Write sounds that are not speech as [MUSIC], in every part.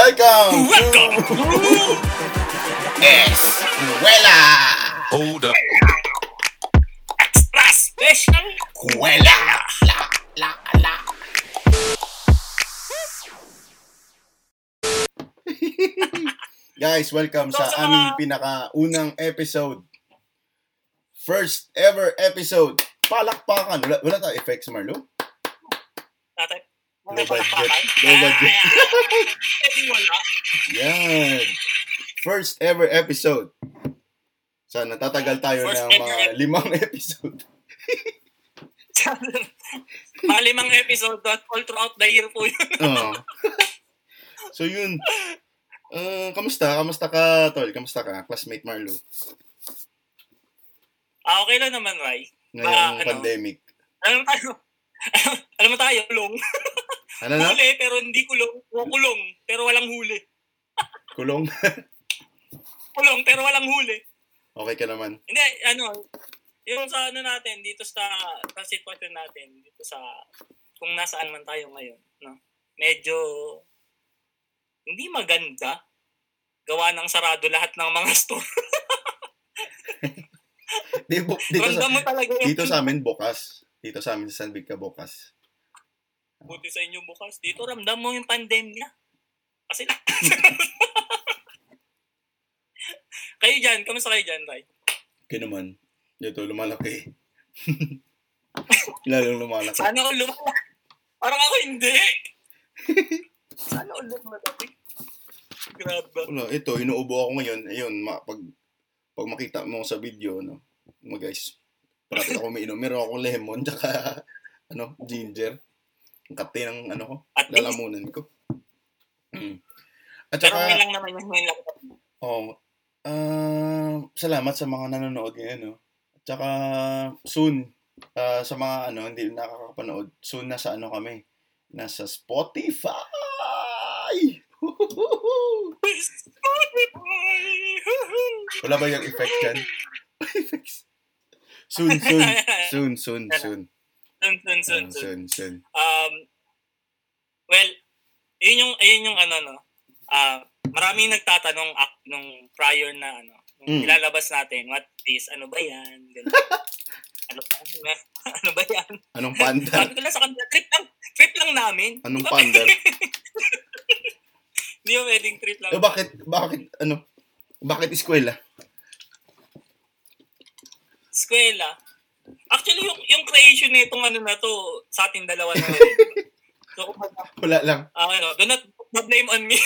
Welcome to Escuela. Hold up. Extra special. Escuela. La, la, la. [LAUGHS] Guys, welcome sa aming pinakaunang episode. First ever episode. Palakpakan. Wala, wala tayo effects, Marlo? Low budget. Low budget. [LAUGHS] [LAUGHS] Yan. First ever episode. Sana tatagal tayo First ng ever mga ep- limang [LAUGHS] episode. Mga limang episode at all throughout the year po yun. Oo. so yun. Uh, kamusta? Kamusta ka, Tol? Kamusta ka? Classmate Marlo. Ah, okay lang naman, Rai. Ngayong ano? pandemic. Alam mo tayo, alam mo tayo, kulong. Ano na? Huli, pero hindi kulong. O kulong, pero walang huli. [LAUGHS] Kulong? Kulong, pero walang huli. okay ka naman. Hindi, ano, yung sa ano natin, dito sa, sa sitwasyon natin, dito sa, kung nasaan man tayo ngayon, no? Medyo, hindi maganda. Gawa ng sarado lahat ng mga [LAUGHS] store. Di, bu- dito, sa, dito sa amin, bukas. Dito sa amin sa San ka bukas. Buti sa inyo bukas. Dito ramdam mo yung pandemya. Kasi [LAUGHS] kayo dyan, kamusta kayo dyan, Ray? Okay naman. Dito, lumalaki. [LAUGHS] Lalong lumalaki. Sana ako lumalaki. Parang ako hindi. [LAUGHS] Sana ako lumalaki. Grabe. Wala, ito, inuubo ako ngayon. Ayun, ma, pag, pag makita mo sa video, no, mga guys, parati ako umiinom. Meron akong lemon, tsaka, ano, ginger. Ang kapte ng, ano ko, At least, lalamunan ko. Mm. At pero saka, may lang naman yung lang. oh, ah, salamat sa mga nanonood ngayon, no. At saka, soon, ah, sa mga, ano, hindi nakakapanood, soon nasa, ano kami, nasa Spotify! Wala ba yung effect dyan? [LAUGHS] Effects. soon, soon, soon, soon, soon. Sun, sun, sun, sun. soon. Um, well, yun yung, yun yung ano, no. Ah, maraming nagtatanong ak- nung prior na ano, nung Mm. ilalabas natin, what is, ano ba yan? [LAUGHS] Ano ba yan? [LAUGHS] ano ba yan? Anong panda? Sabi ko lang sa kanila, trip lang, trip lang namin. Anong panda? [LAUGHS] Hindi yung wedding trip lang. Eh, bakit, bakit, ano, bakit eskwela? Eskwela. Actually, yung, yung creation nitong ano na to, sa ating dalawa na. [LAUGHS] so, Wala lang. ah, ano, do not put blame on me.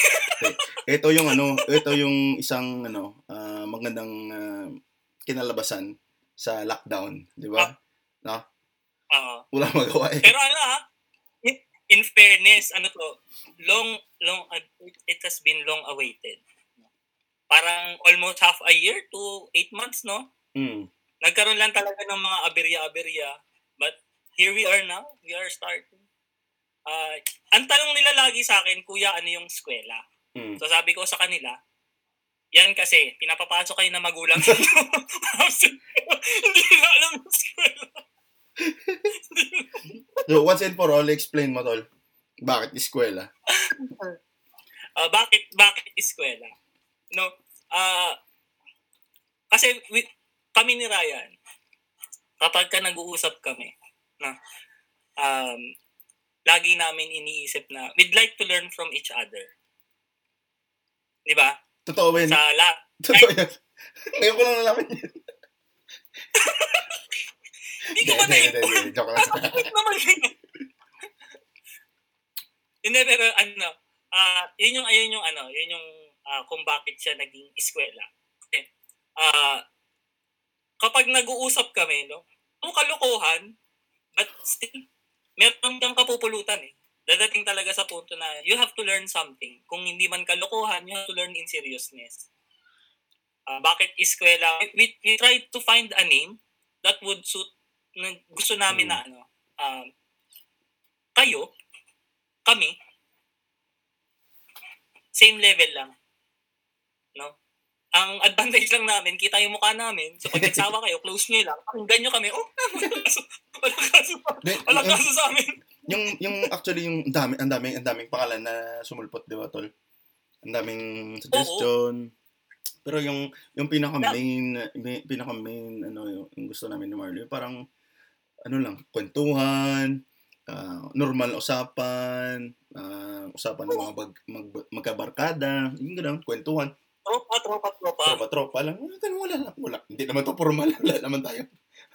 [LAUGHS] Ito yung ano, ito yung isang ano, ah, magandang ah, kinalabasan sa lockdown, di ba? No? Ah. Wala magawa eh. Pero ano ha, in, fairness, ano to, long, long, uh, it has been long awaited. Parang almost half a year to eight months, no? Mm. Nagkaroon lang talaga ng mga aberya-aberya. But here we are now. We are starting. Ah, ang tanong nila lagi sa akin, kuya, ano yung eskwela? Mm. So sabi ko sa kanila, yan kasi, pinapapasok kayo na magulang. [LAUGHS] Hindi nila alam yung eskwela. [LAUGHS] So, once and for all, explain mo, tol. Bakit eskwela? [LAUGHS] Ah, bakit bakit eskwela? No. Ah kasi with, kami ni Ryan kapag ka nag-uusap kami na um lagi namin iniisip na we'd like to learn from each other. 'Di ba? Totoo yun? Sa lahat. Totoo yun. [LAUGHS] Ngayon ko lang nalaman yun. Hindi ka ba Hindi, hindi, na hindi, Joke lang. Bakit naman yun? Hindi, pero ano, ah yun yung, ayun yung ano, yun yung ah, kung bakit siya naging eskwela. Kasi, ah kapag nag-uusap kami, no, ang kalokohan, but still, meron kang kapupulutan eh. Dadating talaga sa punto na you have to learn something. Kung hindi man kalokohan, you have to learn in seriousness. Ah, bakit eskwela? We, we tried to find a name that would suit na gusto namin na ano, um, kayo, kami, same level lang. No? Ang advantage lang namin, kita yung mukha namin. So pag nagsawa kayo, close nyo lang. Pakinggan nyo kami. Oh, [LAUGHS] wala kaso, wala kaso, Di- wala yung- kaso sa amin. yung yung actually yung dami ang daming ang daming pangalan na sumulpot, 'di ba, tol? Ang daming suggestion. Pero yung yung pinaka main pinaka main ano yung, gusto namin ni Marlo, parang ano lang, kwentuhan, uh, normal usapan, uh, usapan ng mga bag, mag, magkabarkada, yung gano'n, kwentuhan. Tropa, tropa, tropa. Tropa, tropa lang. Wala, ganun, wala lang. Wala. Hindi naman to formal. [LAUGHS] Wala naman tayo.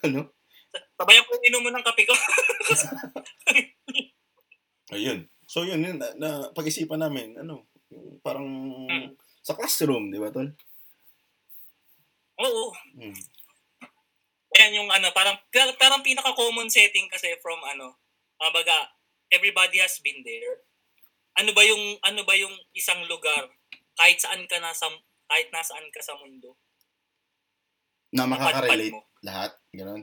Ano? Sabayan ko inom mo ng kape ko. [LAUGHS] Ayun. So yun, yun na, na pag-isipan namin, ano, parang hmm. sa classroom, di ba, Tol? Oo. Hmm. Yan yung ano, parang, parang pinaka-common setting kasi from ano, uh, baga, everybody has been there. Ano ba yung, ano ba yung isang lugar, kahit saan ka nasa, kahit nasaan ka sa mundo. Na makaka-relate lahat, gano'n?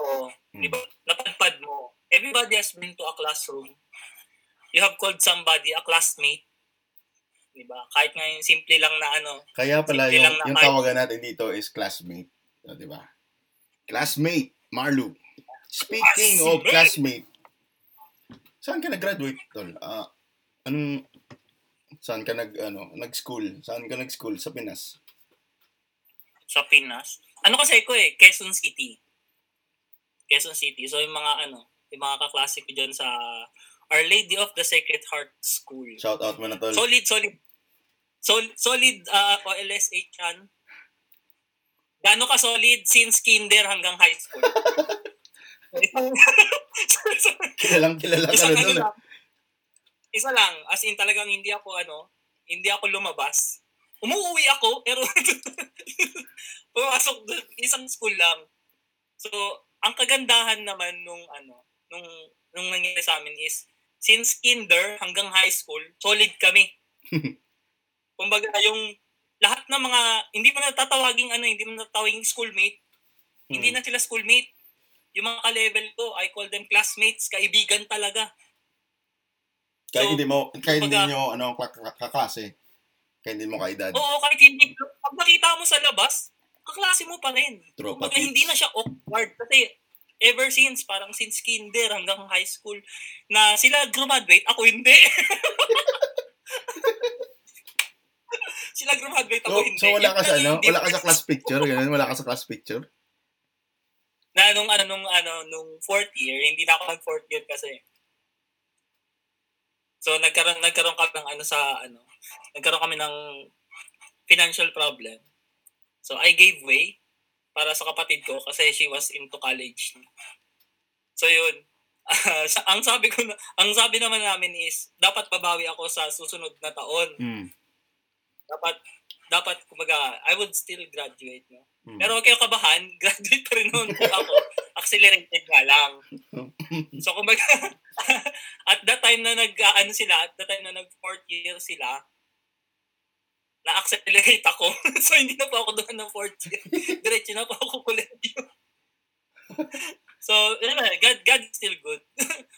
Oo. Hmm. Di ba? Napadpad mo. Everybody has been to a classroom you have called somebody a classmate. Di ba? Kahit nga yung simple lang na ano. Kaya pala yung, yung kahit... tawagan natin dito is classmate. Di ba? Classmate, Marlu. Speaking classmate. of classmate, saan ka nag-graduate, Tol? Uh, anong, saan ka nag, ano, nag-school? Saan ka nag-school? Sa Pinas? Sa Pinas? Ano kasi ko eh, Quezon City. Quezon City. So yung mga ano, yung mga kaklase ko dyan sa Our Lady of the Sacred Heart School. Shout out mo na tol. Solid, solid. Sol, solid uh, OLSH yan. Gaano ka solid since kinder hanggang high school? [LAUGHS] [LAUGHS] kilalang kilala ka na doon. Isa lang, as in talagang hindi ako ano, hindi ako lumabas. Umuwi ako, pero [LAUGHS] pumasok doon, isang school lang. So, ang kagandahan naman nung ano, nung nung nangyari sa amin is since kinder hanggang high school, solid kami. [LAUGHS] Kumbaga, yung lahat ng mga, hindi mo natatawaging ano, hindi mo natatawaging schoolmate. Hmm. Hindi na sila schoolmate. Yung mga ka-level ko, I call them classmates, kaibigan talaga. Kaya so, hindi mo, kaya hindi nyo, ano, kaklase. Kaya hindi mo kaedad. Oo, kahit hindi, pag nakita mo sa labas, kaklase mo pa rin. Tropa Kumbaga, hindi na siya awkward. Kasi ever since, parang since kinder hanggang high school, na sila graduate, ako hindi. [LAUGHS] sila graduate, ako so, hindi. So wala ka sa ano? Wala ka sa class picture? Ganun? Wala ka sa class picture? Na nung ano nung ano nung fourth year, hindi na ako nag fourth year kasi. So nagkaroon nagkaroon kami ng ano sa ano, nagkaroon kami ng financial problem. So I gave way para sa kapatid ko kasi she was into college. So yun. [LAUGHS] Uh, ang sabi ko na, ang sabi naman namin is dapat pabawi ako sa susunod na taon. Mm. Dapat dapat kumaga I would still graduate no. Mm. Pero okay kabahan, [LAUGHS] graduate pa rin noon ako. Accelerated nga lang. [LAUGHS] so kumaga [LAUGHS] at that time na nag ano sila, at that time na nag fourth year sila, na-accelerate ako. [LAUGHS] so, hindi na po ako doon ng fourth year. [LAUGHS] Diretso na po ako collegium. so, yun na, God, God is still good.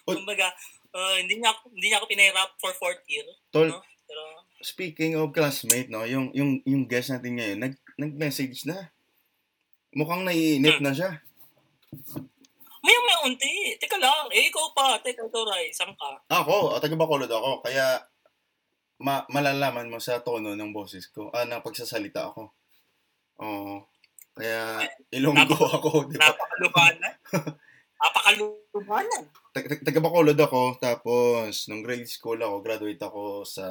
Kumbaga, uh, hindi niya ako, hindi niya ako pinahirap for fourth year. Tol, no? Pero, speaking of classmate, no, yung, yung, yung guest natin ngayon, nag, nag-message na. Mukhang naiinip hmm. na siya. May may unti. Teka lang. Eh, ikaw pa. Teka, ito, Rai. Saan ka? Ako. Taga Bacolod ako. Kaya, ma- malalaman mo sa tono ng boses ko, ah, na pagsasalita ako. Oo. Kaya, ilonggo ako, di ba? Napakalubanan. [LAUGHS] Napakalubanan. Taga Bacolod ako, tapos, nung grade school ako, graduate ako sa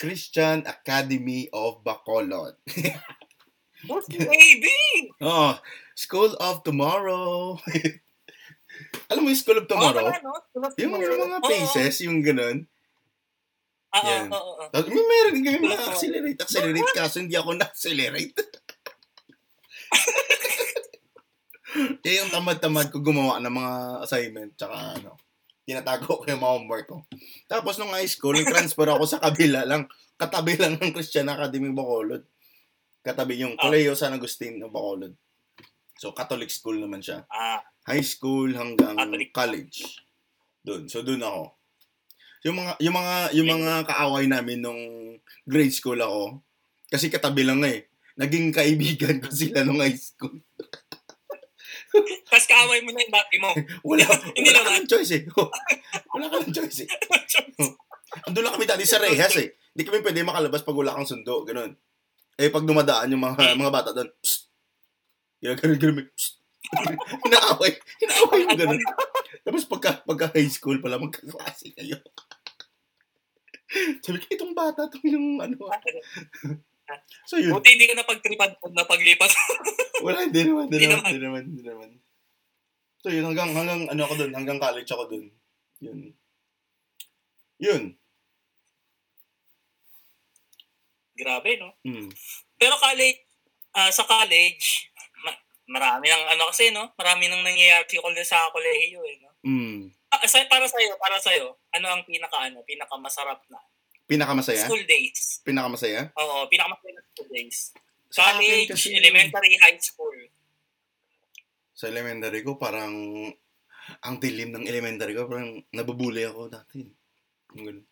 Christian Academy of Bacolod. [LAUGHS] Baby! [LAUGHS] oh, School of Tomorrow. [LAUGHS] Alam mo yung School of Tomorrow? Oh, no? Yung mga, mga faces, oh. yung ganun. Ah, Yan. Oo, oo, oo. May meron din kami mga accelerate, accelerate kaso hindi ako na-accelerate. [LAUGHS] eh, yung tamad-tamad ko gumawa ng mga assignment, tsaka ano, tinatago ko yung mga homework ko. Tapos nung high school, transfer ako sa kabila lang, katabi lang ng Christian Academy Bacolod. Katabi yung Colegio San Agustin ng Bacolod. So, Catholic school naman siya. Ah. High school hanggang college. Doon. So, doon ako. Yung mga yung mga yung mga kaaway namin nung grade school ako kasi katabi lang eh. Naging kaibigan ko sila nung high school. Tapos kaaway mo na yung dati mo. [LAUGHS] wala, hindi wala kang [LAUGHS] choice eh. wala kang choice eh. Ando lang kami dati sa Rehas eh. Hindi kami pwede makalabas pag wala kang sundo, ganun. Eh, pag dumadaan yung mga, mga bata doon, psst. Ganun. Psst. [LAUGHS] hinaaway. Hinaaway yung ganun. Tapos pagka, pagka high school pala, magkaklase kayo. Sabi ko, itong bata, itong yung ano. [LAUGHS] so yun. Buti hindi ka napagtripan kung napaglipat. [LAUGHS] Wala, hindi naman, hindi naman, naman. hindi naman, hindi naman. So yun, hanggang, hanggang ano ako doon, hanggang college ako doon. Yun. Yun. Grabe, no? Mm. Pero college, ah, sa college, ma- marami nang ano kasi, no? Marami nang nangyayari sa kolehiyo, eh, no? Mm. Ah, sa, para sa'yo, para sa'yo, ano ang pinaka, ano, pinaka masarap na? Pinakamasaya? School days. Pinakamasaya? Oo, pinaka masarap na school days. Sa College, kasi- elementary, high school. Sa elementary ko, parang, ang dilim ng elementary ko, parang nabubuli ako dati. Ganun.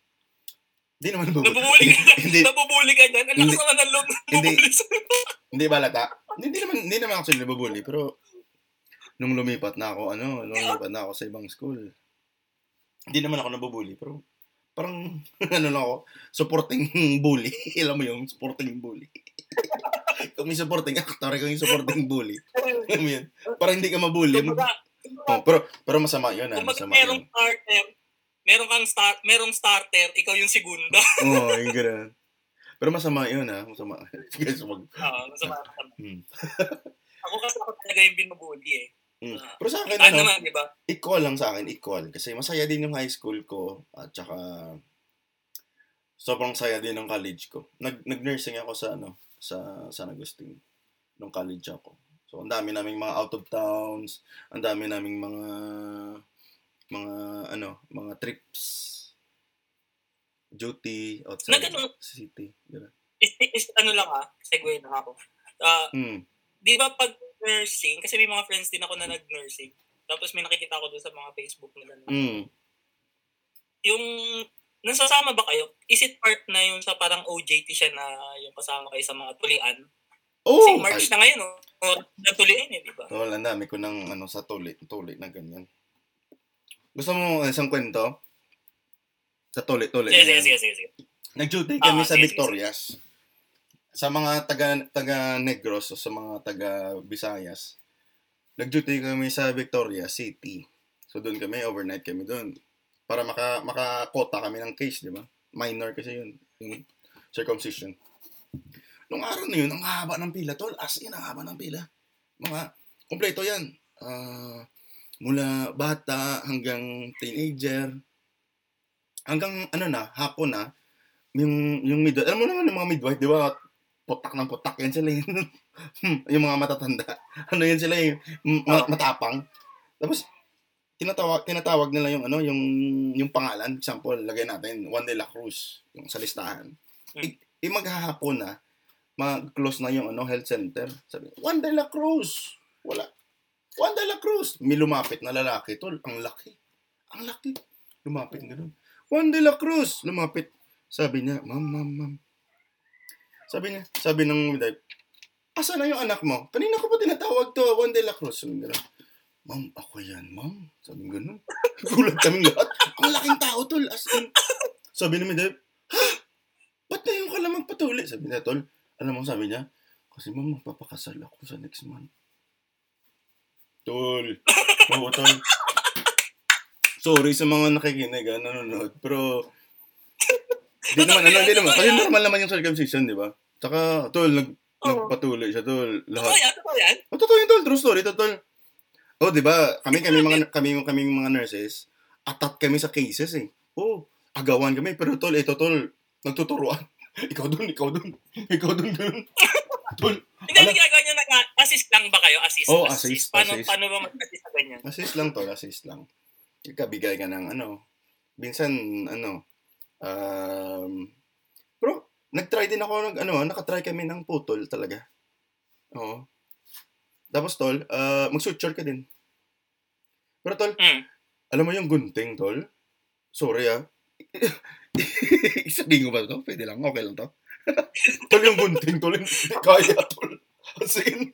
Hindi naman nabubuli. Nabubuli ka hindi, Nabubuli ka dyan. Ang lakas naman ng loob. Hindi. Nabubuli sa'yo. [LAUGHS] hindi ba lata? Hindi, hindi naman, hindi naman actually nabubuli, pero nung lumipat na ako, ano, nung lumipat na ako sa ibang school, hindi naman ako nabubuli, pero parang, [LAUGHS] ano lang ako, supporting bully. [LAUGHS] Alam mo yung supporting bully. kung may supporting actor, kung yung supporting bully. Alam mo yun? Parang hindi ka mabully. Kumbaga, Oh, pero, pero masama yun, ah. Masama merong yun. Meron kang start, merong starter, ikaw yung segunda. [LAUGHS] Oo, oh, [LAUGHS] yung ganun. Pero masama yun, ah. Masama. [LAUGHS] Sige, so mag... Oo, masama ka. Hmm. Ako kasi ako talaga yung binubuli eh. Hmm. Pero sa akin, Ano naman, di ba? equal lang sa akin, equal. Kasi masaya din yung high school ko at saka sobrang saya din ng college ko. Nag nag-nursing ako sa ano, sa San Agustin nung college ako. So ang dami naming mga out of towns, ang dami naming mga mga ano, mga trips duty outside Nag- ano- city. Ganun. Is, is, ano lang ah, segue na ako. Ah, Mm. di ba pag nursing, kasi may mga friends din ako na nag-nursing. Tapos may nakikita ko doon sa mga Facebook nila. na- Mm. Yung, nasasama ba kayo? Is it part na yung sa parang OJT siya na yung kasama kayo sa mga tulian? Oh, Kasi March na ngayon, no? O, natulian eh, di ba? Tol, ang dami ko ng ano sa tuli, tuli na ganyan. Gusto mo isang kwento? Sa tuli. Sige, sige, sige, sige, sige. Nag-duty kami Ah, sa sige, Victorias. Sa mga taga taga Negros o sa mga taga Visayas. Nag-duty kami sa Victoria City. So doon kami, overnight kami doon. Para maka makakota kami ng case, di ba? Minor kasi yun, yung circumcision. Nung araw na yun, ang haba ng pila, tol. As in, ang haba ng pila. Mga, kompleto yan. Ah, mula bata hanggang teenager. Hanggang, ano na, hapon na, yung, yung midwife, alam mo naman yung mga midwife, di ba? Putak ng putak yan sila yung, [LAUGHS] yung mga matatanda. [LAUGHS] Ano yan sila yung ma- matapang. Tapos, tinatawag, tinatawag nila yung ano, yung, yung pangalan. Example, lagay natin, Juan de la Cruz, yung sa listahan. Hmm. I, i maghahapon na, mag-close na yung ano, health center. Sabi, Juan de la Cruz! Wala. Juan de la Cruz! May lumapit na lalaki, tol. Ang laki. Ang laki. Lumapit ganun. Juan de la Cruz! Lumapit. Sabi niya, ma'am, ma'am, ma'am. Sabi niya, sabi ng midwife, asa na yung anak mo? Kanina ko pa tinatawag to, Juan de la Cruz. Sabi ganun. Ma'am, ako yan, ma'am. Sabi ganun. [LAUGHS] Gulat kaming lahat. Ang laking tao, tol. As in. Sabi ni midwife, ha? Ba't na yung ka lang magpatuli? Sabi niya, tol. Alam mo, sabi niya, kasi ma'am, magpapakasal ako sa next month. Tol. Oo, tol. Sorry sa mga nakikinig, ah, nanonood. Pero, di naman, ano, di naman. Kasi normal naman yung circumcision, di ba? Tsaka, tol, nag, nagpatuloy siya, tol. Totoo Lahat. yan, totoo yan. Oh, totoo yun, tol. True story, tol. Oh, di ba? Kami, kami mga, kami, kami mga nurses, atat kami sa cases, eh. Oh, agawan kami. Pero, tol, ito, tol, nagtuturuan. [LAUGHS] ikaw dun, ikaw dun. Ikaw dun, dun. [LAUGHS] tol, Hindi, hindi ginagawa nyo na, assist lang ba kayo? Assist. Oh, assist, Paano, assist. paano ba mag-assist sa ganyan? assist lang, tol, assist lang. Ikabigay ka ng, ano, minsan, ano, um, pero, nag-try din ako, nag, ano, nakatry kami ng putol talaga. Oo. Tapos, tol, uh, mag-suture ka din. Pero, tol, Hmm. alam mo yung gunting, tol? Sorry, ah. [LAUGHS] Isabihin ko ba to? Pwede lang, okay lang to. [LAUGHS] tol, yung gunting, tol, hindi kaya, tol. As in,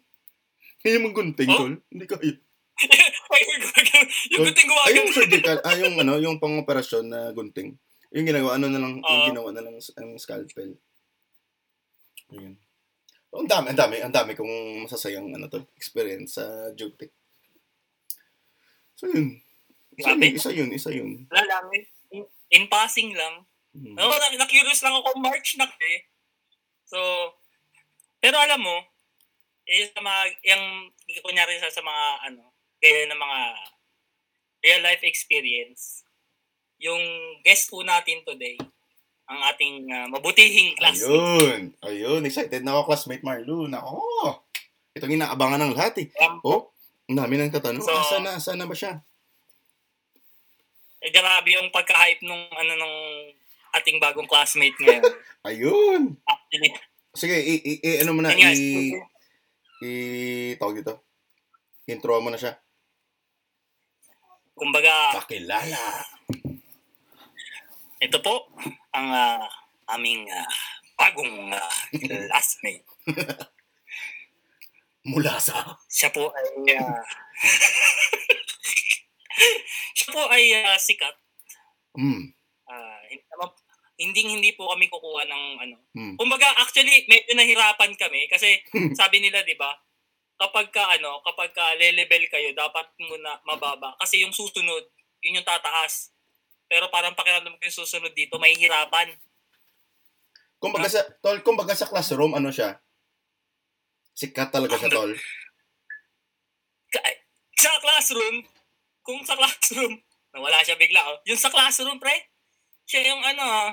yun yung gunting, Oh? tol. Hindi kaya. [LAUGHS] yung gunting Ay, yung surgical, ah, yung ano, yung pang-operasyon na gunting. Yung ginawa, ano na lang, yung Oo. ginawa na lang ang scalpel. Yun. Ang dami, ang dami, ang dami kong masasayang ano to, experience sa Jugtech. So yun. Isa yun, isa yun, isa yun. Wala lang. In, in passing lang. Hmm. No, na, na-curious lang ako March na eh. So, pero alam mo, eh, sa mga, yung, kunyari sa, sa mga, ano, kaya ng mga real life experience, yung guest po natin today, ang ating ah, mabutihing classmate. Ayun, ayun, excited na ako, classmate Marlon. Ako, itong inaabangan ng lahat eh. Um, Oh, ang dami ng tatanong. So- asa na, asa na ba siya? eh, grabe yung pagka-hype nung, ano, nung ating bagong classmate ngayon. [LAUGHS] Ayun. Actually, Sige, i, i, i- ano mo na, i, i, tawag dito. Intro mo na siya. kumbaga, Pakilala. Ito po ang ah, aming ah, bagong ah, classmate. [LAUGHS] Mula sa... Siya po ay ah, [LAUGHS] siya po ay ah, sikat. Hmm. Ah, hindi naman hindi hindi po kami kukuha ng ano. Hmm. Kumbaga actually medyo nahirapan kami kasi sabi nila 'di ba? Kapag ka ano, kapag ka le-level kayo, dapat muna mababa kasi yung susunod, yun yung tataas. Pero parang pakiramdam ko yung susunod dito, may hirapan. Kumbaga sa, tol, kumbaga sa classroom, ano siya? Sikat talaga siya, tol. Sa classroom, kung sa classroom, [LAUGHS] nawala siya bigla, oh. Yung sa classroom, pre, siya yung ano, ah,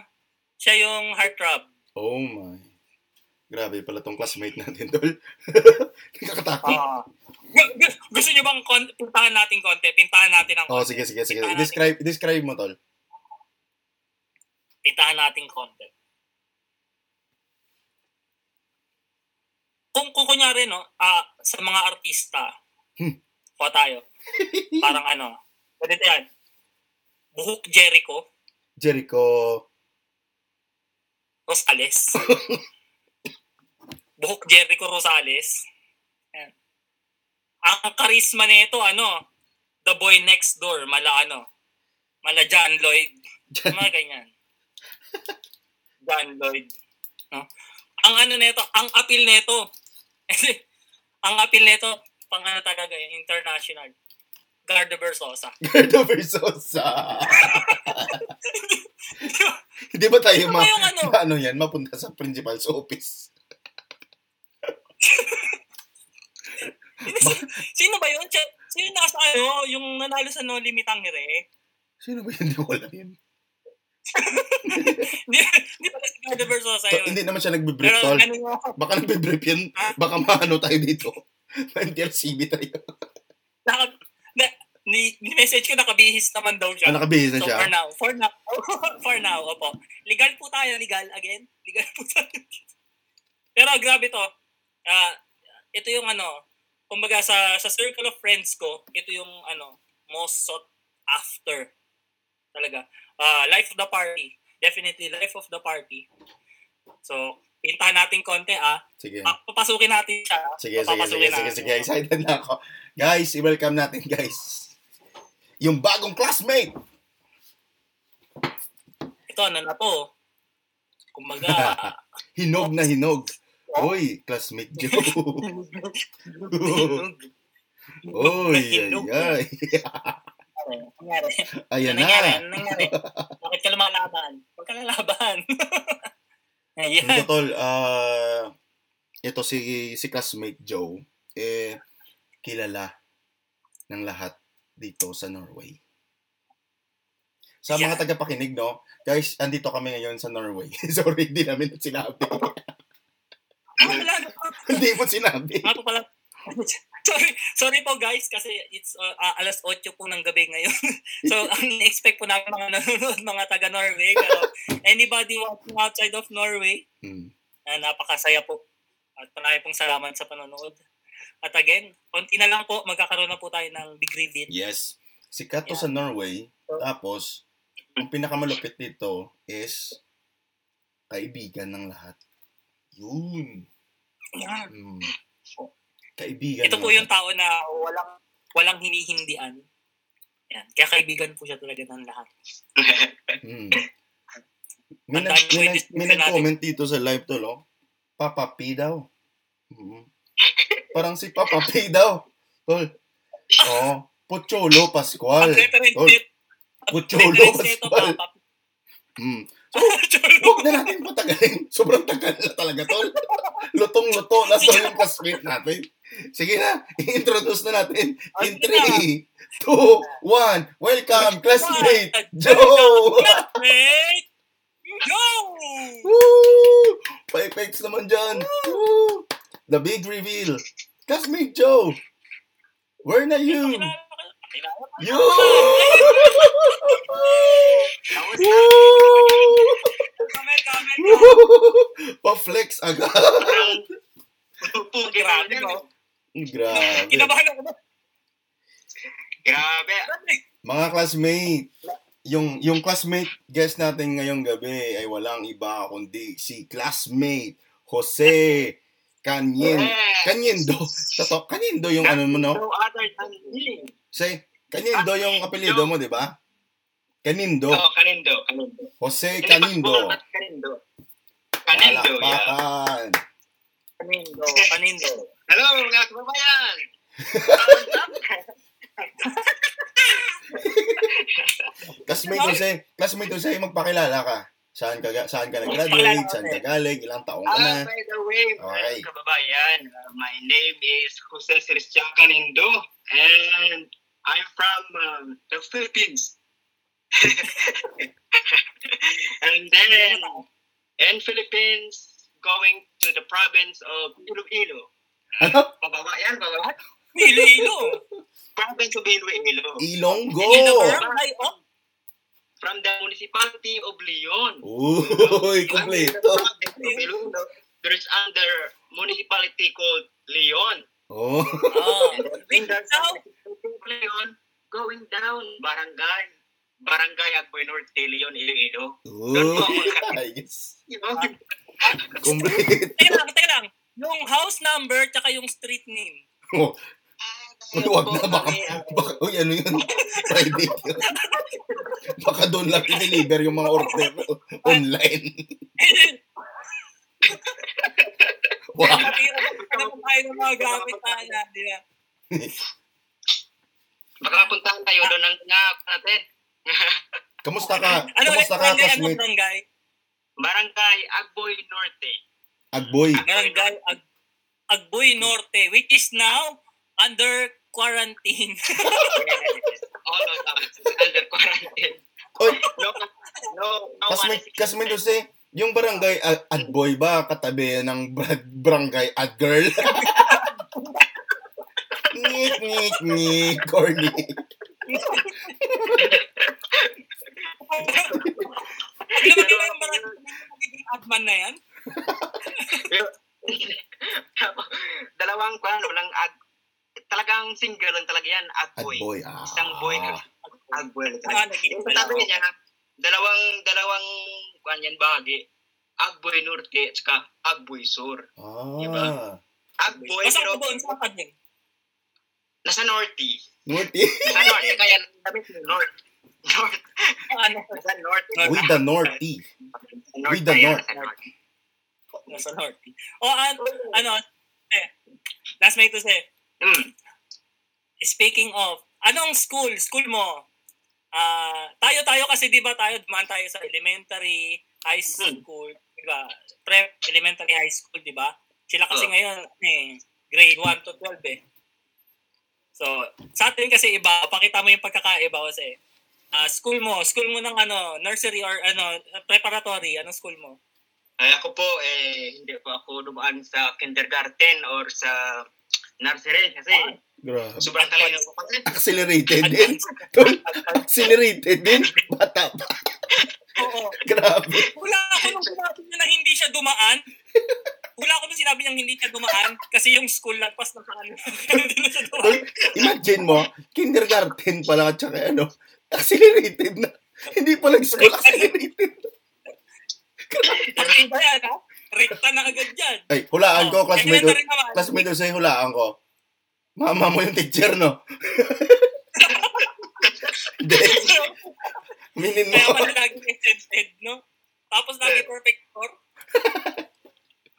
siya yung heartthrob. Oh my. Grabe pala tong classmate natin, tol. [LAUGHS] Nakakatakot. Gu- gusto niyo bang kon- pintahan natin konti? Pintahan natin ang Oh, sige, sige, sige. Pintahan natin- Describe, describe mo, tol. Pintahan natin konti. Kung, kung kunyari, no, ah, sa mga artista, Hmm. kuha tayo, [LAUGHS] parang ano, ganito yan, Buhok Jericho, Jericho. Rosales. [LAUGHS] Buhok Jericho Rosales. Yan. Ang karisma nito, ano, The Boy Next Door, mala ano, mala John Lloyd. Mga ganyan. [LAUGHS] John Lloyd. No? Ang ano nito, ang appeal nito, [LAUGHS] ang appeal nito, pang ano talaga yun, international. Garda Versosa. Gerdo Versosa. [LAUGHS] Hindi ba tayo Ano ma, yung ano? ma- [LAUGHS] ano yan, mapunta sa principal's office? [LAUGHS] Sino ba yun? Sino yung nasa ano, yung nanalo sa No Limit Angre? Sino ba yun? Hindi ko alam yun. Hindi, pala si Garda Versosa So, yun. hindi naman siya nagbe-brief, Pero tol. ano yung, Baka nagbe-brief yan. Baka maano tayo dito. Ma-NTLCB tayo. naka, na, ni, ni message ko nakabihis naman daw siya. Ah, nakabihis na so siya. for now, for now, [LAUGHS] for now, opo. Legal po tayo, legal again. Legal po tayo. Pero grabe to. Ah, ito yung ano, kumbaga sa sa circle of friends ko, ito yung ano, most sought after. Talaga. Ah, life of the party. Definitely life of the party. So, pintahan natin konti ah. Sige. Pa- papasukin natin siya. Sige, sige, sige, Papapasukin sige, natin. sige. Excited na ako. Guys, i-welcome natin, guys. Yung bagong classmate. Ito, ano na to? Kumbaga, [LAUGHS] Hinog na hinog. Oy, classmate Joe. Oy, [LAUGHS] ay, ay. Ano? Ayan Ano na. Ano nangyari? Bakit ka lumalaban? Huwag ka lalaban. [LAUGHS] Ayan. Ito, tol, ah, ito si, si classmate Joe, eh, kilala ng lahat dito sa Norway. Sa mga Yeah. tagapakinig, no? Guys, andito kami ngayon sa Norway. [LAUGHS] Sorry, hindi namin sinabi. Ah, [LAUGHS] hindi mo sinabi. Po pala. [LAUGHS] sorry, sorry po guys kasi it's uh, uh, alas 8 po ng gabi ngayon. so, ang expect po namin mga nanonood, mga taga Norway. Pero anybody watching outside of Norway, Hmm. na napakasaya po. At marami pong salamat sa panonood. At again, konti na lang po, magkakaroon na po tayo ng big reveal. Yes. Sikat to Yeah. sa Norway. Tapos, ang pinakamalupit dito is kaibigan ng lahat. Yun. Hmm. Kaibigan Ito po lahat. yung tao na walang walang hinihindian. Yan. Kaya kaibigan po siya talaga ng lahat. Hmm. [LAUGHS] May, dami may, witness may nag-comment dito sa live to, lo. Papa P daw. Mhm. Parang si Papa P daw. Tol. Oh, Pocholo Pascual. Tol. Pucholo, Pascual. Mm. Cholo. [LAUGHS] Huwag na natin patagalin. [LAUGHS] Sobrang tagal na talaga, tol. Lutong-luto na to yung classmate natin. Sige na, [LAUGHS] i-introduce na natin. In Sige na. 3, 2, 1. Welcome, classmate Joe! Classmate Joe! Woo! Pa-effects naman dyan. Woo! The big reveal. Classmate Joe! Where na kamel, [LAUGHS] Woo! Pa-flex agad. [LAUGHS] Grabe, no? Grabe. Kinabahan ako? Grabe. Mga classmate, yung yung classmate guest natin ngayong gabi ay walang iba kundi si classmate Jose Kanyen. Kanyendo. Toto, Kanyendo yung ano mo no? No other than me. Say, Kanyendo yung apelyido mo, di ba? Kanindo. Oh, Kanindo. Kanindo. Jose Kanindo. Kanindo. Kanindo, yeah. Palakpakan. Panindo, panindo. Hello, mga kababayan! [LAUGHS] Classmate Jose, classmate Jose, magpakilala ka. Saan ka ga- saan ka nag-graduate, saan ka galing, ilang taong ka na. Ah, by the way, Okay. kababayan, uh, my name is Jose Celestian Kanindo, and I'm from um, the Philippines. [LAUGHS] and then, in Philippines, going to the province of Iloilo. [LAUGHS] Ano? Pababa yan, pababa. Iloilo. [LAUGHS] Province of Iloilo. Ilonggo. Of From the municipality of Leon. Uy, kompleto. There is under municipality called Leon. Oh. Oh. And from Leon, going down, barangay. Barangay Agboy Norte, Leon, Iloilo. Uy. Ayos. You know? Kompleto. teka lang, teka lang. Yung house number tsaka yung street name. Oh. Uy, wag na, baka, baka, uy, ano yun? [LAUGHS] Private yun. Baka doon lang i-deliver yung mga order [LAUGHS] online. Wow. Matira na po tayo ng mga gamit na natin. ah. [LAUGHS] Baka puntahan tayo doon ng nga natin. Kamusta ka? Ano Kamusta ka, barangay? Classmate? barangay? Barangay Agboy Norte. Agboy. Barangay Ag Agboy Norte, which is now under quarantine. [LAUGHS] All of them under quarantine. Oy, No, no, no Classmate, one- classmate Jose, yung barangay Ad- Adboy ba katabi ng bar- barangay Adgirl? [LAUGHS] ngik, ngik, ngik, corny. Alam mo yung barangay adman na yan? [LAUGHS] Dalawang kwan, walang ag talagang single lang talaga yan, agboy. Adboy, ah. Isang boy na agboy. Ah, Yung sabi niya, dalawang dalawang kwan yan bahagi. Agboy Norte at saka Agboy Sur. Ah. Agboy Basta pero ko doon, saan ka din? nasa Norte. Norte. Nasa Norte, [LAUGHS] kaya mo North. North. Ano? Nasa North. With the Norte. With the North. nasa North. Nasa Norte. O an, ano, eh, last may to say, Hmm. speaking of, anong school? School mo? Ah, tayo tayo kasi 'di ba tayo dumaan tayo sa elementary, high school, 'di ba? Prep, elementary, high school, 'di ba? Sila kasi Oh. ngayon eh grade 1 to 12 eh. So, sa atin kasi iba, pakita mo yung pagkakaiba kasi. Ah, school mo, school mo ng ano, nursery or ano, preparatory, anong school mo? Ay, ako po, eh, hindi po ako dumaan sa kindergarten or sa nursery kasi Grabe. sobrang talino ko pa. Accelerated din. Accelerated din. Bata pa. Oo. Grabe. Wala ako nung sinabi niya na hindi siya dumaan. Wala ako nung sinabi niya hindi siya dumaan kasi yung school lagpas na sa ano. Hindi na siya dumaan. imagine mo, kindergarten pa lang at saka ano, accelerated na. Hindi pa lang school, accelerated. Pati ba yan, ha? Rekta na agad yan. Ay, hulaan ko, Oh, classmate, elementary naman. classmate ko sa'yo, hulaan ko. Mama mo yung teacher, no? [LAUGHS] Hindi. Minin mo. Kaya pala laging exempted, no? Tapos lagi perfect score.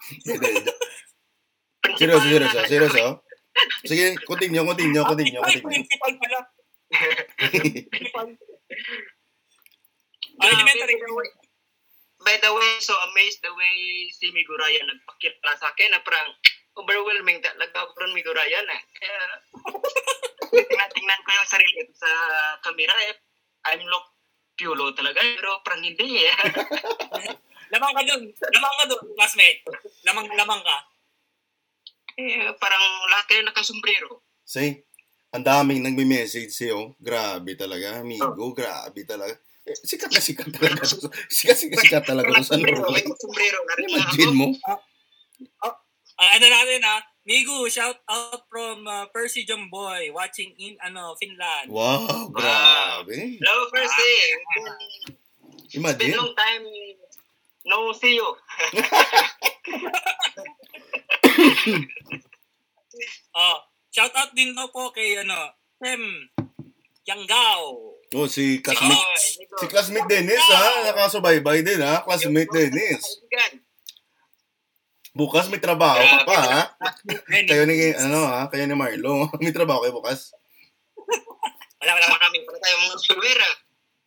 Hindi, hindi. Seryoso, seryoso, seryoso. Sige, continue, continue, continue, Ay, continue. principal pala. [LAUGHS] Principal. Ah, Elementary. By the way- so amazed the way si Miguraya nagpakita sa akin na parang overwhelming talaga ako rin Miguraya na. Kaya tingnan-tingnan ko yung sarili ko sa camera eh. I'm look piulo talaga pero parang hindi eh. [LAUGHS] Lamang ka dun. Lamang ka dun, classmate. Lamang, lamang ka. eh parang lahat kayo nakasombrero. See, ang daming nagme-message sa'yo. Grabe talaga, amigo. Grabe talaga. Eh, sikat na sikat talaga. Sikat, sikat, sikat talaga sa Norway. may sombrero na rin Imagine ako. mo. Ah, ano natin ha? Migu, shout out from uh, Percy Jumboy watching in ano Finland. Wow, grabe. Hello, Percy. It's been Imagine. long time no see you. Oh, [COUGHS] shout out din daw po kay ano, Sem Yanggao. Oh, si classmate, Nico. si classmate Dennis ha, nakasubaybay din ha, classmate Dennis. Bukas may trabaho ka pa ha. Kayo ni, ano ha, kayo ni Marlo. [LAUGHS] May trabaho kayo bukas. Wala, wala. Marami pa tayo mga sulwera.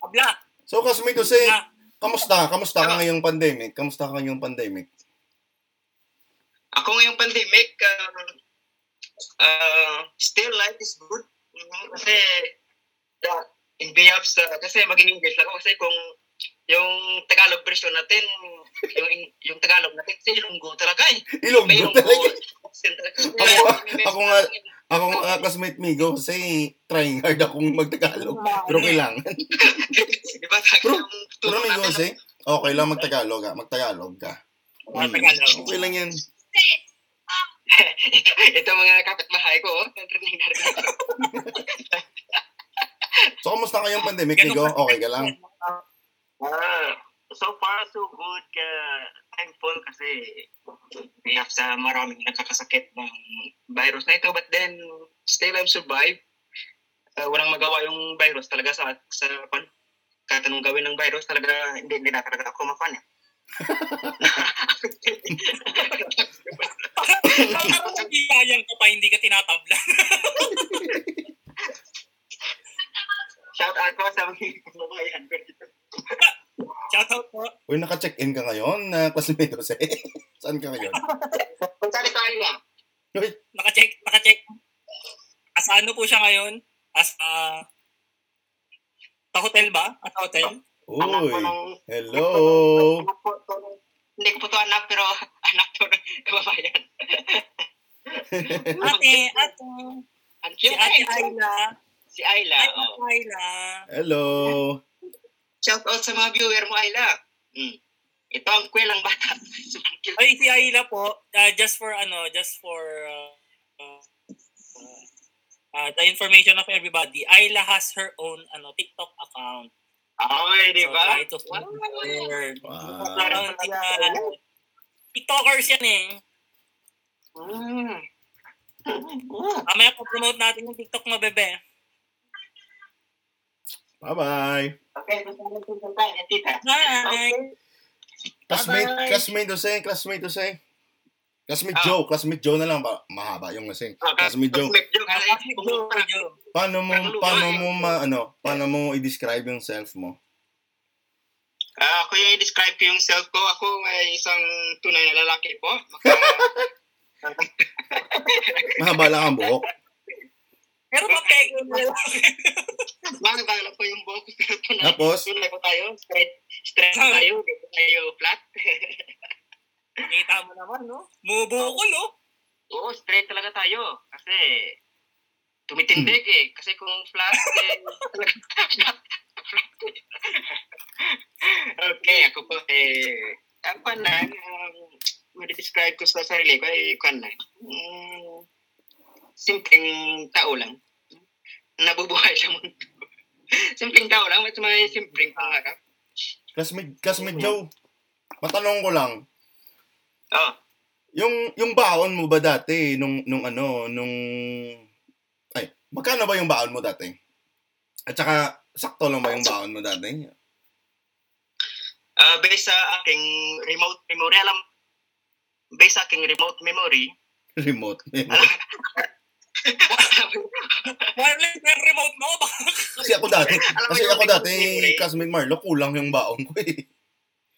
Abla. So, classmate Jose, Ah, kamusta? Kamusta ka ngayong pandemic? Kamusta ka ngayong pandemic? Ako ngayong pandemic, um, uh, still life is good. Mhm, Kasi, yeah, in behalf sa, kasi maging English lang ako. Kasi kung yung Tagalog version natin, yung, yung Tagalog natin, kasi Ilonggo talaga eh. Ilonggo May Ilonggo. Ako- ako nga- Ako nga classmate Migo kasi trying hard akong magtagalog. Pero kailangan. [LAUGHS] Di ba? Pero- Pero Migo natin kasi, okay lang magtagalog ha. Magtagalog ka. Mm, Tagalog. Okay lang yan. [LAUGHS] ito, ito mga kapitbahay ko, oh. narinig na [LAUGHS] rin. So, kamusta kayong pandemic, Migo? Okay ka lang? Ah, so far, so good. Kaya thankful kasi iyak sa maraming nakakasakit ng virus na ito. But then, still I'm survive. Uh, walang magawa yung virus talaga sa sa pan. Kahit anong gawin ng virus talaga, hindi nila talaga ako makuha eh. [LAUGHS] Parang nagiyayang ka pa, hindi ka tinatabla. [LAUGHS] Shout out ko sa mga kababayan ko dito. [LAUGHS] Shout out po. Uy, naka-check-in ka ngayon na classmate Jose. [LAUGHS] Saan ka ngayon? Punta tayo lang. Uy, Naka-check, naka-check. As ano po siya ngayon? As uh, sa hotel ba? At hotel? Uy. ng... Hello. Hindi ko po to anak, pero [LAUGHS] anak to ng kababayan. Ate, ate. Si Ate eh. Ayla. Si Ayla. Ay, oh. Ayla. Hello. Shout out sa mga viewer mo, Ayla. Mm. Ito ang kwelang bata. [LAUGHS] Ay, si Ayla po, uh, just for ano, just for uh, uh, uh, the information of everybody, Ayla has her own ano TikTok account. Okay, di So, ba? try to follow her. Wow. Account yan. TikTokers yan eh. Mm. Mamaya po promote natin yung TikTok mo, bebe. Bye-bye. Okay. Hi! Classmate, Bye-bye. classmate Jose, classmate Jose. Classmate Ah. Joe, classmate Joe na lang ba? Mahaba yung kasi. Classmate Joe. Classmate Joe. Paano mo paano mo ma, ano, paano mo i-describe yung self mo? Ah, ako yung i-describe ko yung self ko. Ako ay isang tunay na lalaki po. Maka, [LAUGHS] [LAUGHS] Mahaba lang ang buhok. Pero mapego na [LAUGHS] lang. Makakala po yung tunay, Tapos? tunay po tayo. Straight, straight tayo. Po tayo flat. [LAUGHS] Nakita mo naman, no? Mubukol, no? Oo, straight talaga tayo. Kasi tumitindig eh. Kasi kung flat, eh, flat. [LAUGHS] okay, ako po eh, ang panan, um, ma-describe ko sa sarili ko ay kwan na. Mm, simpleng tao lang. Nabubuhay sa mundo. [LAUGHS] simpleng tao lang, mas may simpleng pangarap. Classmate, classmate Joe. Matanong ko lang, Oh, yung yung baon mo ba dati nung nung ano, nung ay, magkano ba yung baon mo dati? At saka sakto lang ba yung baon mo dati? Ah, based sa aking remote memory, alam, based sa aking remote memory, Remote. [LAUGHS] Wireless na remote mo. [LAUGHS] Kasi ako dati, mo kasi ako dati, classmate Marlo, kulang yung baon ko eh.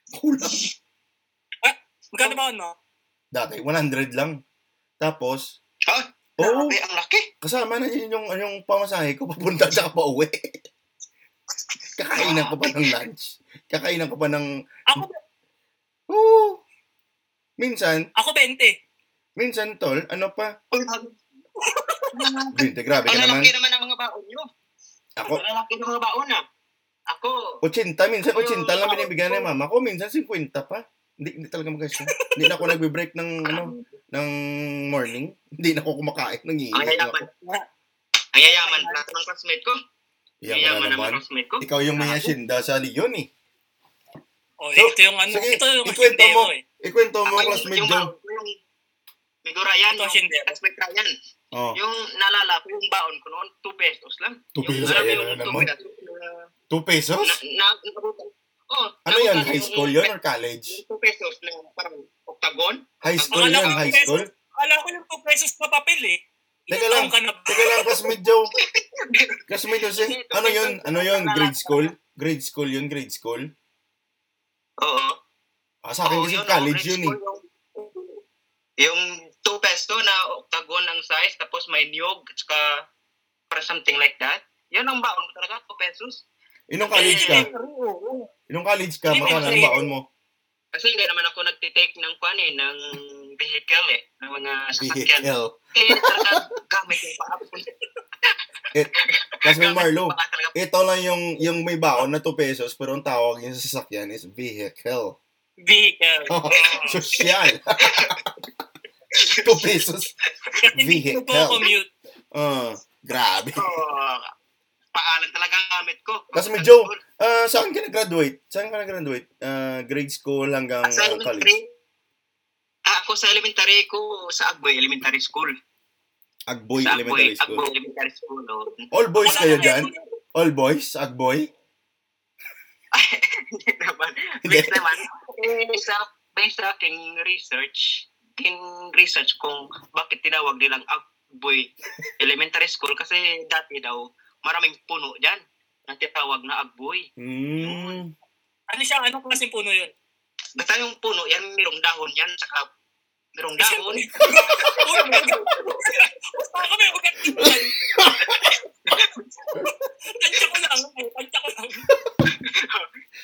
[LAUGHS] Kulang. Magkano ba no? Dati, 100 lang. Tapos, ha? oo, Grabe, ang laki. kasama na yun yung, yung pamasahe ko papunta sa pa uwi. [LAUGHS] Kakainan ko pa ng lunch. Kakainan ko pa ng, Ako, oo. Minsan, ako 20. minsan tol, ano pa? Binte, grabe Ang ka naman. lalaki naman ang mga baon nyo. Ako, Ang lalaki ng mga baon na. Ako, 80, minsan 80 lang binibigyan ng mama ko, minsan 50 pa. Hindi, hindi talaga mag Hindi na ako nagbe-break ng, ano, ng morning. Hindi na ako kumakain. ang Nangihingi yayaman. ako. Ang yayaman lahat ng classmate ko. Yaman Yayaman naman. classmate ko. Ikaw yung may asyenda sa Leon eh. Oh, So, ito yung ano, sige, ito yung ikwento mo. eh. Ikwento mo, Ako yung, classmate yung Joe. baon ko yung Migo Ryan, Ito yung asyendero. classmate Ryan. Oh, Yung nalala ko, yung baon ko noon, 2 pesos lang. 2 pesos, Yung, alam mo yung na- 2 pesos? Na, na, oh, Ano yan? High school yun or college? Yung 2 pesos na parang octagon. High school yan, high pesos. school. Akala ko yung 2 pesos na papel eh. Teka lang? Teka lang, Joe. Classmate Jose, ano yun? Ano yun? Grade school? Grade school yun, grade school? Oo. Ah, sa akin kasi college yun eh. Yung, yung 2 peso na octagon ang size, tapos may niyog, at saka para something like that. Yan ang baon ko talaga, 2 pesos. Inong college ka? Inong college ka? Magkano ang baon mo? Kasi hindi naman ako nagtitake ng kwan eh, ng vehicle eh, ng mga sasakyan. Vehicle. Eh, talaga gamit yung paa. Classmate Marlo, Baka talaga ito lang yung yung may baon na 2 pesos pero ang tawag niya sa sasakyan is vehicle. Vehicle. Oh, [LAUGHS] Social. [LAUGHS] 2 pesos. [LAUGHS] Dito po commute. Ah, grabe. oh, paalan talaga ang gamit ko. Classmate Joe, Ah, saan ka nag-graduate? Saan ka nag-graduate? Ah, grade school hanggang Ah, sa ah, college? ah, ako sa elementary ko sa Agboy Elementary School. Agboy sa Elementary Agboy, School. Agboy Elementary School. Oh. All boys Wala kayo dyan? All boys? Agboy? [LAUGHS] Hindi naman. Hindi. Based naman, sa, based sa aking research, king research kung bakit tinawag nilang Agboy Elementary School kasi dati daw maraming puno dyan na tinawag na Agboy. Hmm. Ano siya? Anong klaseng puno yun? Basta yung puno, yan merong dahon yan, saka merong dahon. [LAUGHS] Uy, Basta kami, tingnan. Tansya ko lang. eh, Tansya ko lang.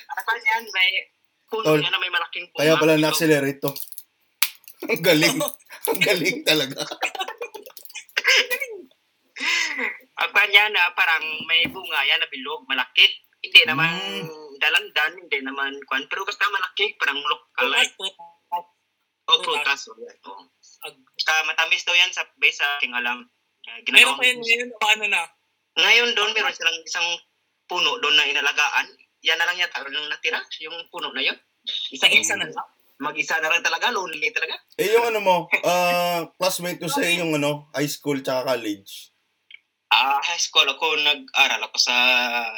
At yan, may puno Tol, yan na may malaking puno. Kaya pala na-accelerate to. Ang galing. Ang galing talaga. Ang kanya na parang may bunga yan na bilog, malaki. Hindi naman Mm. dalandan, hindi naman kwan. Pero basta malaki, parang local like. O prutas. o yan, o. Basta matamis daw yan sa base sa aking alam. Uh, Meron pa yun ngayon, paano na? Ngayon doon, meron silang isang puno doon na inalagaan. Yan na lang yata ang natira, yung puno na yun. Isa-isa na lang. Mag-isa na lang talaga, lonely talaga. Eh, yung ano mo, [LAUGHS] ah, classmate ko sa yung ano, high school tsaka college. Ah, high school ako, nag-aral ako sa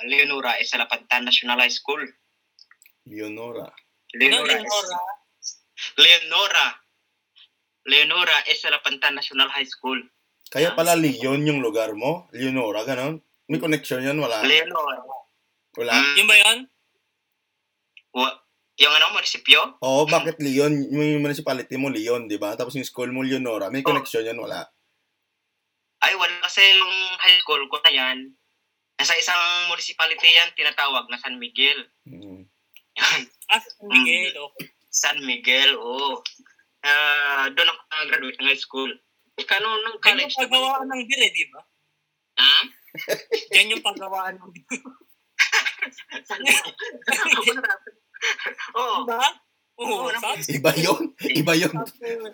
Leonora, eh, sa Lapantan National High School. Leonora. Leonora. Leonora? Leonora. Leonora es sa Lapantan National High School. Kaya pala Leon yung lugar mo? Leonora, ganon? May connection yan? Wala? Leonora. Wala? Mm, Yun ba yun? wa- yung ano, munisipyo? Oo, bakit Leon? Yung municipality mo, Leon, di ba? Tapos yung school mo, Leonora. May connection yan? Wala? Ay, wala kasi yung high school ko na yan. Nasa isang municipality yan, tinatawag na San Miguel. Hmm. Ah, San Miguel. Okay. San Miguel, oo. Ah, doon ako nag-graduate ng high school. Ikaw nung nung Yan college yung paggawaan ng beer eh, di ba? Ha? Yan yung paggawaan ng beer. [LAUGHS] [LAUGHS] Oo. Diba? Oo, Oo. Iba yun? Iba yun? Miguel.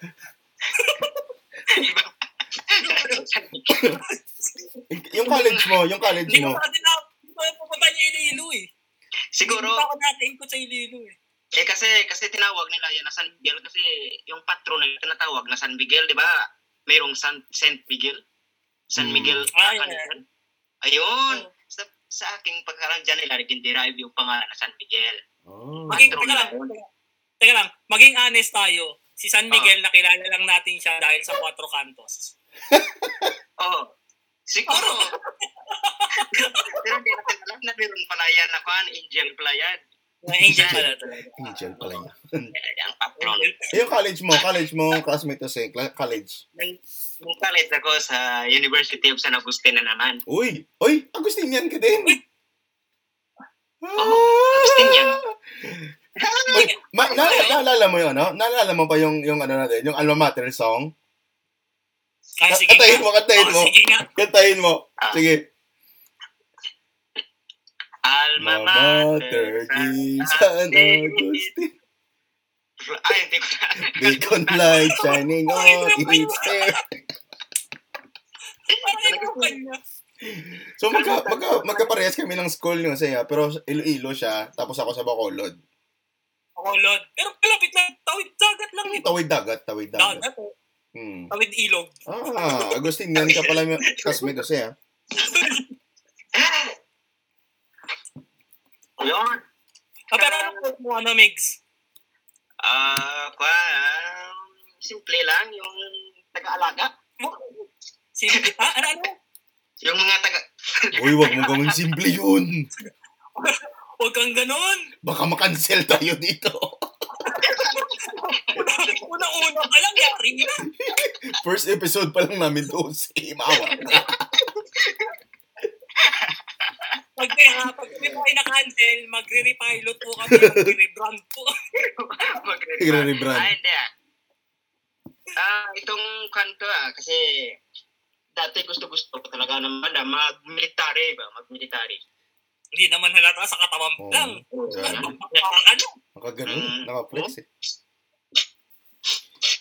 [LAUGHS] Yung college mo, yung college Hindi ko mo. pa kasi na, hindi ko pa pupunta niya Iloilo eh. Siguro, Hindi pa ako nakaikot sa Iloilo eh. Eh kasi kasi tinawag nila yan na San Miguel kasi yung patron na tinatawag na San Miguel, 'di ba? Mayroong San Saint Miguel. San Hmm. Miguel. Ah, ano yeah. Ayun. Sa, sa aking pagkakarang dyan nila, nag-derive yung pangalan na San Miguel. Oh. Maging, teka lang, teka lang, maging honest tayo. Si San Miguel, nakilala lang natin siya dahil sa Cuatro Cantos. [LAUGHS] Oo. Siguro. [LAUGHS] Pero hindi natin alam na meron pala yan na kan, angel pala yan. Angel pala talaga. Angel pala niya. [LAUGHS] Ang patron. yung college mo, college mo, classmate to say, cla- college. Nung nung college ako sa University of San Agustin na naman. Uy! Uy! Agustinian ka din! Oo. Uy, ma- na- naalala mo yun, no? Naalala mo ba yung, yung ano natin, yung alma mater song? Ay, sige Kantahin nga. mo, kantahin Oh, mo. sige nga. Kantahin mo. Ah. Sige. Alma Mater, di San Agustin. Ay, hindi ko na. Beacon light shining on its hair. Parang ikaw kanya. So magka, magka, magkaparehas kami ng school nyo saya, pero Iloilo siya, tapos ako sa Bacolod. Ako, Lord. Pero malapit lang. Tawid dagat lang ito. Tawid dagat, tawid dagat. Dagat. oh. Hmm. Tawid ilog. Ah, Agustin, yan ka pala yung classmate ko siya. Yun. Ah, pero anong course mo, ano, Migs? Ah, kwa, um, simple lang yung taga-alaga. Sino? Ah, ano, ano? Yung mga taga... [LAUGHS] Uy, wag mo gawing simple yun. Huwag kang ganon. Baka makancel tayo dito. [LAUGHS] Una-una ka lang, yari na. First episode pa lang namin to. Si Mawa. Pag kaya, pag kami po ay na-cancel, magre-repilot po kami, magre-rebrand po. [LAUGHS] Magre-rebrand. Ah, hindi ah. Ah, itong kanto ah, kasi dati gusto-gusto ko talaga naman na mag-military ba, mag-military. Hindi naman halata sa katawan Oo. lang. Ano? Nakaganon. Mm. Nakaflex eh.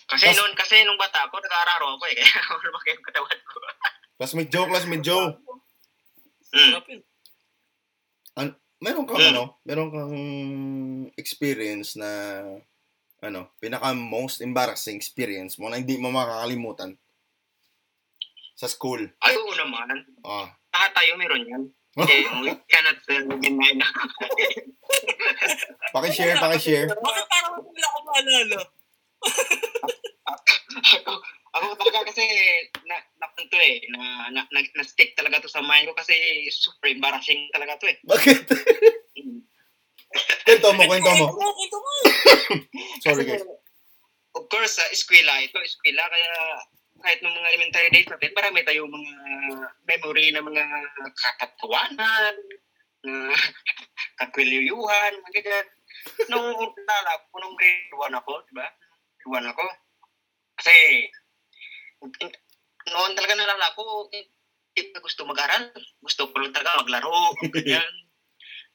Kasi Tas- noon, kasi nung bata ako, nag-aararo ako eh, [LAUGHS] kaya lumaki yung katawan ko. Classmate Joe, classmate Joe. Mm. Sarap yun. Meron kang Mm. ano, meron kang experience na ano, pinaka most embarrassing experience mo na hindi mo makakalimutan sa school. Ay, oo naman. Ah. Lahat tayo meron yan. [LAUGHS] Eh, we cannot uh, deny na. Paki-share, paki-share. Bakit parang wala ko maalala? ako, ako talaga kasi na, napunto eh, na, na, na, na-stick talaga to sa mind ko kasi super embarrassing talaga to eh. Bakit? [LAUGHS] kwento mo, kwento mo. Sorry guys. Of course, sa eskwela, ito eskwela, kaya kahit nung mga elementary days natin, marami tayong mga memory na mga katatawanan, na [LAUGHS] kakwilyuyuhan, mga ganyan. Nung nalala ko, nung grade 1 ako, di ba? Grade 1 ako. Kasi, noon talaga nalala ko, hindi ko gusto mag-aral. Gusto ko lang talaga maglaro, ganyan. [LAUGHS]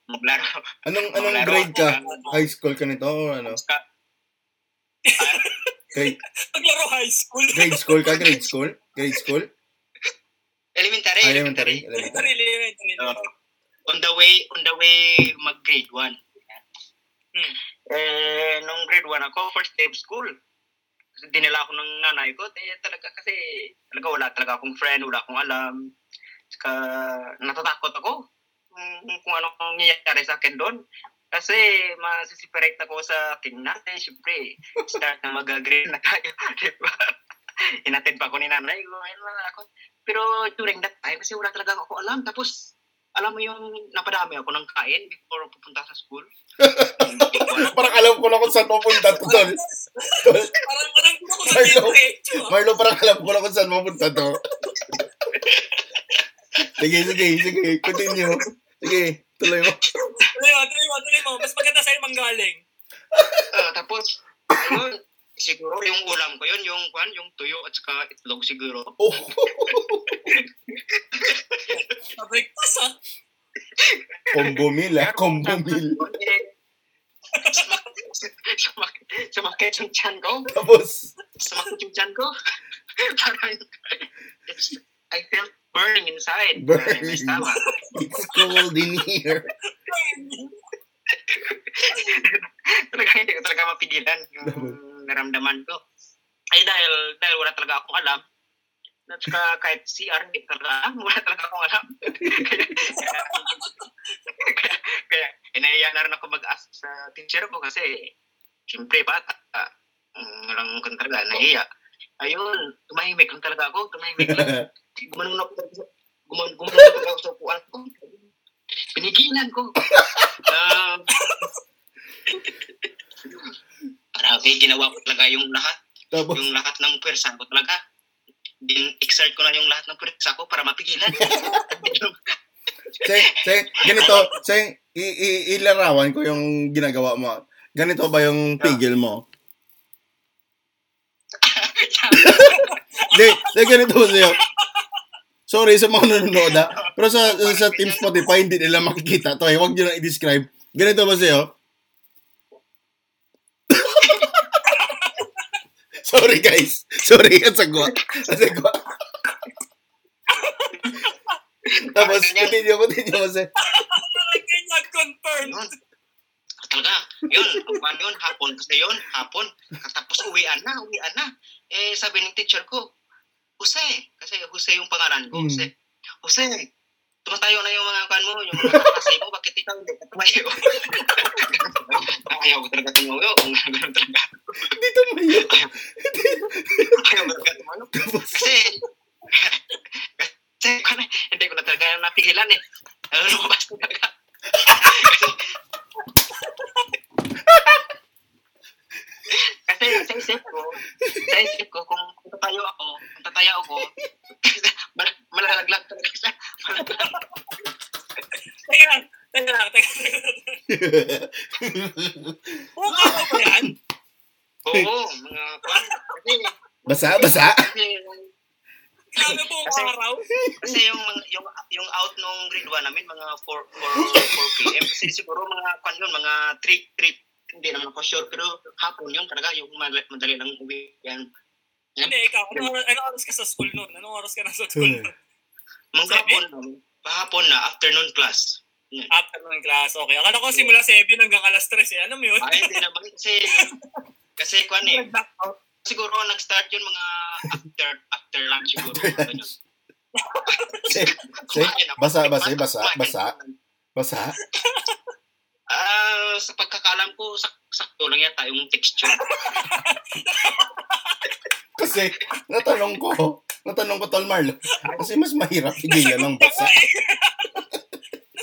Maglaro. Anong anong Maglaro grade ka? High school ka nito o ano? Ka- Grade, [LAUGHS] Naglaro high school. grade school ka? Grade school? Grade school? Elementary. Ah, elementary. Elementary. Elementary, elementary. Oo. on the way on the way mag grade 1. Hmm. Eh nung grade 1 ako first day of school. Kasi dinala ako ng nanay ko, eh, talaga kasi talaga wala talaga akong friend, wala akong alam. Saka natatakot ako kung, kung ano ang nangyayari sa akin doon. Kasi masisiperate ako sa aking nanay, syempre. Start na mag-grade na tayo, [LAUGHS] di ba? Inatid pa ako ni nanay ko, ayun lang ako. Pero during that time, kasi wala talaga ako alam. Tapos, alam mo yung napadami ako ng kain before pupunta sa school. [LAUGHS] Parang alam ko na kung saan mapunta to. Parang parang gusto ko sa Marlo. diretso. ah. Marlo, parang alam ko na kung saan mapunta to. [LAUGHS] Sige, sige, sige. Continue. Sige, tuloy mo. Tuloy mo, tuloy mo, tuloy mo. Mas maganda sa'yo manggaling. Ah, tapos, ayun, siguro yung ulam ko yun, yung kwan, yung tuyo at saka itlog siguro. Oh, [LAUGHS] combo meal ah. Combo meal. Sumakit, sumakit yung tiyan ko. Tapos, Sumakit yung tiyan ko. [LAUGHS] Parang, I felt burning inside. Burning. My stomach. it's cold in here. talaga hindi ko talaga mapigilan yung naramdaman ko. Ay dahil, dahil wala talaga akong alam. At saka kahit CR, hindi talaga alam. Wala talaga akong alam. kaya, kaya, kaya, Inahiya na rin ako mag-ask sa teacher ko kasi, siyempre, bata. Uh, walang kan talaga, nahiya. Ayun, tumahimik lang talaga ako, tumahimik lang. Gumanon ako talaga, guman, gumanon ako sa upuan ko. Pinigilan ko. Uh, Grabe, ginawa ko talaga yung lahat. Tapos, Yung lahat ng pwersa ko talaga. Din, exert ko na yung lahat ng pwersa ko para mapigilan. Seng, seng, ganito, seng, i, i, ilarawan ko yung ginagawa mo. Ganito ba yung pigil mo? Hindi, ganito sa'yo? Sorry sa mga nanonood ha. Pero sa, sa Team Spotify, hindi nila makikita to eh. Huwag nyo lang i-describe. Ganito ba sa'yo? [LAUGHS] Sorry guys. Sorry, ang sagwa. Ang sagwa. Tapos, continue, continue mo sa'yo. Barangay not confirmed. Talaga, yun, paano yun, hapon, kasi yun, hapon, katapos uwian na, uwian na. Eh, sabi ng teacher ko, Jose, kasi Jose yung pangalan ko, Mm. Jose. Jose, tumatayo na yung mga kan mo, yung mga kaklase mo, bakit ikaw hindi ka tumayo? Ayaw ko talaga tumayo, kung gano'n talaga. Hindi tumayo. Ayaw ko talaga tumayo. Kasi, kasi, ano, hindi ko na talaga napigilan eh. Ano, lumabas talaga. Kasi sa isip ko, sa isip ko, kung, kung tatayo ako, kung tatayo ako, mal- malalaglag talaga siya. Malalaglag. Teka lang, teka lang, teka Mukha ko ba yan? Oo, mga. Kasi, Basa, basa. kasi, Grabe buong Kasi- araw. kasi yung, mga- yung, yung out nung grade 1 namin, mga 4, 4, 4 p.m. Kasi siguro mga kwan yun, mga 3, 3, hindi naman ako sure, pero hapon yun talaga, yung madali, madali lang uwi. Yan. Hindi, ikaw, ano, ano oras ka sa school noon? Anong oras ka na sa school noon? Mga hapon na, hapon na, afternoon class. Afternoon class, okay. Akala ko simula 7 hanggang alas 3 eh. Ano mo yun? Ay, hindi naman kasi, kasi kwan eh, siguro nag-start yun mga after after lunch siguro. [LAUGHS] Say, say, basa, basa, basa, basa, basa. Ah, sa pagkakalam ko, sak sakto lang yata yung texture. [LAUGHS] Kasi, natanong ko, natanong ko, Tol Marlo, kasi mas mahirap higilan ng basa.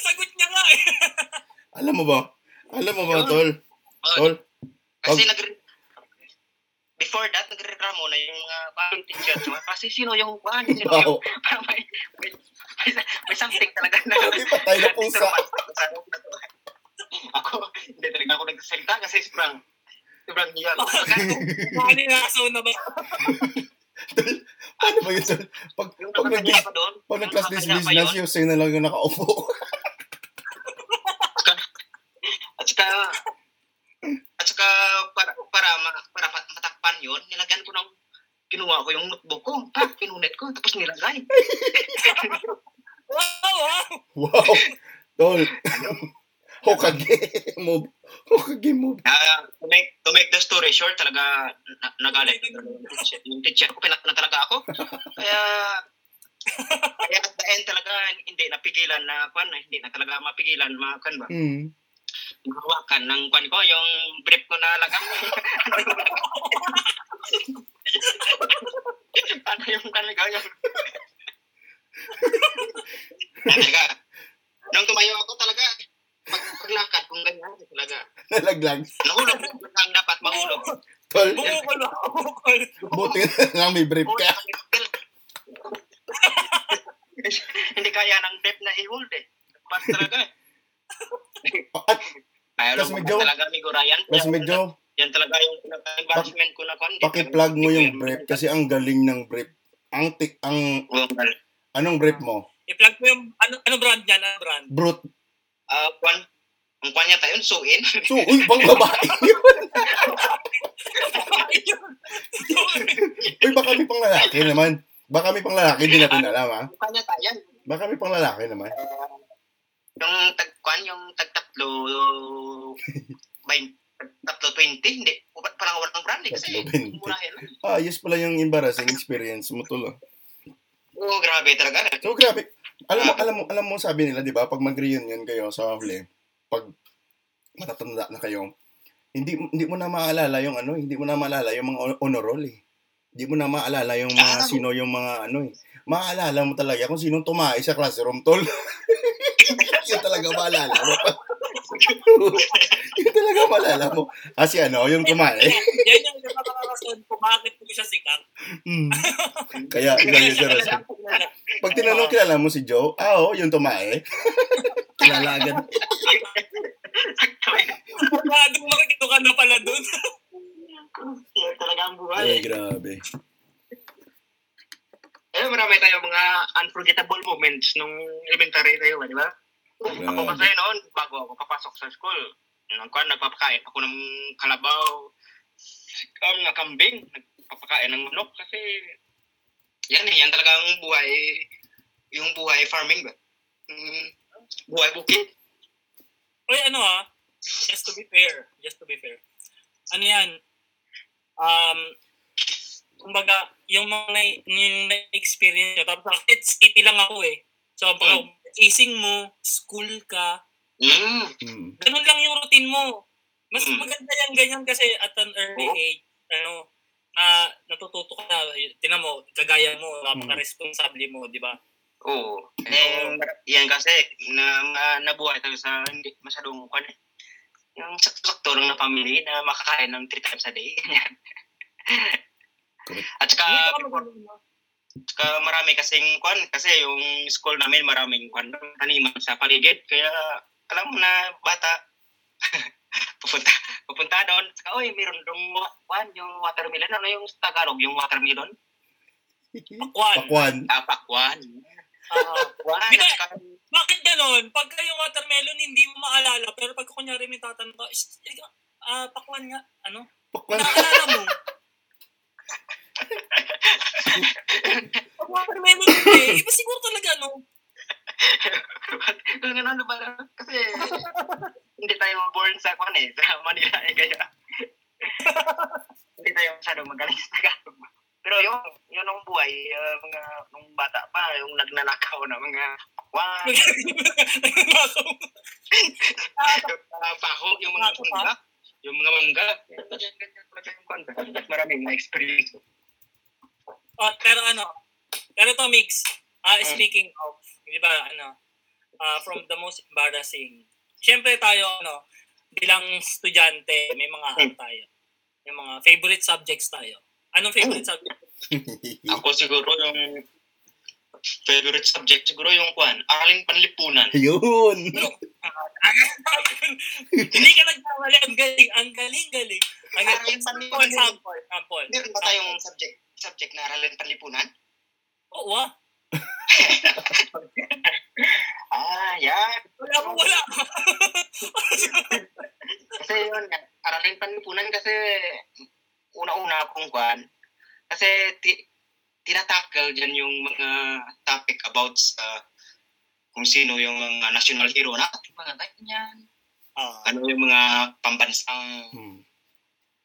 Nasagot niya nga eh. [LAUGHS] Alam mo ba? Alam mo ba, Tol? Oh, Tol? kasi nag Before that, nagreklamo na yung mga parang teacher. So, kasi sino yung kuhan? Sino Wow. yung, [LAUGHS] parang may, may, may, may something talaga na. May patay na pusa. ako, hindi talaga ako nagsasalita kasi sobrang, sobrang hiya. Maninasaw na ba? Paano ba yun, Tol? Pag, Yung pag, nag nakakaya pa doon, pag nag-class yung dismiss nakakaya na, pa si Jose na lang yung nakaupo. At saka, at saka para, para, ma- para pat- matakpan yun, nilagyan ko ng, kinuha ko yung notebook ko, pa, pinunit ko, tapos nilagay. Wow, wow. Wow. Tol. [LAUGHS] Hokage move. Hokage move. Uh, to, make, to make the story short, talaga na, nagalit yung teacher- yung teacher ko, pinak na talaga ako. Kaya, kaya at the end talaga, hindi napigilan na, kwan, hindi na talaga mapigilan, mga kwan ba? Hmm. Hawakan ng kwan ko, yung brief ko na lagam. [LAUGHS] ano yung talaga yung... [LAUGHS] talaga. Nung tumayo ako talaga, pag paglakad kung ganyan talaga. Nalaglag. Nahulog ang dapat mahulog. Tol, Bumukol ako, bumukol. buti na lang may brief ka. Hindi kaya ng dep na i-hold eh. Pas talaga eh. At, Ay, Tas alam mo medyo- talaga amigo Ryan. mas Yan- medyo, Yan talaga yung pinaka-embarrassment ko na kon. paki-plug mo yung brief kasi ang galing ng brief. Ang, tik, ang, anong brief mo? I-plug mo yung, ano, ano brand yan? Ano brand? Brute. Ah, kwan. Ang kwan niya tayo, suin. So, uy, pang babae yun. [LAUGHS] Uy, baka may pang lalaki naman. Baka may pang lalaki, hindi natin alam ha. Ang kwan niya tayo. Baka may pang lalaki naman. Yung tag kwan, yung tag tatlo, [LAUGHS] bain, tatlo 20, hindi. Parang walang brand eh. Kasi Tatlo 20. murahin lang. Ah, yes pala yung embarrassing experience mo tol. ah. Oo, grabe talaga. So, grabe. Alam mo, alam mo, alam mo sabi nila, di ba, pag mag-reunion kayo sa huli, pag matatanda na kayo, hindi hindi mo na maalala yung ano, hindi mo na maalala yung mga honor roll eh. Hindi mo na maalala yung mga Ah. sino yung mga ano eh. Maalala mo talaga kung sinong tumae sa classroom tol. [LAUGHS] yun talaga maalala mo. [LAUGHS] yun talaga maalala mo. Ah, si ano, yung tumae. Yan yung nakakarason kung bakit po siya sikat. Hmm. [LAUGHS] Kaya, yun siya rason. Pag tinanong kilala mo si Joe, ah, oo, yung tumae. kilala agad. Pagkadong makikita ka na pala dun. Yan talaga ang Ay, buhay. grabe. Eh, marami tayong mga unforgettable moments nung elementary tayo, di ba? Ako Grabe. kasi noon, bago ako papasok sa school, nung kuwan, nagpapakain ako ng kalabaw, um, nga kambing, nagpapakain ng manok kasi yan eh, yan talagang buhay, yung buhay farming ba? Mm, buhay bukid. Oy, ano ah, just to be fair, just to be fair. Ano yan, um, kumbaga, yung mga na- yung na-experience nyo, tapos ako, it's city lang ako eh. So, pag ising mo, school ka, Mm. Ganun lang yung routine mo. Mas Mm. maganda yan ganyan kasi at an early Oo. age, ano, na natututo ka na, tinan mo, kagaya mo, napaka-responsable mo, di ba? Oo. Eh, yan kasi, na, na, nabuhay tayo sa hindi masyadong eh. Yung sakto lang na family na makakain ng three times a day. [LAUGHS] At saka, before, maganda. saka marami kasing kwan, kasi yung school namin maraming kwan, taniman sa paligid. Kaya, alam mo na, bata, [LAUGHS] pupunta, pupunta doon. Saka, oy, meron dong wa- kwan, yung watermelon. Ano yung Tagalog, yung watermelon? Pakwan. Pakwan. Ah, pakwan. Ah, Pakwan. At saka, bakit ganon? Pagka yung watermelon, hindi mo maalala. Pero pag kunyari may tatanong ka, "Is- ikaw, ah, pakwan nga, ano? Pakwan. Naalala mo? [LAUGHS] Pag watermelon hindi, iba siguro talaga, no? Kung ano ba, kasi hindi tayo born sa kwan eh, sa Manila eh, kaya hindi tayo masyadong magaling sa Tagalog. Pero yung, yun ang buhay, uh, mga, nung bata pa, yung nagnanakaw na mga pakwan, uh, pahog, yung mga mangga, yung mga mangga. Kwan. Maraming na-experience. Oh, pero ano, pero to mix, ah Mm. speaking of, di ba, ano, ah, from the most embarrassing, syempre tayo, ano, bilang estudyante, may mga ano tayo, may mga favorite subjects tayo. Anong favorite subject? [LAUGHS] Ako siguro yung favorite subject siguro yung kwan, aralin panlipunan. Yun. [LAUGHS] [LAUGHS] Hindi ka nagkamali. Ang galing. Ang galing, galing. Ang galing. pandi- Sample, sample, sample. Meron ba tayong subject subject na aralin panlipunan? Oo ah. [LAUGHS] Ah, yan. Wala mo, wala. [LAUGHS] Kasi yun, aralin panlipunan kasi una-una akong kwan. Kasi ti tinatakal dyan yung mga topic about sa kung sino yung mga national hero natin, mga ganyan. Ah, Ano yung mga pambansang Hmm.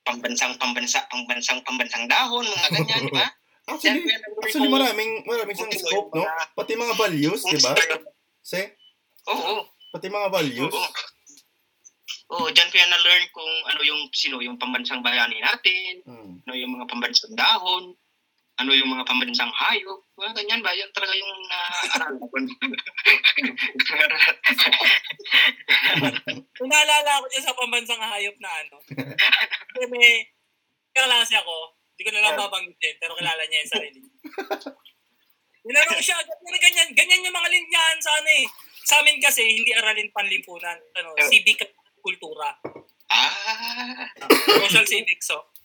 Pambansang pambansa pambansang pambansang dahon, mga ganyan, di ba? [LAUGHS] Actually, actually maraming maraming siyang scope, no? Pati mga values, di ba? Se, Oo. pati mga values. Oo. Oo, dyan ko yan na-learn kung ano yung sino yung pambansang bayani natin, Hmm. ano yung mga pambansang dahon, ano yung mga pambansang hayop, mga ganyan ba? Yan talaga yung na-aralan ko. Naalala ako dyan sa pambansang hayop na ano. Kasi may kaklase ako. Hindi ko na lang babanggitin, pero kilala niya yung sarili niya. Tinanong siya, ganyan, ganyan, ganyan yung mga linyahan sa ano eh. Sa amin kasi, hindi aralin panlipunan. Ano, civic kultura. ah, social civics, so. So,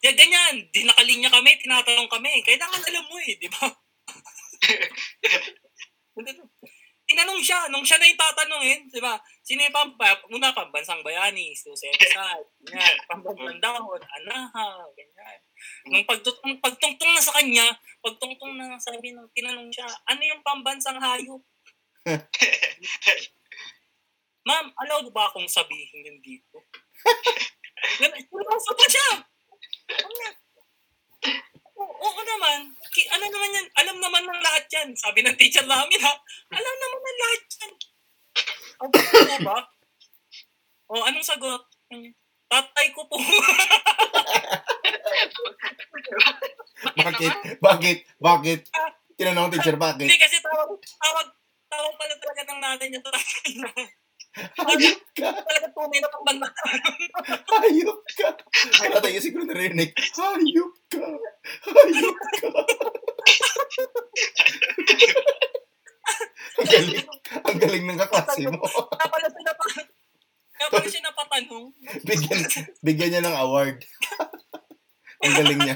yeah, ganyan. Di nakalinya kami, tinatanong kami. Kailangan alam mo eh, di ba? [LAUGHS] Tinanong siya, nung siya na yung tatanungin, di ba? Sino yung pampa, una pambansang bayani, Susensat, ganyan, pambansang dahon, anaha, ganyan. Nung pagtutong, pagtungtong na sa kanya, pagtungtong na sabi nung tinanong siya, ano yung pambansang hayop? [LAUGHS] Ma'am, allowed ba akong sabihin yun dito? Pumasok pa siya. Oo, naman. Ano naman yan? Alam naman ng lahat yan. Sabi ng teacher namin ha. Alam naman ng lahat yan. Ano ba? O, anong sagot? Tatay ko po. Bakit? Bakit? Bakit? Tinanong ng teacher, bakit? Hindi kasi tawag, tawag, tawag pala talaga ng nanay niya sa tatay. Hayop [LAUGHS] ka! talaga tunay na pambanda. Hayop ka! [LAUGHS] Ang tatay niya siguro narinig, Hayop ka! Hayop ka! ang galing, ang galing ng kaklase mo. Kaya pala siya napa, kaya pala siya napatanong. Bigyan, bigyan niya ng award. ang galing niya.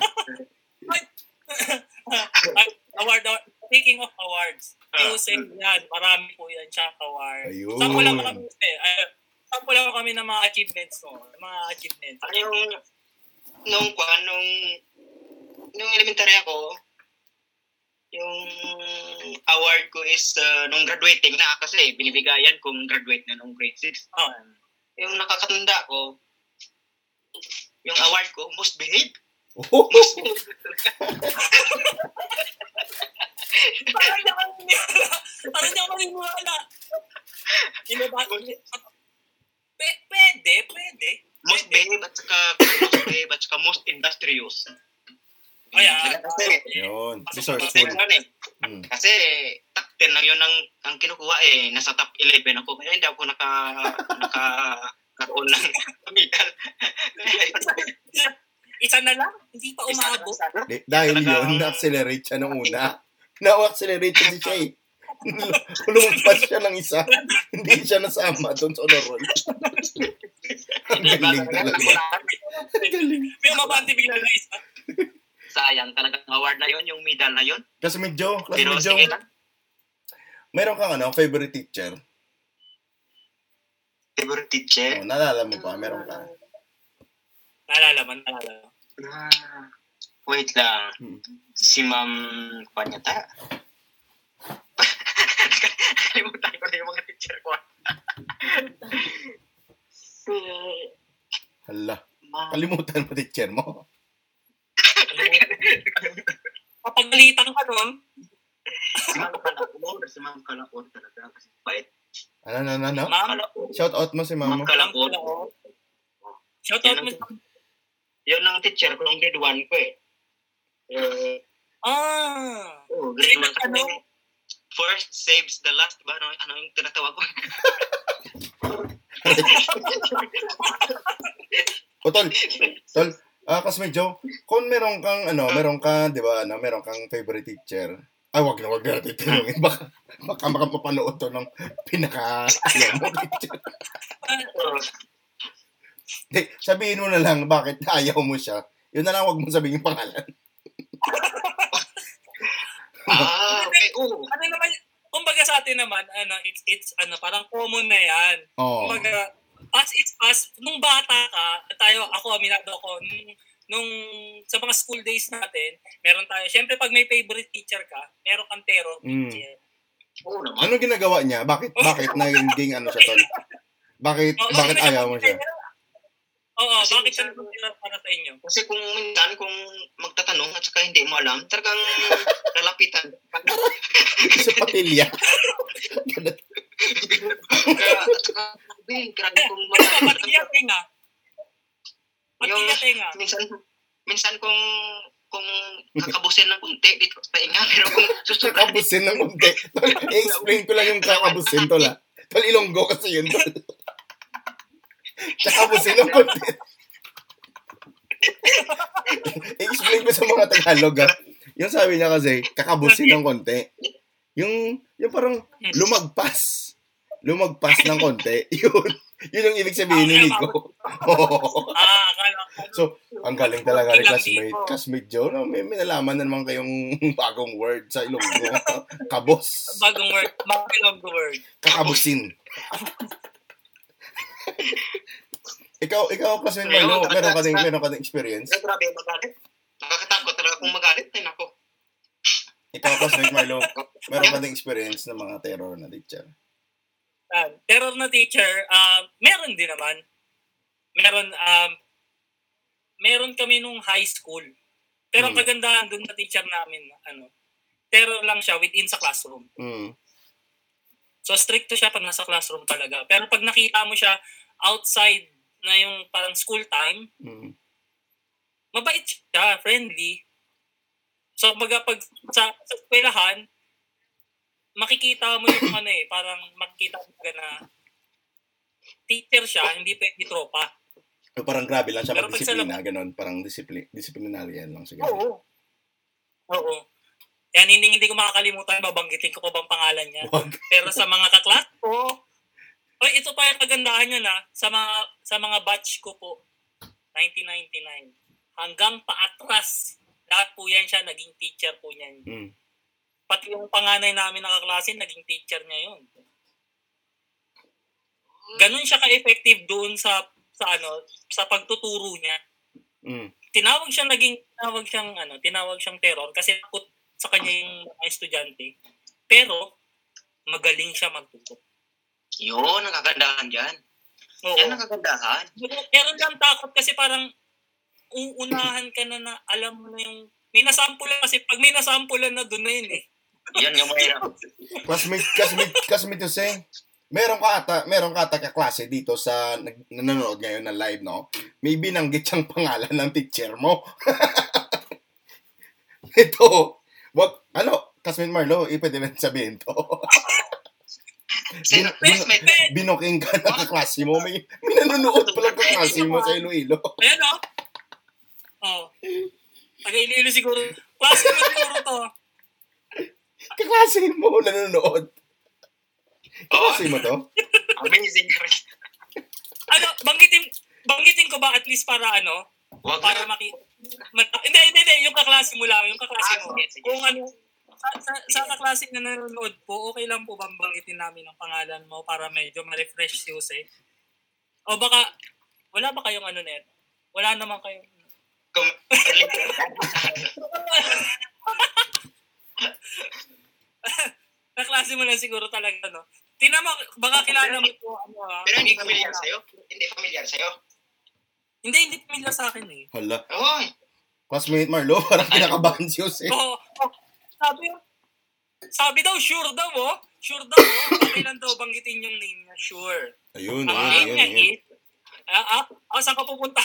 Ay, [LAUGHS] award, award. Speaking of awards, Tuesday yan, marami po yan, Chuck Award. Ayun. Sample lang kami, eh, ay, sample lang kami ng mga achievements mo, ng mga achievements. Ano yung, nung, kwan, nung, nung elementary ako, yung award ko is uh, nung graduating na kasi binibigayan kung graduate na nung grade 6. Oh, Yung nakakatanda ko, yung award ko, most behave. Oh, Most [LAUGHS] behave. [LAUGHS] parang niya kami parang niya kami wala. Hindi ba? P- pwede, pwede. most behave at saka most behave at saka most industrious. Ayan. Kasi, Yun. kasi, Resourceful. eh, Hmm. kasi top 10 lang yun ang, ang kinukuha eh. Nasa top 11 ako. Kaya hindi ako naka, naka, karoon ng medal. [LAUGHS] Isa na lang, hindi pa umabot. Dahil yun, na-accelerate siya nung una. Na-accelerate kasi siya eh. [LAUGHS] Lumagpas siya ng isa. Hindi siya nasama doon sa honor roll. Ang galing talaga. Ang galing. May umabante bigla na isa. Sayang talagang award na yun, yung medal na yun. Kasi medyo, kasi Pero medyo, sige lang. meron kang ano, favorite teacher. Favorite teacher. Oh, naalala mo pa, meron ka. Naalala man, naalala. Ah, wait lang. Hmm. Si Ma'am Panyata. Kalimutan ko na yung mga teacher ko. si Hala, Ma'am... kalimutan mo teacher mo. Papagalitan ka nun. Si Ma'am Kalakor. Si Ma'am Kalakor talaga. Kasi bait. Ano, ano, ano, ano? Ma'am, Shout out mo si Ma'am mama. Kalakor. shout out mo. Yun ang teacher ko ng grade 1 ko eh. Eh, Ah. oh, grade 1 Ano? ano? First saves the last ba? Ano, ano yung tinatawag ko? [LAUGHS] O, tol, tol, ah, kasi medyo, kung meron kang, ano, meron ka, di ba, ano, meron kang favorite teacher, ay, wag na, wag na natin tinungin. Baka, baka makapapanood to ng pinaka, ayaw mo, teacher. [LAUGHS] Di, sabihin mo na lang bakit ayaw mo siya. Yun na lang, wag mo sabihin yung pangalan. Ah, okay. Oo. Ano naman, kumbaga sa atin naman, ano, it's, it's, ano, parang common na yan. Oo. Kumbaga, as it's as, nung bata ka, tayo, ako, aminado ako, nung, nung sa mga school days natin, meron tayo, syempre pag may favorite teacher ka, meron kang tero Mm. teacher. Oo naman. Ano ginagawa niya? Bakit, bakit [LAUGHS] naging ano siya, tol? Bakit, bakit bakit ayaw mo siya? Oo, Kasi bakit siya minsan- nagtitira para sa inyo? Kasi kung minsan, kung magtatanong at saka hindi mo alam, talagang lalapitan. [LAUGHS] Sa patilya. Ganun. Kaya, at saka, grabe, kung mga... Patiya tenga. minsan, minsan kung kung kakabusin ng kunti dito sa inga, pero kung susunod, Kakabusin ng konti. Tol, i-explain ko lang yung kakabusin, tol, ha? Tol, ilonggo kasi yun, tol. Kakabusin ng [LAUGHS] konti. i-explain ko sa mga Tagalog, ha? Yung sabi niya kasi, kakabusin ng konti. Yung, yung parang lumagpas. Lumagpas ng konti. [LAUGHS] Yun. Yun yung ibig sabihin ni Nico. [LAUGHS] Ko. So, ang galing talaga ni classmate. Classmate Joe, no? may, may nalaman na naman kayong bagong word sa Ilonggo. Kabos. Bagong word. Bagong word. Kakabusin. Ikaw, ikaw, classmate Milo, meron ka ding, meron ka ding experience? Ay, grabe, magalit. Nakakatakot talaga kung magalit. Ay, nako. Ikaw, classmate [LAUGHS] Milo, meron ka ding experience ng mga terror na teacher? Ah, terror na teacher, ah, meron din naman. Meron, um, meron kami nung high school. Pero ang Hmm. kagandahan dun sa teacher namin, ano, terror lang siya within sa classroom. Mm. So, stricto siya pag nasa classroom talaga. Pero pag nakita mo siya outside na yung parang school time, Mm. mabait siya, friendly. So, baga pag sa, sa eskwelahan, makikita mo yung [COUGHS] ano eh, parang makikita mo na teacher siya, hindi pwede tropa. So, parang grabe lang siya Pero ganun. Parang disipli, disciplinaryan lang siya. Oo. Oo. Yan, hindi, hindi ko makakalimutan, babanggitin ko pa bang pangalan niya. Wag. Pero sa mga kaklat ko, oh, ito pa yung kagandahan niya na, sa mga, sa mga batch ko po, 1999, hanggang paatras, lahat po yan siya, naging teacher po niyan. Mm. Pati yung panganay namin na kaklase, naging teacher niya yun. Ganun siya ka-effective doon sa sa ano sa pagtuturo niya. Mm. Tinawag siyang naging tinawag siyang ano, tinawag siyang terror kasi takot sa kanya yung mga estudyante. Pero magaling siya magturo. Yun, ang kagandahan dyan. Oo. Yan ang kagandahan. Meron lang takot kasi parang uunahan ka na na alam mo na yung may nasampulan kasi pag may nasampulan na doon na yun eh. Yan yung mahirap. [LAUGHS] Classmate, classmate, classmate to say, meron ka ata, meron ka ata kaklase dito sa nag- nanonood ngayon ng live, no? May binanggit siyang pangalan ng teacher mo. [LAUGHS] Ito, wag, ano, classmate Marlo, ipwede na sabihin to. [LAUGHS] Sino? Bin- Classmate. Binuking ka ng kaklase mo. May, may nanonood pala kaklase mo sa Iloilo. Ayan o. Oh. Taga Iloilo siguro. Klase mo siguro to. Kaklase mo nanonood. Kaklase mo to? [LAUGHS] Amazing. Ano, banggitin, banggitin ko ba at least para ano? Wag Para na. maki... Mat- hindi, hindi, hindi. Yung kaklase mo lang. Yung kaklase Ah, mo. Kung ano, sa, sa, sa kaklase na nanonood po, okay lang po bang banggitin namin ang pangalan mo para medyo ma-refresh si Jose? O baka, wala ba kayong ano net? Wala naman kayong... Kung- [LAUGHS] Kaklase mo lang siguro talaga, no? Tinama, baka kilala mo po, ano ah. Pero hindi familiar sa'yo? Hindi familiar sa'yo? Hindi, hindi pamilya sa akin eh. Hala. Oy. Classmate Marlo, [LAUGHS] parang kinakabahan si Jose. Oo. oh, sabi, sabi daw, sure daw, oh. Sure daw, oh. Okay lang daw, banggitin yung name niya, sure. Ayun, Ang ayun, ayun, niya ayun. is, ah, ah, ah, saan ka pupunta? [LAUGHS]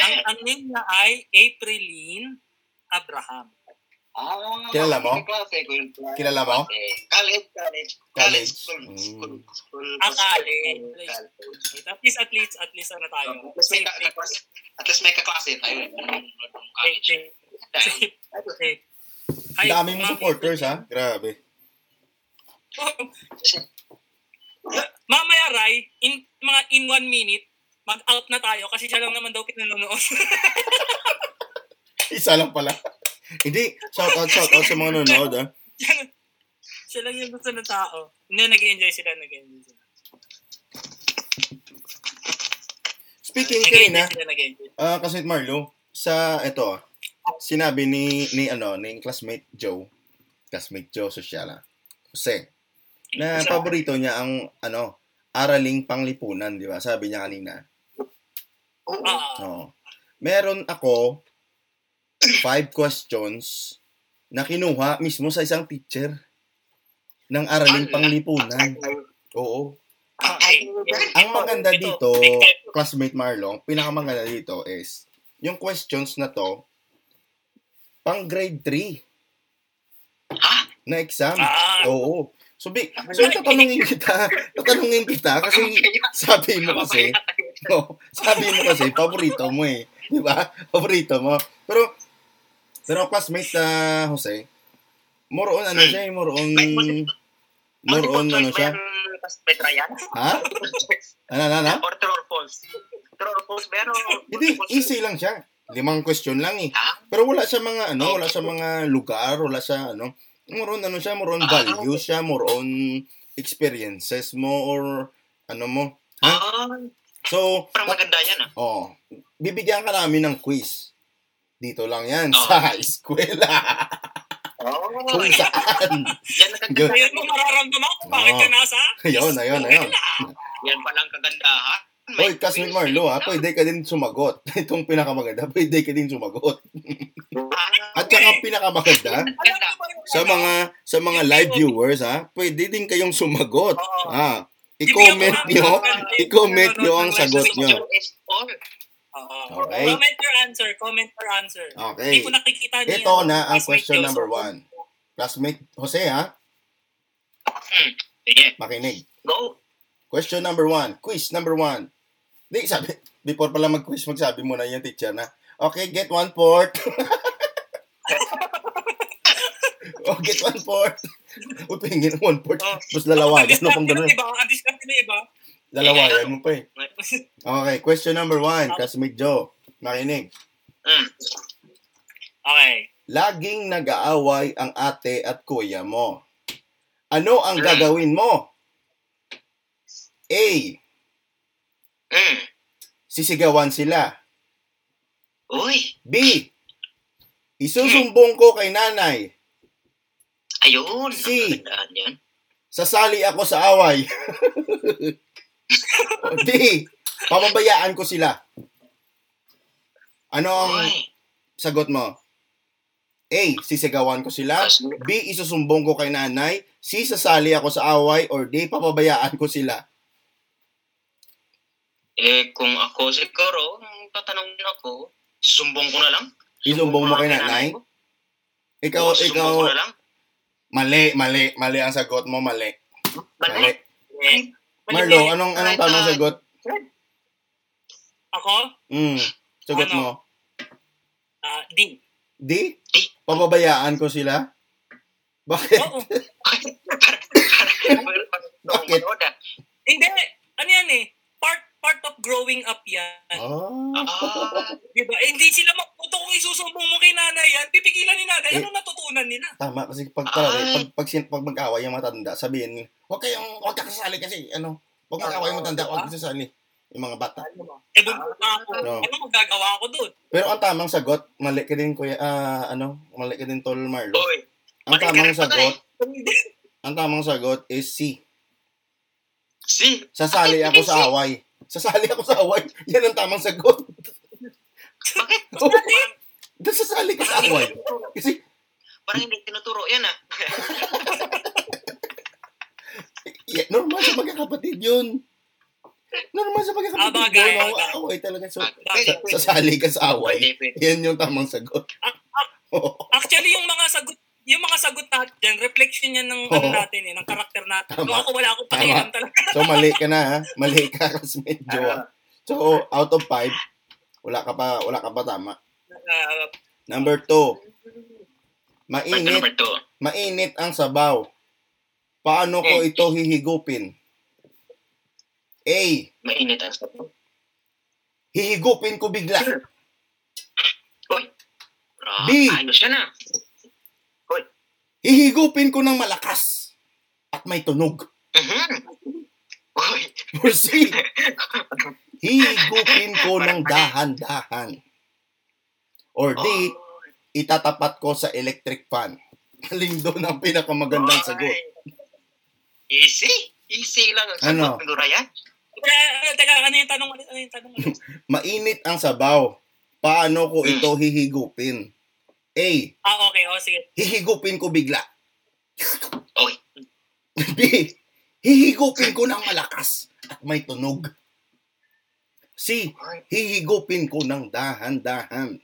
ang, ang name niya ay Apriline Abraham. Ah, Kilala mo? Kilala mo? Eh, College, college. College. School, Mm. school, school. Ah, college. At least, at least, at least, ano tayo? At least may kaklase- at least may kaklase tayo. eh, college. Ay, Dami mong ma'am, supporters, ha? Grabe. [LAUGHS] Mamaya, Rai, in, mga in one minute, mag-out na tayo kasi siya lang naman daw pinanonood. [LAUGHS] Isa lang pala. Hindi, shout out, shout out sa mga nanonood, ha? siya lang yung gusto ng tao. Hindi, nag-enjoy sila, nag-enjoy sila. Speaking Nag-enjoy kanina, sila, ah, kasi Marlo, sa, ito, sinabi ni, ni, ano, ni classmate Joe, classmate Joe Sociala, Jose, na paborito niya ang, ano, araling panglipunan, di ba? Sabi niya kanina. Ah, Oo. Meron ako five questions na kinuha mismo sa isang teacher ng araling panglipunan. Oo. okay. Ang maganda Ito, dito, ito. classmate Marlon, pinakamaganda dito is, yung questions na to, pang grade 3 Ha? na exam. Ah. Oo. So, bi- so tatanungin kita, tatanungin kita kasi sabi mo kasi, no, sabi mo kasi, paborito mo eh. Di ba? Paborito mo. Pero, pero classmate na Jose, more on ano siya eh, more on, more on ano siya. Classmate Ryan? Ha? Ano, ano, ano? Or true or false? True or false? Pero... Hindi, easy lang siya. Limang question lang eh. Pero wala siya mga ano, wala siya mga lugar, wala siya ano. More on ano siya, more on values siya, more on experiences mo or ano mo. Ha? Ah, So, parang maganda yan ah. oh, bibigyan ka namin ng quiz. Dito lang yan, Oh. sa eskwela. [LAUGHS] Oh, Kung saan. yan. Ayun mo mararamdaman kung bakit Oo. ka nasa. Ayun, ayun, ayun. Yan palang kagandahan. Hoy, Kasmit Marlo ha, pwede ka din sumagot. [LAUGHS] Itong pinakamaganda, pwede ka din sumagot. At saka pinakamaganda, sa ano? mga sa mga live viewers ha, pwede din kayong sumagot. Ha. I-comment nyo, i-comment nyo ang sagot nyo. Oo. Okay. Comment your answer. Comment your answer. Hindi Okay. ko nakikita niya. Ito na ang question number one. Classmate Jose ha, Sige, makinig. go. Question number one. Quiz number one. Di, sabi, before pala mag-quiz, magsabi mo na yung teacher na, okay, get one fourth. [LAUGHS] oh, get one fourth. Uy, pahingin one fourth. Oh. Tapos lalawagan mo pang ganun. Iba, ang discount na iba. Lalawagan mo pa eh. [LAUGHS] Okay, question number one. Classmate Joe. Makinig. Mm. Okay. Laging nag-aaway ang ate at kuya mo. Ano ang Mm. gagawin mo? A. Mm. Sisigawan sila. Uy, B. Isusumbong ko kay nanay. ayun. Yan. Sasali ako sa away. [LAUGHS] [LAUGHS] D. Papabayaan ko sila. Ano ang sagot mo? A. Sisigawan ko sila. B. Isusumbong ko kay nanay. C. Sasali ako sa away. Or D. Papabayaan ko sila. eh kung ako siguro, tatanungin ako, sumbong ko na lang. Isumbong mo kay nanay? ko. Ikaw, sumbong ikaw, ko na lang. mali, mali, mali ang sagot mo, mali. Mali. Mali. Eh, Marlo, anong, anong Right, tamang ah. sagot? Ako? Mm, sagot Ano? mo. ah D. D? D. Papabayaan ko sila? Bakit? Oo. [LAUGHS] [LAUGHS] Bakit? Hindi. Ano yan eh? Part of growing up yan. Oh. Ah, Diba? Eh, hindi sila maputo kung isusumbong mo kay nanay yan. Pipigilan ni nanay. Eh. Ano natutunan nila? Tama kasi pag pag, Ay. pag, pag, sin- pag mag-away yung matanda, sabihin, huwag kayong, huwag ka kasali kasi, ano, pag mag-away yung matanda, huwag ka kasali. Yung mga bata. Eh, buntot na ako. No. Ano magagawa ko doon? Pero ang tamang sagot, mali ka din, kuya, ah, ano, mali ka din, Tol Marlo. Uy, Ang tamang sagot, Hindi. ang tamang sagot is C. si. Sasali ako sa away. Sasali ako sa away. Yan ang tamang sagot. Bakit? [LAUGHS] Dahil sasali ka sa away. Kasi, Parang hindi tinuturo yan ah. [LAUGHS] yeah, normal sa magkakapatid yun. Normal sa Ah, magkakapatid bagay, yun. bagay. Away talaga. So, sa- pwede. sasali ka sa away. Yan yung tamang sagot. [LAUGHS] Actually, yung mga sagot yung mga sagot natin reflection yan ng ano Oo. natin eh, ng karakter natin. Tama. Kung ako wala akong pakialam talaga. So, mali ka na, ha? Mali ka, [LAUGHS] Joe. ah. [LAUGHS] So, out of five, wala ka pa, wala ka pa tama. Ah, Number two, mainit, number two. mainit ang sabaw. Paano ko ito hihigupin? A. Mainit ang sapo. Hihigupin ko bigla. Uy. Ah, B. Ayos yan Hihigupin ko ng malakas. At may tunog. Mhm. Or C. [LAUGHS] Hihigupin ko ng dahan-dahan. Or D. Oh. Itatapat ko sa electric fan. Alin doon ang pinakamagandang sagot? Easy. Easy lang ang Ano? sagot. Siguro yan. teka, teka, ano yung tanong? Ano yung tanong? [LAUGHS] Mainit ang sabaw. Paano ko ito hihigupin? A. ah, okay. O, sige. Hihigupin ko bigla. Uy. [LAUGHS] B. Hihigupin ko ng malakas at may tunog. C. Hihigupin ko ng dahan-dahan.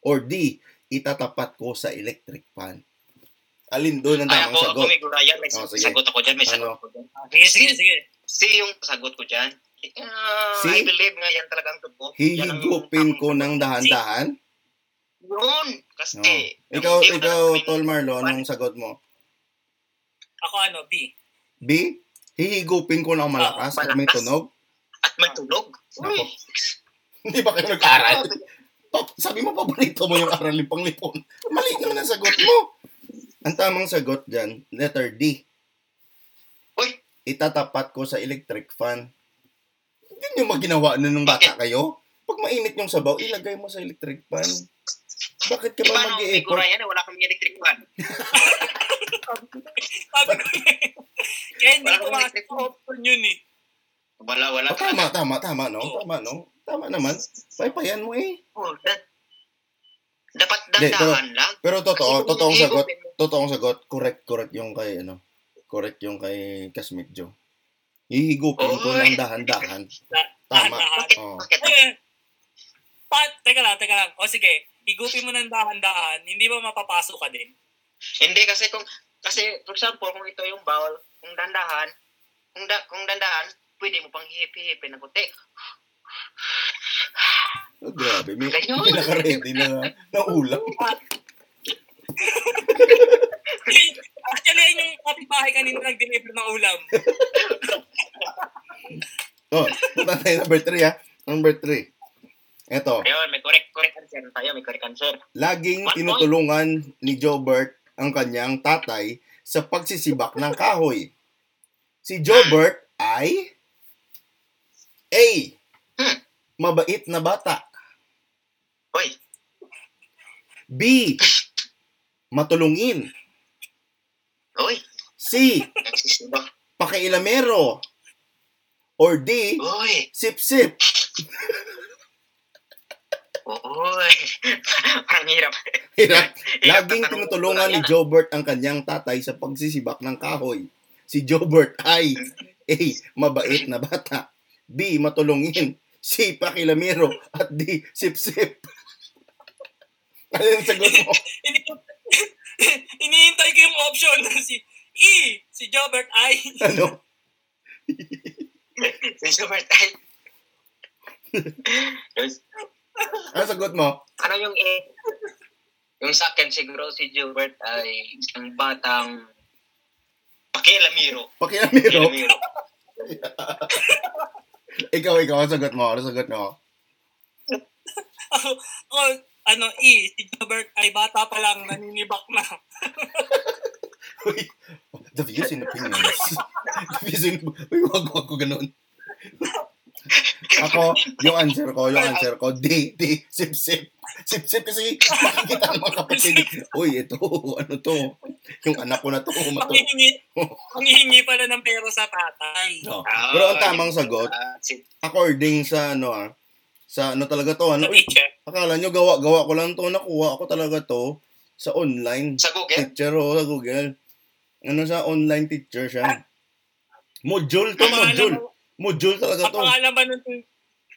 Or D. Itatapat ko sa electric fan. Alin doon ang Ay, tamang ako, sagot? ako may gurayan. May Oh, sige. sagot ako dyan. May Ano? sagot ako dyan. Sige, sige, sige. Si yung sagot ko dyan. Ah, Si? I believe nga yan talagang tubo. Yan ang- Hihigupin ko ng dahan-dahan? Yun. Kasi, No. Ikaw, mo ikaw, na- Tol Marlo, anong sagot mo? Ako ano, B. B. Hihigupin ko ng malakas at may tunog? At may tunog. Uy. Hindi ba kayo nag-aral? Pa- sabi mo, paborito mo yung aralin panglipon. Mali naman ang sagot mo. Ang tamang sagot dyan, letter D. Uy. Itatapat ko sa electric fan. Hindi nyo maginawa na nung bata kayo? Pag mainit yung sabaw, ilagay mo sa electric fan. Bakit ka ba nung may mag-i-effort? gurayan eh, wala kami electric fan. [LAUGHS] Sabi ko Kaya hindi ko option yun eh. Wala, wala. Oh, tama, tama, tama, no? Tama, no? Tama naman. Paypayan mo eh. Oh, da- dapat pero- dandahan lang. Pero totoo, Kasi totoong sagot, kung- totoong sagot, correct, correct yung kay, ano, correct yung kay Kasmit Joe. Hihigupin ko ng dahan-dahan. Da- Tama. dahan-dahan. Bakit? Eh, pa, teka lang, teka lang. O sige, higupin mo ng dahan-dahan, hindi ba mapapasok ka din? Hindi kasi kung kasi for example kung ito yung bawal, kung dandahan, kung da, kung dandahan, pwede mo pang hihip-hihipin ng konti. Oh, grabe, may, Ganyan. may naka-ready na, na ulam. [LAUGHS] Actually, yun yung kapitbahay kanina nag-deliver ng ulam. Oh, punta tayo number 3 ha. Number 3. Eto, Ayun, may correct correct answer tayo, may correct answer. laging One tinutulungan ni Jobert ang kanyang tatay sa pagsisibak ng kahoy. Si Jobert ay A. Hmm. Mabait na bata. Hoy, B. Matulungin. hoy, C. Pakailamero. Or D. Hoy, Sip-sip. Hoy. [LAUGHS] Parang hirap. Hirap. [LAUGHS] Laging tinutulungan ni. Jobert ang kanyang tatay sa pagsisibak ng kahoy. Si Jobert ay A. Mabait na bata. B. Matulungin. C. Pakilamero. At D. Sip-sip. [LAUGHS] Ano yung sagot mo? Ini- Iniintay ko yung option na si E, si Jobert ay Ano? Si Super Tay. Yung- Ano sagot mo? ano yung A? Yung sa akin siguro si Gilbert ay isang batang pakialamiro. Pakilamero. Pakialamiro. [LAUGHS] Ikaw, ikaw. Ano sagot mo? Ano sagot mo? o, ano, E, si Jobert ay bata pa lang naninibak na. [LAUGHS] Uy, the views and opinions. [LAUGHS] the views and... Uy, wag, wag ko ganun. [LAUGHS] Ako, yung answer ko, yung answer ko, D, D, sip, sip. Sip, sip kasi makikita ng mga kapatid. [LAUGHS] Uy, ito, ano to? Yung anak ko na to, mato. Manghihingi, manghihingi pala ng pera sa tatay. No. Pero ang tamang sagot, ah, according sa ano ah, sa ano talaga to, ano, uy, akala nyo gawa, gawa ko lang to, nakuha ako talaga to sa online. sa Google? teacher o sa Google. Ano sa online teacher siya. Module to, Ang module. Module talaga ang to. pangalan ba nung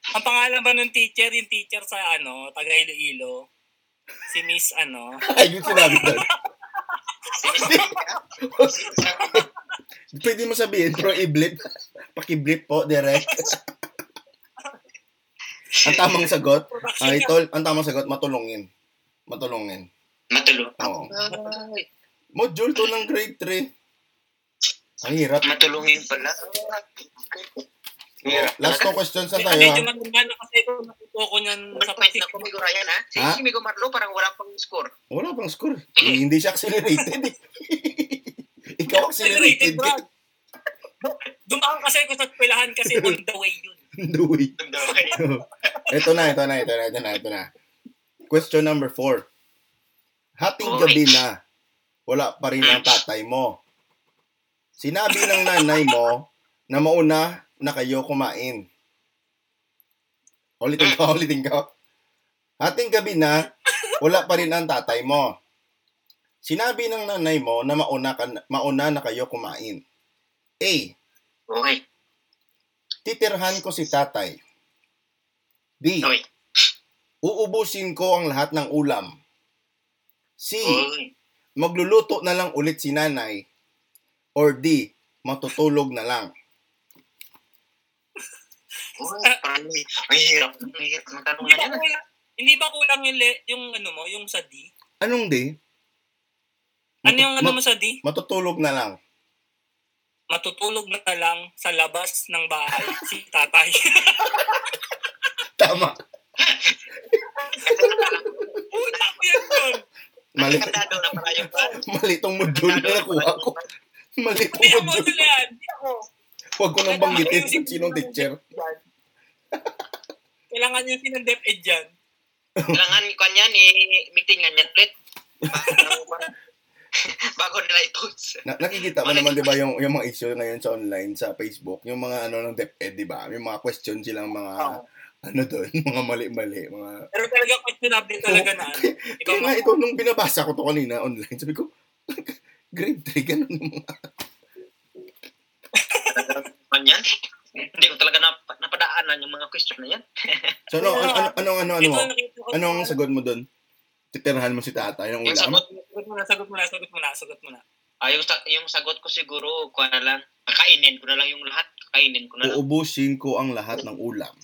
ang pangalan ba nung teacher, yung teacher sa ano, taga Iloilo? Si Miss ano? [LAUGHS] Ay, yung sinabi. Si- Pwede mo sabihin, pero i-blip. Paki-blip po, direct. ang tamang sagot, ay, tol, ang tamang sagot, matulungin. Matulungin. Matulog. Oo. Ay, Module to ng grade 3. Ang hirap. matulungin pala. Oh, last two questions na tayo. medyo ha? matanda na kasi ito, natuto ko niyan sa pagsik. na Kumigo Ryan, ha? Si, Ha? si Migo Marlo parang wala pang score. Wala pang score. Eh, hindi siya accelerated. eh. [LAUGHS] Ikaw accelerated. Dumaan kasi ako sa pilahan kasi [LAUGHS] on the way yun. No way. Damdamay. [LAUGHS] ito na, ito na, ito na, ito na, ito na. Question number four. Hating gabi na, wala pa rin ang tatay mo. Sinabi ng nanay mo na mauna na kayo kumain. Ulitin ko, [LAUGHS] ulitin ko. Hating gabi na, wala pa rin ang tatay mo. Sinabi ng nanay mo na mauna, ka, mauna na kayo kumain. A. Okay. Titirhan ko si tatay. B. Okay. Uubusin ko ang lahat ng ulam. C. Okay. Magluluto na lang ulit si nanay. Or D. Matutulog na lang. Okay. Parang may, hirap. May hirap ng tanong Hindi na yan. kulang, hindi ba kulang yung, le, yung ano mo, yung sa D? Anong D? Ano yung ano mo sa D? matutulog na lang. Matutulog na lang sa labas ng bahay [LAUGHS] si tatay. Tama. [LAUGHS] Una ko yan yun. Mali, Nakatado na pala yung mali tong module na nakuha ko. Mali tong Hindi ako module. Hindi ako. Huwag ko nang banggitin kung sinong teacher. Kailangan yung sinong DepEd dyan. Kailangan ko niyan, eh, meetingan yan ulit. Para- bago nila i-post. Na, nakikita mo naman 'di ba yung yung mga issue ngayon sa online sa Facebook, yung mga ano ng DepEd 'di ba? Yung mga question silang mga Oo. ano doon, [LAUGHS] mga mali-mali, mga Pero talaga questionable talaga na. ano. Kaya nga ito nung binabasa ko to kanina online, sabi ko [LAUGHS] grade 3 ganun yung mga Man yan? Hindi ko talaga nap napadaanan yung mga question na yan. [LAUGHS] So ano ano ano ano, ano, ano, ko- Ano ang sagot mo doon? Titirhan mo si tatay ng Yung ulam? sagot, Sagot mo na, sagot mo na, sagot mo na, sagot mo na. ah, yung, sa- yung sagot ko siguro, kuha na lang, kakainin ko na lang yung lahat. Kakainin ko na lang. Uubusin ko ang lahat ng ulam.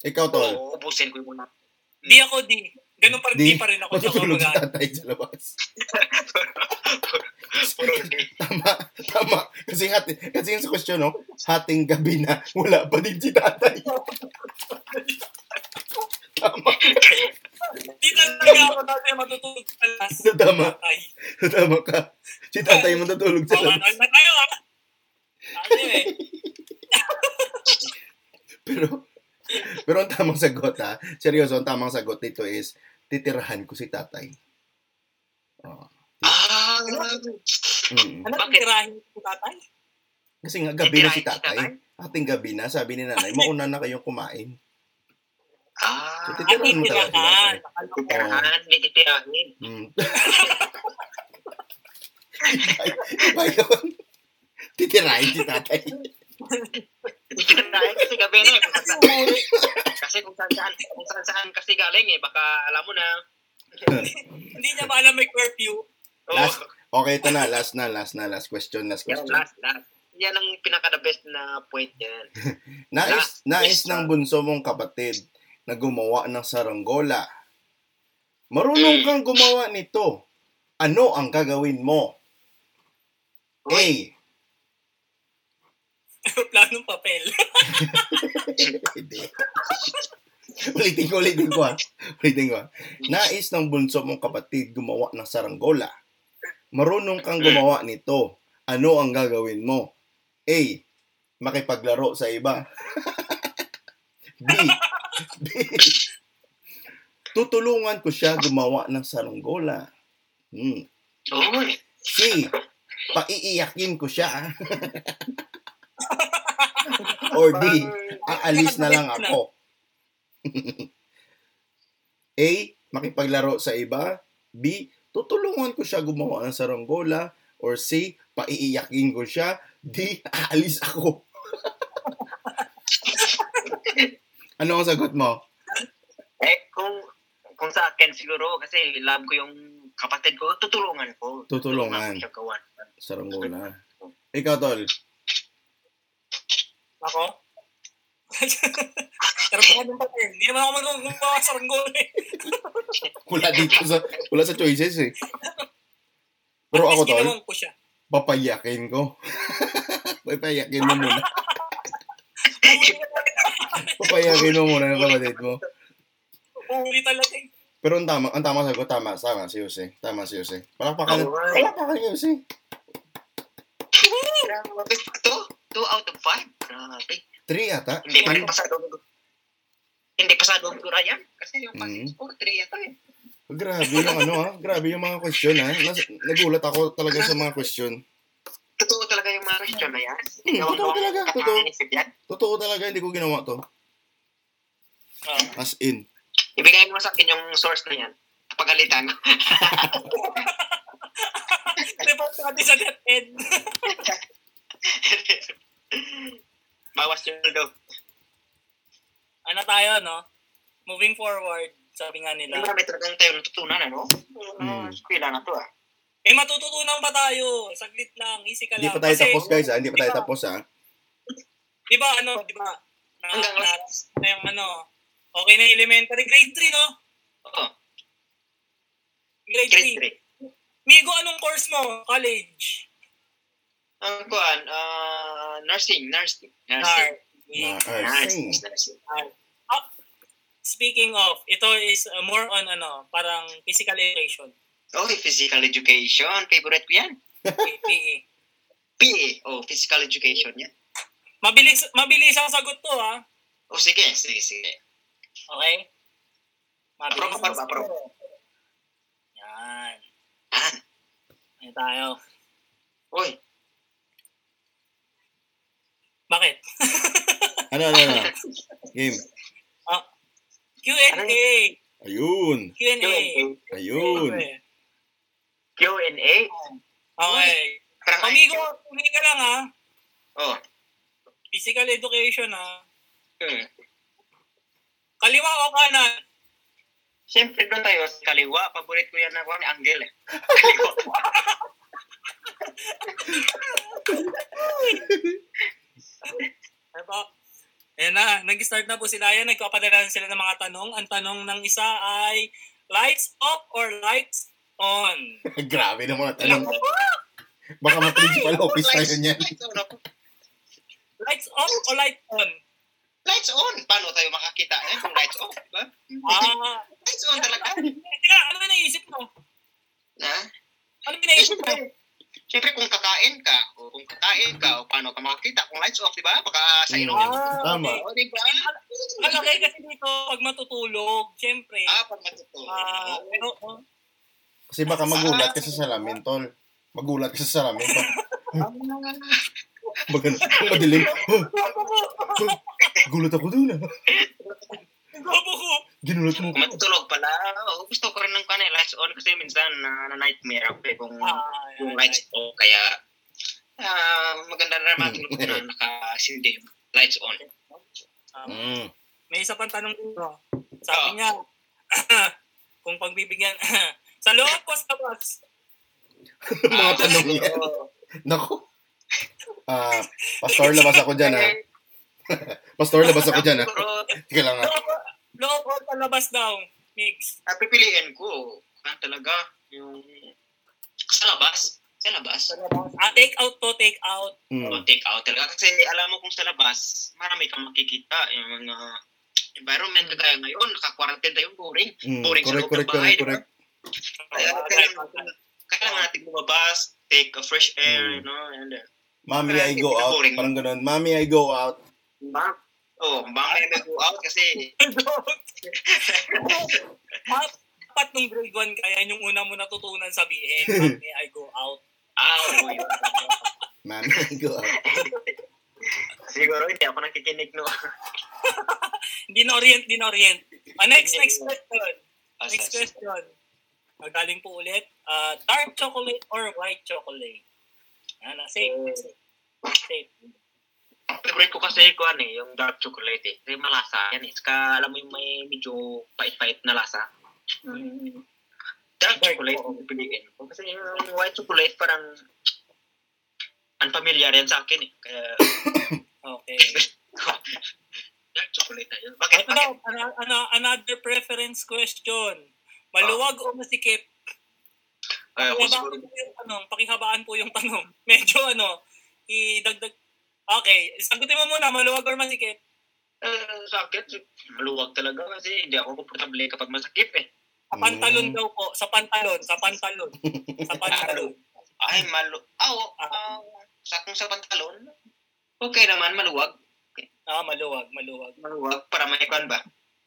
Ikaw tol, Oo, ubusin ko yung muna. Di ako, di. Ganun pa rin, Di. di pa rin ako. Matutulog si tatay sa labas. [LAUGHS] Tama, tama. Kasi, hati, kasi yung sa question, no? Hating gabi na, wala pa din si tatay. [LAUGHS] tama, Di talaga ako dati matutulog sa alas. Tama. Tama ka. Si tatay matutulog sa labas. na tayo, ah. Ano eh. [LAUGHS] Pero, pero ang tamang sagot, ha? Seryoso, ang tamang sagot dito is, titirhan ko si tatay. Oh. Ah, Mm. Ano Bakit? tirahin ko tatay? Kasi nga, gabi na si Titirahin si tatay. Ating gabi na, sabi ni nanay, mauna na kayong kumain. ah, So, titirahan mo talaga si titirahan. titirahan, hindi titirahin. [LAUGHS] Mm. [LAUGHS] Titirahin si tatay. [LAUGHS] Titirahin kasi gabi na eh. Kasi kung saan saan, kung saan saan kasi galing eh. Baka alam mo na. [LAUGHS] Hindi niya ba alam may curfew? Oh, Last. Okay, ito na. Last na, last na, last question, last question. last, last. Yan ang pinaka the best na point yan. [LAUGHS] Nais, Last nais question. ng bunso mong kapatid na gumawa ng saranggola. Marunong kang gumawa nito. Ano ang gagawin mo? A. [LAUGHS] Planong papel. Hindi. [LAUGHS] ulitin ko, ulitin ko ha. Ulitin ko ha. Nais ng bunso mong kapatid gumawa ng saranggola. Marunong kang gumawa nito. Ano ang gagawin mo? A. Makipaglaro sa iba. [LAUGHS] B. B. Tutulungan ko siya gumawa ng saranggola. Hmm. Uy, C. Paiiyakin ko siya. Or D. Aalis na lang ako. [LAUGHS] A. Makipaglaro sa iba. B. Tutulungan ko siya gumawa ng saranggola. Or C. Paiiyakin ko siya. D. Aalis ako. [LAUGHS] ano ang sagot mo? eh, kung kung sa akin siguro, kasi love ko yung kapatid ko, tutulungan ko. Tutulungan. ko siya gawan. Saranggola. Ikaw, Tol. Ako? [LAUGHS] Pero planong papel. Hindi naman ako marunong gumawa sa ranggol eh. [LAUGHS] Wala dito sa, wala sa choices eh. Pero ako, Tol, papayakin ko. [LAUGHS] papayakin mo muna. Papayakin mo muna ng kapatid mo. Uli talaga eh. Pero ang tama, ang tama sagot, tama, tama si Jose. Tama si Jose. Palakpakan, palakpakan ni Jose. Grabe. Two, two out of five. Grabe. Three ata. Hindi pa rin pasado. Hindi pasado ang dura yan. Kasi yung Mm. pasis ko, three yata eh. Grabe yung ano ha. Grabe yung mga question ha. Nas- nagulat ako talaga sa mga question. Totoo talaga yung mga question na yan. Hmm, totoo talaga, totoo. Totoo talaga, hindi ko ginawa to. Ah. As in. Ibigay mo sa akin yung source na yan. Pagalitan. [LAUGHS] Report natin sa DepEd. [LAUGHS] [LAUGHS] Bawas yung daw. ano tayo, no? Moving forward, sabi nga nila. Yung marami talagang tayo natutunan, ano? Hmm. Uh, Eskwela na to, ah. Eh, matututunan pa tayo. Saglit lang, easy ka Hindi lang. pa tayo Kasi, tapos guys ha. Hindi pa tayo di ba- tapos ha. Di ba, ano, di ba, na, Hanggang na, last. na yung ano, okay na elementary, grade 3, no? Oo, Grade, grade 3. 3. Migo, anong course mo? College? Ang kuan, ah, nursing, nursing. Nursing. Nursing. Nursing. Speaking of, ito is uh, more on ano, parang physical education. Oh, physical education. Favorite ko yan. PE. [LAUGHS] PE. Oh, physical education yan. Mabilis, mabilis ang sagot to, ha? Oh, sige, sige, sige. Okay? Mabilis ang approve. sagot. Yan. Ah, Yan tayo. Uy, Bakit? Ano, ano, ano? Game. Q&A. Ayun. Q&A. Ayun. Q&A? Okay. Parang Pamigo, pumili ka lang ha. Oh. Physical education ha. Hmm. Kaliwa o kanan? Siyempre doon tayo sa kaliwa. Paborit ko yan na ni Angel eh. Kaliwa. [LAUGHS] [LAUGHS] Diba? Ayan na, nag-start na po sila yan. Nagpapadala na sila ng mga tanong. Ang tanong ng isa ay, lights off or lights on? [LAUGHS] Grabe naman ang tanong. Baka ma-principal office tayo niyan. Lights off o lights on? Lights on. Paano tayo makakita eh kung lights off? Diba? Ah, Lights on talaga. teka, ano ba naisip mo? Ha? Ano ba naisip mo? [LAUGHS] Siyempre, siyempre kung kakain ka, o kung kakain ka, o paano ka makakita kung lights off, di ba? Baka sa Mm. ilong. Ah, Tama. O, di ba? Malaki kasi dito, pag matutulog, syempre. Ah, pag matutulog. Ah, pero, oh, Kasi baka magulat ka sa salamin, tol. Magulat ka sa salamin. [LAUGHS] Baga, madilim. Gulat ako dun. Gobo ko. Ginulat mo matutulog pala, oh, gusto ko rin ng kanil, lights on kasi minsan na, na nightmare ako eh, kung Ah, yung lights off. Kaya, ah, maganda na naman tulog ko na nakasindi yung lights on. ah, Mm. May isa pang tanong dito. Sabi Ah. niya, [COUGHS] kung pagbibigyan, [COUGHS] sa loob o sa labas? [LAUGHS] Mga tanong yan. Naku. Ah, pastor, labas ako dyan ah. [LAUGHS] Pastor, labas ako dyan ah. Pero, Teka lang ah. Loob, loob o sa labas daw? Mix. ah, pipiliin ko, ah, talaga, yung sa labas. Sa labas. Sa labas. Ah, take out to take out. Mm. take out talaga. Kasi alam mo kung sa labas, marami kang makikita. Yung mga environment kagaya ngayon, naka-quarantine tayo, boring. Mm. Boring sa Correct, loob ng correct, bahay, correct, correct. Kaya kailangan, kailangan natin lumabas, take a fresh air, Mm. you know, and uh, Mommy, I go out. Boring. Parang ganun. Mommy, I go out. ba? Oh, baka [LAUGHS] may go out kasi Dapat nung grade 1 kaya yung una mo natutunan sabihin, [LAUGHS] may I go out. ah, oh, yun. Mommy, I go out. Siguro hindi ako nakikinig no. [LAUGHS] Hindi na orient, hindi na orient. Ah, next, next question. Ah, Next question. Magaling po ulit. Ah, dark chocolate or white chocolate? Ano, safe. safe. Safe. Ang favorite ko kasi ko ano eh, yung dark chocolate eh. Kasi malasa yan eh. Saka alam mo yung may medyo pait-pait na lasa. Dark Dark chocolate ang pipiliin ko. Kasi yung white chocolate parang unfamiliar yan sa akin eh. Kaya [COUGHS] Okay. [LAUGHS] dark chocolate na yun. Bakit? Daw, Bakit? ano, ano, another preference question. Maluwag o masikip? Kaya ako Pakihabaan siguro, po yung tanong. Pakihabaan po yung tanong. [LAUGHS] Medyo ano, idagdag. Okay, sagutin mo muna, maluwag or masikip? eh, sa akin, maluwag talaga kasi hindi ako komportable kapag masakit eh. Sa pantalon daw po. Sa pantalon. Sa pantalon. sa [LAUGHS] pantalon. Ay, malu... Ah, oh, ah, sa kung sa pantalon, okay naman, maluwag. Ah, maluwag, maluwag. Maluwag para may kwan ba?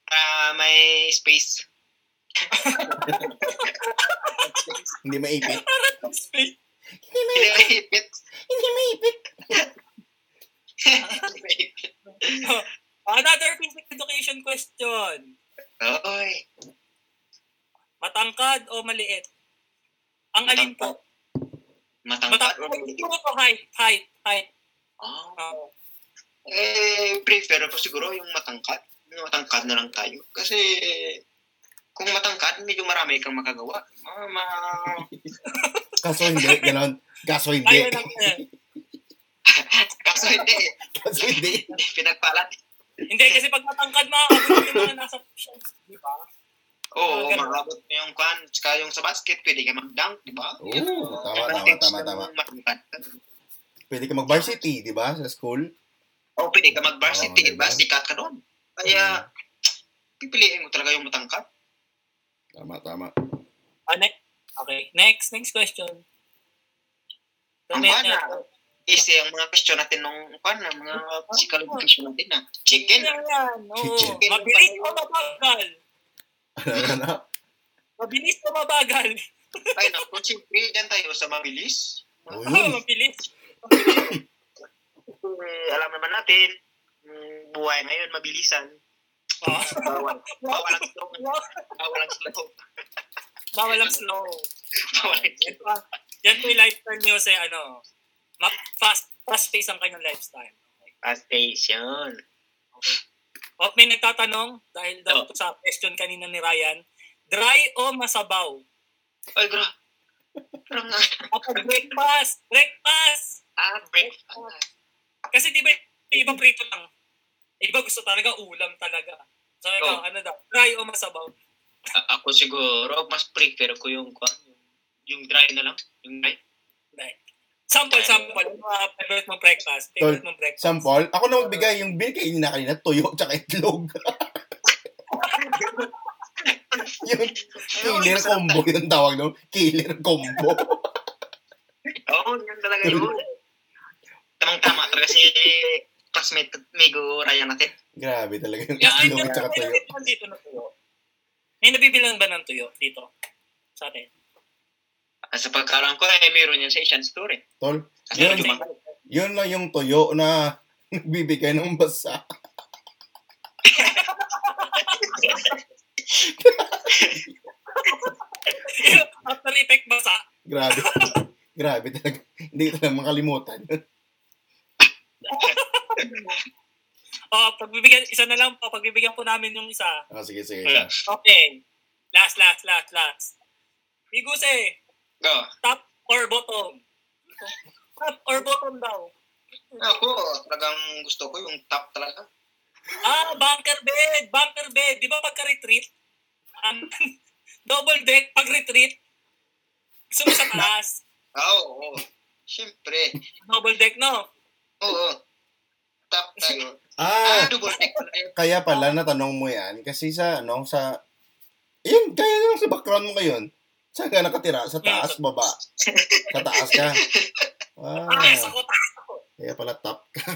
Para may space. Hindi maipit. Space. Hindi maipit. Hindi maipit. Hindi may ipit. [LAUGHS] Another physical education question. Oy. Matangkad o maliit? Ang alin po? Matangkad. Matangkad. Siguro po height, height, height. Ah. Ah, Eh, prefer ko siguro yung matangkad. Yung matangkad na lang tayo. Kasi, kung matangkad, medyo marami kang makagawa. Ma, ma, [LAUGHS] Kaso hindi. Ganon. Kaso hindi. Ayaw lang. [LAUGHS] kaso hindi. Kaso hindi. Pinagpalat. Hindi, kasi pag matangkad, makakabot yung mga nasa positions. Di ba? Oo, Ah, ganun. makabot mo yung kwan. Saka yung sa basket, pwede ka mag-dunk, di ba? Oo, Yun, tama, tama, tama, matangkad. Pwede ka mag-varsity, di ba? Sa school. O, pwede ka mag-varsity, Oo, di ba? diba? Sikat ka doon. Kaya, pipiliin mo talaga yung matangkad. Tama, tama. Ah, next. Okay, next, next question. Ang Comment na- Easy ang mga question natin nung kwan, ang mga physical education natin na. Chicken. Yan, yan. Oo. Chicken. Mabilis o mabagal? Mabilis o mabagal? Ay, naku, siyempre, dyan tayo sa mabilis. Oh, Ah, mabilis. Eh, alam naman natin, buhay ngayon, mabilisan. Ah. [LAUGHS] Bawal, bawal ang slow. Bawal ang slow. Bawal ang slow. Bawal ang Yan pa. Yan po yung lifestyle niyo sa ano, ma- fast, fast pace ang kanyang lifestyle. Okay. Fast pace, yun. O, may nagtatanong, dahil daw Oh. sa question kanina ni Ryan, dry o masabaw? Ay, gra. Kapag breakfast, breakfast! Ah, break. Kasi di ba, iba prito lang. Iba gusto talaga ulam talaga. So, ikaw, Oh. ano daw, dry o masabaw? A- ako siguro, mas prefer ko yung, yung, yung dry na lang. Yung dry. Dry. Sample, sample. Yung mga favorite mong breakfast. Favorite mong breakfast. Sample, ako na magbigay yung binikain na kanina, tuyo tsaka itlog. [LAUGHS] yung killer combo yung tawag no? Killer combo. [LAUGHS] Oo, yun talaga yun. Tamang-tama talaga si classmate at Migo Ryan natin. Grabe talaga yung Yes, may itlog tsaka tuyo. May nabibilan ba ng tuyo dito? Sa atin? Sa pagkalam ko, eh, meron yan sa Asian store eh. Tol, Kasi Yun. yung mga yun lang yung tuyo na [LAUGHS] nagbibigay ng basa. After effect ba sa? Grabe. [LAUGHS] Grabe talaga. Hindi ko talaga makalimutan. [LAUGHS] Oh, pagbibigyan, isa na lang po, pagbibigyan po namin yung isa. Ah, sige, sige. Okay. Last, last, last, last. Iguse, Go. top or bottom? Top or bottom daw? Ako, talagang gusto ko yung top talaga. Ah, bunker bed, bunker bed. Di ba pagka-retreat? Um, [LAUGHS] double deck pag-retreat. Gusto mo sa taas. Ah, Oo, oo. Siyempre. Double deck, no? Oo. Top tayo. Ah, Ah, double deck kaya pala natanong mo yan kasi sa ano sa yun kaya yung sa background mo ngayon saan ka nakatira sa taas baba sa taas ka [LAUGHS] ah, Taas ako, taas ako. kaya pala top ka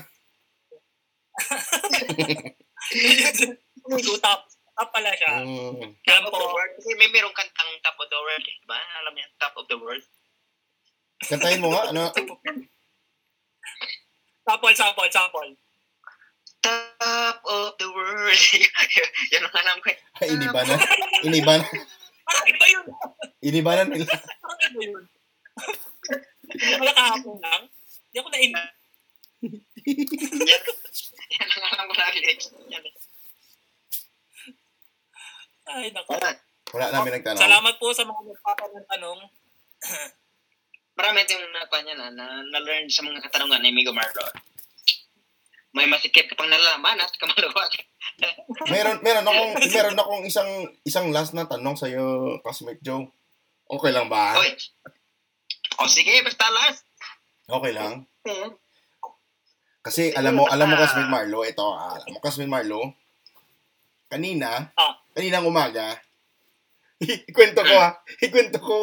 [LAUGHS] Two top. Top pala siya. mm. Top of the world. Kasi may merong kantang top of the world. eh. Diba? Alam mo yan, top of the world. kantahin mo nga ano Sample, sample, sample. Top of the world. [LAUGHS] yan ang alam ko eh. ay, iniba na iniba na. Iniba na nila [LAUGHS] pala kahapon lang. Hindi ako na-in. Yan, ang alam ko. Ay, naku. Ah, wala namin nagtanong Salamat po sa mga nagpapanong tanong. [CLEARS THROAT] Marami yung nakuha niya na, na, na-learn sa mga katanungan ni Migo Marlon. May masikip ka pang nalalaman at kamalawa. meron meron akong [LAUGHS] meron akong isang isang last na tanong sa iyo classmate Joe okay lang ba Oy. O sige, basta last. okay lang Kasi alam mo, alam mo Kasmin Marlo, ito, ah, alam mo Kasmin Marlo, kanina, Ah. kaninang umaga, [LAUGHS] ikwento ko ha, ikwento ko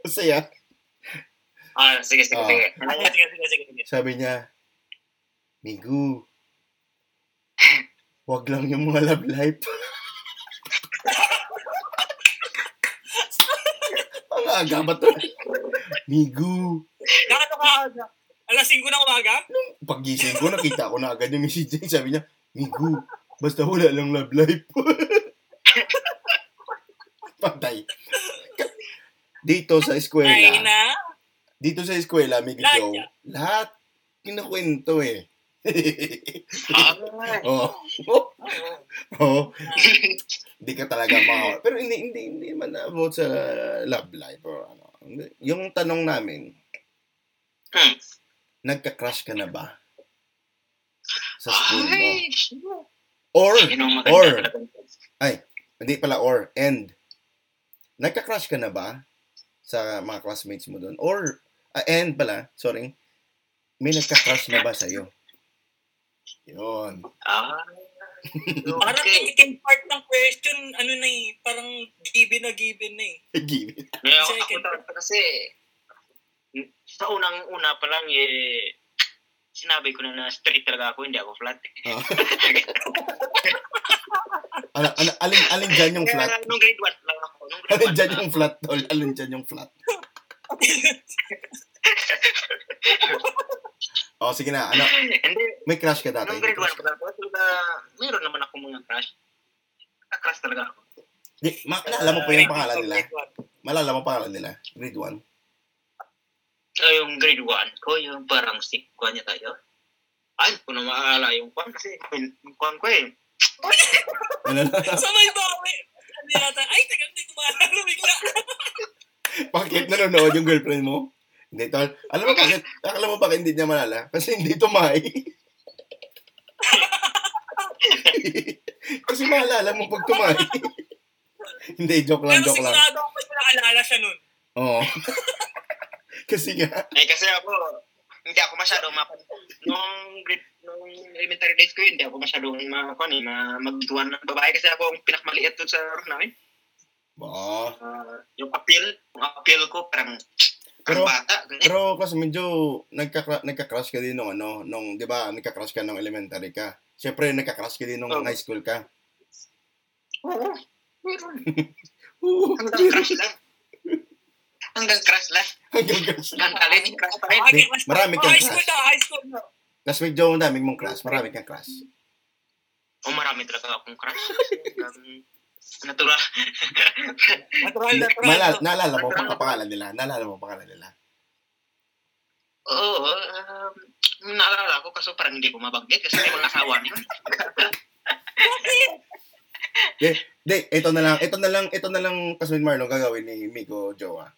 masaya. Ah, sige, sige, Ah. sige. Sige, sige, sige, sige, sige. Sabi niya, Migu, wag lang yung mga love life. [LAUGHS] Ang aga ba to? [LAUGHS] Migu, Nakano ka aga? Alas 5 ng umaga? pagising ko, nakita ko na agad yung message niya. Sabi niya, Migu, basta wala lang love life. [LAUGHS] Patay. Dito sa Ay eskwela, na. dito sa eskwela, Migu Lahat Joe, yan. lahat kinukwento eh. [LAUGHS] Ah, Oo. Oo. [LAUGHS] Hindi ka talaga ma Pero hindi, hindi, hindi man about sa love life or ano. Yung tanong namin, Hmm. nagka-crush ka na ba? Sa school mo? Ay, Or, maganda or, talaga. Hindi pala or, and. Nagka-crush ka na ba sa mga classmates mo doon? Or, ah, and pala, sorry, may nagka-crush na ba sa'yo? Yun. Ah, Parang okay. second part ng question, ano na eh, parang given na given na eh. [LAUGHS] Give it. Ngayon, ako Second. talaga kasi, sa unang-una pa lang, eh, sinabi ko na na straight talaga ako, hindi ako flat. Ah. [LAUGHS] Ano, ano, alin, alin dyan yung Kaya flat? nung grade 1 lang ako, nung Alin dyan yung flat, tol. Alin dyan yung flat. [LAUGHS] Oh, sige na. Ano, [CLEARS THROAT] Hindi, may crush ka dati? nung grade 1 crush ko ka? tapos, meron naman ako mga crush. Crush talaga ako. Di, maalala mo pa yung pangalan nila? Malala mo pangalan nila? Grade 1? So, yung grade 1 ko, yung parang stick ko niya tayo. Ay, ko na maalala yung kwan kasi yung kwan ko eh. Ano na? [LAUGHS] Sabay ba kami? Ano yata? Ay, teka, hindi ko maalala bigla. Bakit nanonood yung girlfriend mo? Hindi, tol. Alam mo bakit? Alam mo bakit hindi niya malala? Kasi hindi tumay. Kasi maalala mo pag tumay. hindi, joke lang, Pero joke lang. sigurado ako may naalala siya nun. Oo. [LAUGHS] Kasi nga, Eh, kasi ako, hindi ako masyado mapan. Nung grade, nung elementary days ko, hindi ako masyadong makakon eh, ma magtuwan ng babae kasi ako ang pinakamaliit doon sa room namin. ba? Ah, yung appeal, yung appeal ko parang Pero- ang bata. Ganyan. Pero kasi medyo nagka nagka-crush ka din nung ano, nung 'di ba, nagka-crush ka nung elementary ka. Siyempre nagka-crush ka din nung Oo. high school ka. Oo, meron. [LAUGHS] Hanggang crush lang. Hanggang crush lang. Hanggang crush. Hanggang talin yung crush. Ah, Di, crush marami kang Oh, high school crush. na, high school na. Tapos medyo ang daming mong crush. Marami kang crush. O marami talaga akong crush. [LAUGHS] Natural. Natural, natural. Malala, naalala mo pa pangalan nila. Naalala mo pangalan nila. Oo, um, naalala ko kaso parang hindi ko mabanggit kasi may mga asawa niya. Hindi, ito na lang, ito na lang, ito na lang kasi Marlon gagawin ni Miko Jowa.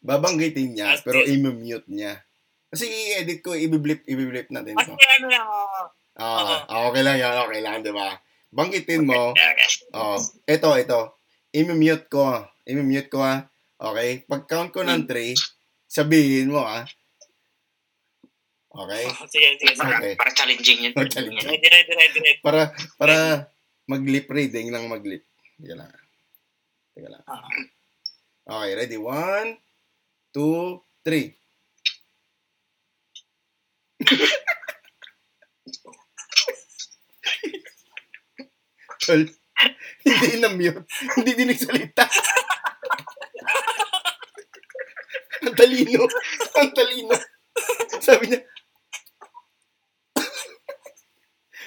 Babanggitin niya, As pero i-mute niya. Kasi i-edit ko, i-blip, i-blip natin Kasi to. ano lang, ah, Ah, ah, okay lang yan, okay lang, di ba? Banggitin mo. Oh, ito, ito. I-mute ko. I-mute ko ha. Okay? Pag count ko ng 3, sabihin mo ha. Okay? oh, sige, sige. Para, Okay. para challenging yun. Oh, challenging. Ready, ready, ready, ready. Para, para mag-lip reading ng mag-lip. Teka lang. Teka lang. Ah. Okay, ready? One, two, three. [LAUGHS] Tol, [LAUGHS] hindi na-mute. Hindi din nagsalita. [LAUGHS] Ang talino. Ang talino. Sabi niya,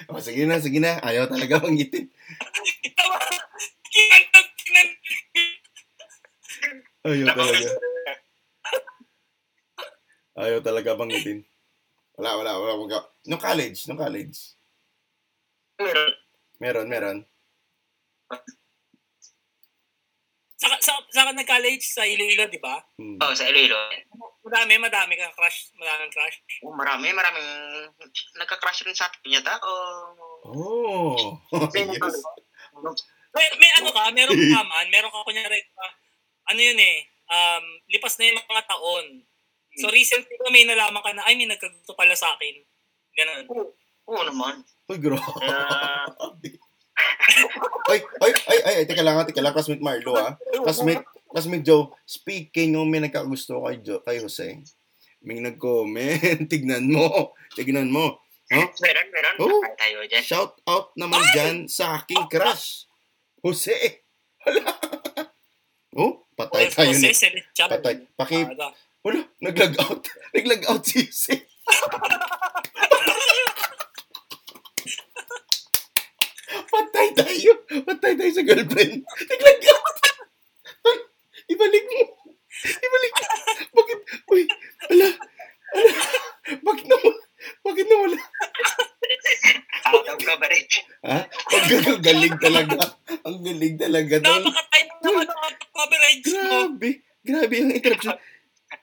[LAUGHS] oh, sige na, sige na. Ayaw talaga kinantag. Ayaw talaga. Ayaw talaga bangitin. Wala, wala, wala. wala. Nung college, nung college. Meron. Meron, meron. Sa, sa, sa ka nag-college sa Iloilo, di ba? Hmm. Oh, sa Iloilo. Madami, madami kang crush. Madaming crush. Oh, marami, maraming nagka-crush rin sa akin yata. Oh, [LAUGHS] Oh. yes. May, may ano ka, meron ka man, meron ka kunyari, uh, ano yun eh, um, lipas na yung mga taon. So recently ko may nalaman ka na, ay may nagkagusto pala sa akin. Ganun. Oo naman. Uy, bro. Ah. [LAUGHS] ay, ay, ay, ay, ay, teka lang, teka lang, classmate Marlo, ha. Classmate, classmate Joe, speaking ng may nagkagusto kay, jo, kay Jose, may nag-comment, [LAUGHS] tignan mo, tignan mo. Huh? Meron, meron. Oh. Patay tayo dyan. Shout out naman dyan sa aking crush. Jose. Hala. Oh, patay tayo Jose ni. Patay. Paki, Ah, wala, nag-lag out. [LAUGHS] Nag-lag out si Jose. patay tayo. Patay tayo sa girlfriend. Out. Ay, Ibalik mo. Ibalik mo. Bakit? Uy, ala. Ala. Bakit na wala? Bakit na wala? Out of coverage. Ha? Ang galing, galing talaga. Ang galing talaga. Napaka-time naman ang coverage mo. Grabe. Grabe yung interruption.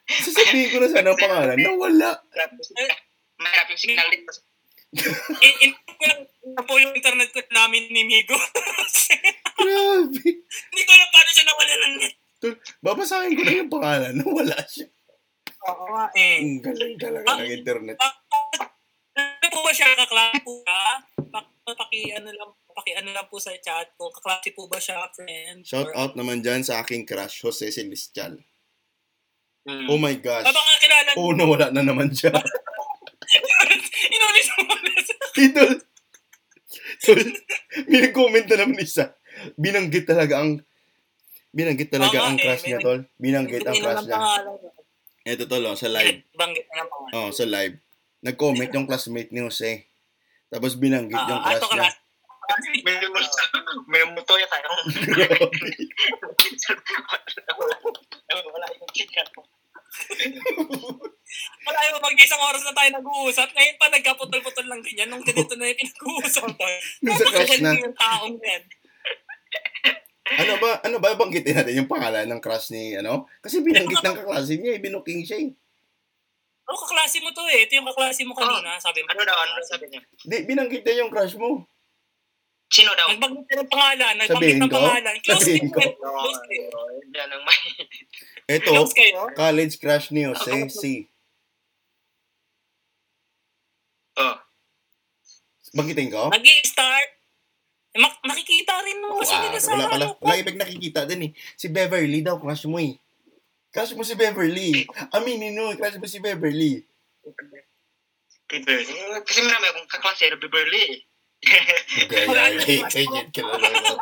Sasabihin ko na sana ang pangalan. Nawala. Mahirap yung signal dito. [LAUGHS] In, in, ko lang na po yung internet ko namin ni Migo. [LAUGHS] Grabe. Hindi ko alam paano siya nawala ng net. Babasahin ko na yung pangalan. Nawala siya. Oo nga eh. Ang galing talaga ng internet. Ano po ba siya kaklase po ba? Pak- Paki ano lang paki ano lang po sa chat ko. Kaklase po ba siya friend? Shout out naman dyan sa aking crush, Jose Celestial. Hmm. Oh my gosh. Ah, baka kilala Oh, nawala na naman siya. [LAUGHS] Inulit mo Tol. Tol, may nag-comment na naman isa. Binanggit talaga ang Binanggit talaga nga ang eh, crush may niya, tol. Binanggit ang crush niya. Ito, tol, oh, sa live. Banggit na pangalan. Oh, sa live. Nag-comment yung classmate ni Jose. Tapos binanggit Ah, yung ah, ito crush niya. class. May may multo ya tayo. Wala yung chicken. Wala yung mag-isang oras na tayo nag-uusap. Ngayon pa nagkaputol-putol lang ganyan. Nung ganito na yung pinag-uusap. Nung sa crush na. yung taong yan. Ano ba, ano ba banggitin natin yung pangalan ng crush ni, ano? Kasi binanggit ng kaklase niya, eh, binuking siya eh. Oh, kaklase mo to eh. Ito yung kaklase mo kanina. Sabi mo. Ano daw, ano daw sabi niya? Di, binanggit niya yung crush mo. Sino daw? Nagbanggit ng pangalan. Nagbanggit ng pangalan. Close Sabihin ko? eh. Close. Yan ang may... Ito, college crush ni Jose, si. Oh. Banggitin ko? Nag-i-start. Eh, mak- nakikita rin mo kasi nila Ah, sa wala pala. ano. Wala ibig nakikita din eh. Si Beverly daw, crush mo eh. Crush mo si Beverly. Aminin mo, crush mo si Beverly. Beverly. Kasi marami akong kaklase na Beverly eh. Okay, okay, okay, okay, ka na lang.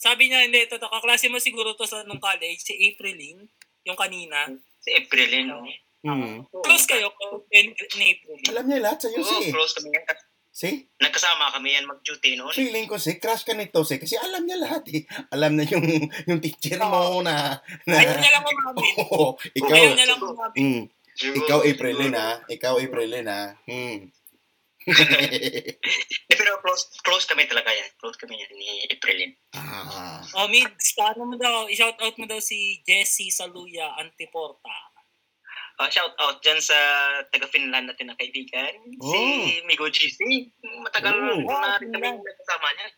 Sabi niya, hindi, ito, kaklase mo siguro to sa nung college, si Aprilin, yung kanina. Si April eh, no? Hmm. Close kayo, close ni Aprilin. Alam niya lahat sa'yo, Oo, si. close kami yan. Si? Nagkasama kami yan mag-duty noon. Feeling ko si, crush ka nito si. Kasi alam niya lahat eh. Alam na yung, yung teacher mo na, na, Ayaw niya lang umamin. Oo, ikaw, Ayaw niya lang umamin. mm, ikaw Aprilin ha. Ikaw Aprilin ha. Hmm. Eh, [LAUGHS] pero close, close kami talaga yan. Close kami yan ni Aprilin. ah. Oh, Mids, paano mo daw, i-shout out mo daw si Jessie Saluya Antiporta. Uh, shout out dyan sa taga-Finland natin na kaibigan. Si Oh. Migo GC. Matagal Oh. na rin kami nagkasama niya.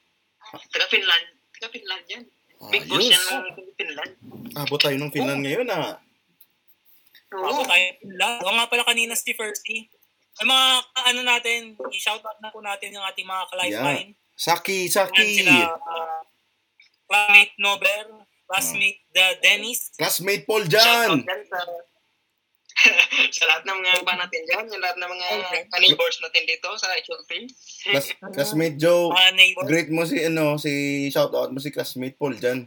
Taga-Finland. Taga-Finland yan. Big boss yan ng Finland. Abot tayo ng Finland ngayon ah. Ako tayo lang. Oo nga pala kanina si Percy. Ay mga ka- ano natin, i-shout out na po natin yung ating mga ka-lifeline. Saki, Yan Saki. sila, uh, classmate Nober, classmate the Dennis. Classmate Paul Jan. sa [LAUGHS] sa lahat ng mga iba natin dyan, sa lahat ng mga neighbors natin dito sa HLP. Class, classmate Joe. Neighbor. Great mo si ano, si shout out mo si classmate Paul Jan.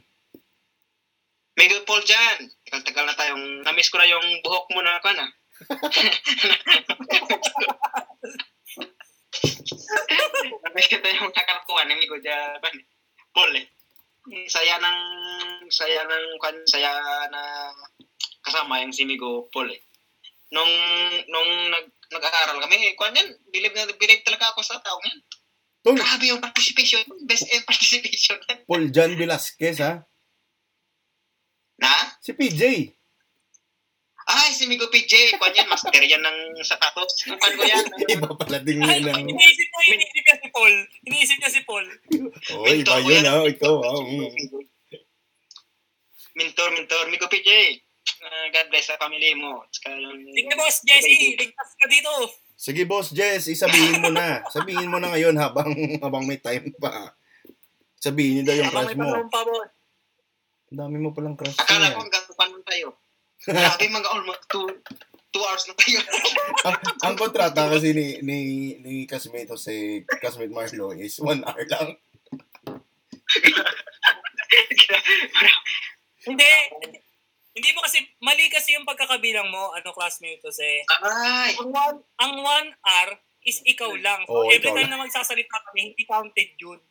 Miguel Paul dyan. Tagal-tagal na tayong, na-miss ko na yung buhok mo na ako na. Ko na yung kakalkuhan ni Miguel dyan. Paul eh. Saya ng, saya ng, kan, saya na kasama yung si Migo Paul eh. Nung, nung nag, nag-aaral kami, eh, kwan yan, bilib na bilib talaga ako sa taong yan. Tol, Grabe yung participation, best ever participation. Paul Jan Velasquez ha. Na? Si PJ. Ay, si Migo PJ, kwan yan, master yan ng sapatos. Kwan ko yan. [LAUGHS] Iba pala din Ay, yun ang... iniisip mo, iniisip niya si Paul. Iniisip niya si Paul. Oh, iba yun ha. Ikaw ha. Mm. Mentor, mentor, Migo PJ. Ah, God bless sa family mo. Sige boss, Jesse, ligtas ka dito. Sige boss Jess, isabihin mo na. Sabihin mo na ngayon habang habang may time pa. Sabihin niyo daw yung crush mo. Ang dami mo palang crush Akala ko hanggang paano tayo. Grabe mga almost two, two hours na tayo. [LAUGHS] ang, ang kontrata kasi ni ni ni Kasmate Jose, Kasmate Marlo is one hour lang. [LAUGHS] Hindi. Hindi mo kasi, mali kasi yung pagkakabilang mo, ano classmate to say. Ay, Ang one, ang one hour is ikaw lang. So, Oo, every time lang. na magsasalita kami, hindi counted yun.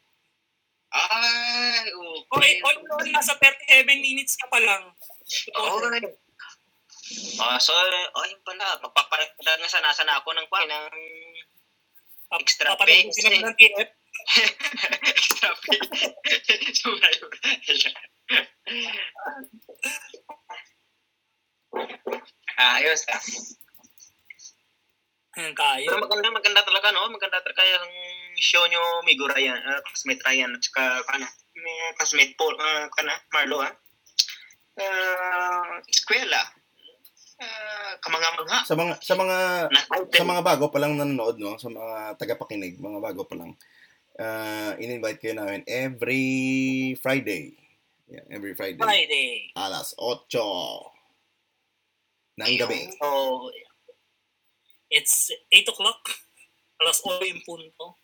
ay, Okay, okay. all in all, nasa 37 minutes ka pa lang. Oo, okay. Ah, so, ayun pala, magpapalit na sana sana ako ng kwan, ng [LAUGHS] Extra pay, kasi- ng TF. extra pay. Yun. Ah, ayos ah. Hmm, tayo. Pero maganda, maganda talaga, no? Maganda talaga yung show nyo, Migo Ryan, uh, classmate Ryan, at saka, kana, may classmate Paul, uh, kana, Marlo, ha? Uh, eskwela. Uh. Sa mga sa mga Na, sa mga bago pa lang nanonood, no? Sa mga tagapakinig, mga bago pa lang. Uh, in-invite kayo namin every Friday. Yeah, every Friday. Friday. Alas 8 ng gabi. So, it's 8 o'clock. Alas 8 yung punto.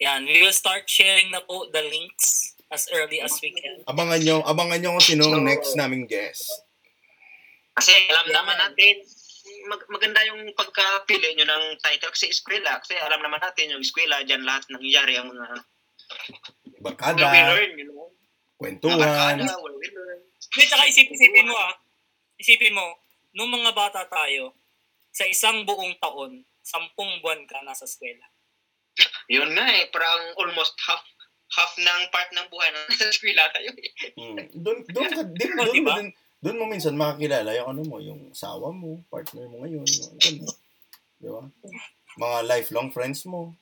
Yan, we will start sharing na po the links as early as we can. Abangan nyo, abangan nyo kung sino ang next naming guest. Kasi alam naman natin, mag- maganda yung pagkapili nyo ng title kasi eskwela. Kasi alam naman natin yung eskwela, dyan lahat nangyayari ang mga Barkada, learn, you know. kwentuhan. Learn. Hindi, tsaka isipin, isipin mo ah. Isipin mo, nung mga bata tayo, sa isang buong taon, sampung buwan ka nasa eskwela. Yun nga eh, parang almost half half ng part ng buhay na nasa eskwela tayo. eh. Mm. Doon, doon, ka, din, Oh, doon, diba? mo din, doon mo minsan makakilala yung ano mo, yung asawa mo, partner mo ngayon, yung ano, di ba? Mga lifelong friends mo,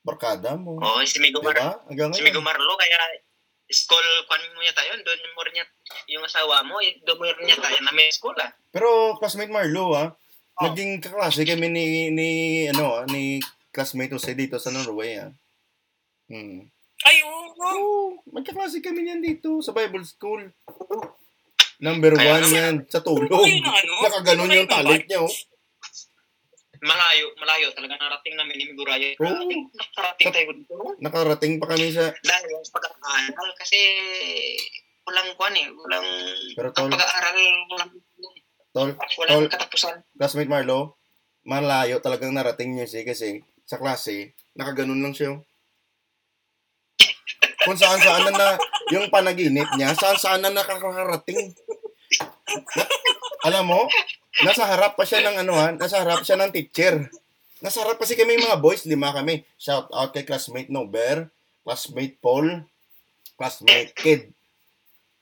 barkada mo, Oo, si Migo di Mar ba? Hanggang si Migo. Marlo, kaya school kwan mo niya tayo, doon mo rin niya, yung asawa mo, eh, doon mo rin niya tayo na may school ah. Pero classmate Marlo, ah, Oh. naging kaklase kami ni, ni, ano, ah, ni classmate Jose dito sa Norway, ah. Hmm. Ay, oo. oo. Oo, magkaklase kami niyan dito sa Bible School. Number Kaya one yan, sa tulog. Ano. [LAUGHS] Nakaganon yung talent batch. niya, oh. Malayo, malayo talaga narating namin ni Migo Raya. Oo. Narating, nakarating tayo dito. Nakarating pa kami sa... Dahil sa pag-aaral, kasi walang kwan eh, walang, Pero ang tol, pag-aaral, walang, tol, walang Tol. katapusan. classmate Marlo, malayo talagang narating niya siya kasi sa klase, nakaganon lang siya. Kung saan saan na, na yung panaginip niya, saan saan na nakakarating. Na- alam mo, nasa harap pa siya ng ano ha, nasa harap siya ng teacher. Nasa harap kasi kami mga boys, lima kami. Shout out kay classmate Nober, classmate Paul, classmate Kid.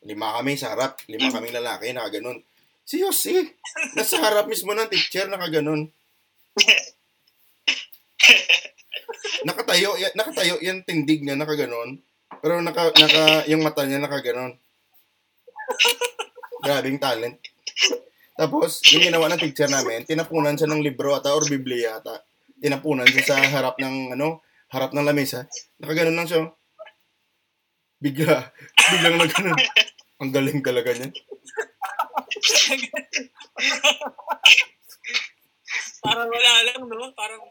Lima kami sa harap, lima kami lalaki, nakaganon. Si Jose, nasa harap mismo ng teacher, nakaganon. nakatayo, nakatayo yan tindig niya, nakaganon. Pero naka, naka, yung mata niya nakaganon. [LAUGHS] Grabing talent. Tapos, yung ginawa ng teacher namin, tinapunan siya ng libro ata or biblia ata. Tinapunan siya sa harap ng, ano, harap ng lamesa. Nakaganon lang siya. oh. Bigla, biglang nagganon. Ang galing talaga niya. Parang wala lang, no? Parang,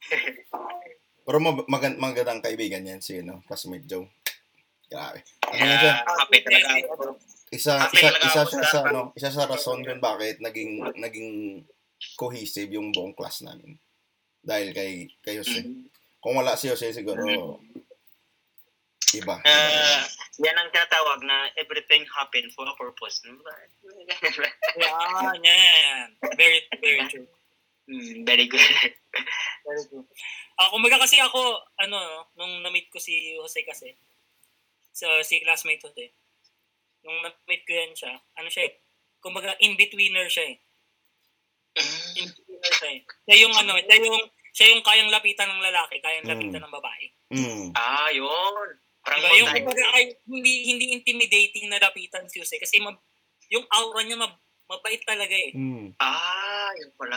[LAUGHS] Pero mag- magand- magandang kaibigan yan si, ano, classmate Joe. Grabe. Ano yan siya? Talaga isa isa isa siya sa- ano, isa sa rason kung bakit naging naging cohesive yung buong class namin. Dahil kay kay Jose. Kung wala si Jose siguro iba. Ah, yan ang tinatawag na everything happen for a purpose. yan, yan. Very, very true. [LAUGHS] Hmm, very good. Very true. Ah, kumbaga kasi ako, ano, no, nung na-meet ko si Jose kasi, so, si classmate Jose, nung na-meet ko yan siya, ano siya eh, kumbaga in-betweener siya eh. In-betweener siya eh. Siya yung ano, siya yung, siya yung kayang lapitan ng lalaki, kayang Mm. lapitan ng babae. Mm. ah, yun. Parang Diba? Yung kumbaga ay, hindi, hindi intimidating na lapitan si Jose kasi mab, yung aura niya mab, mabait talaga eh. Mm. Ah, yun pala.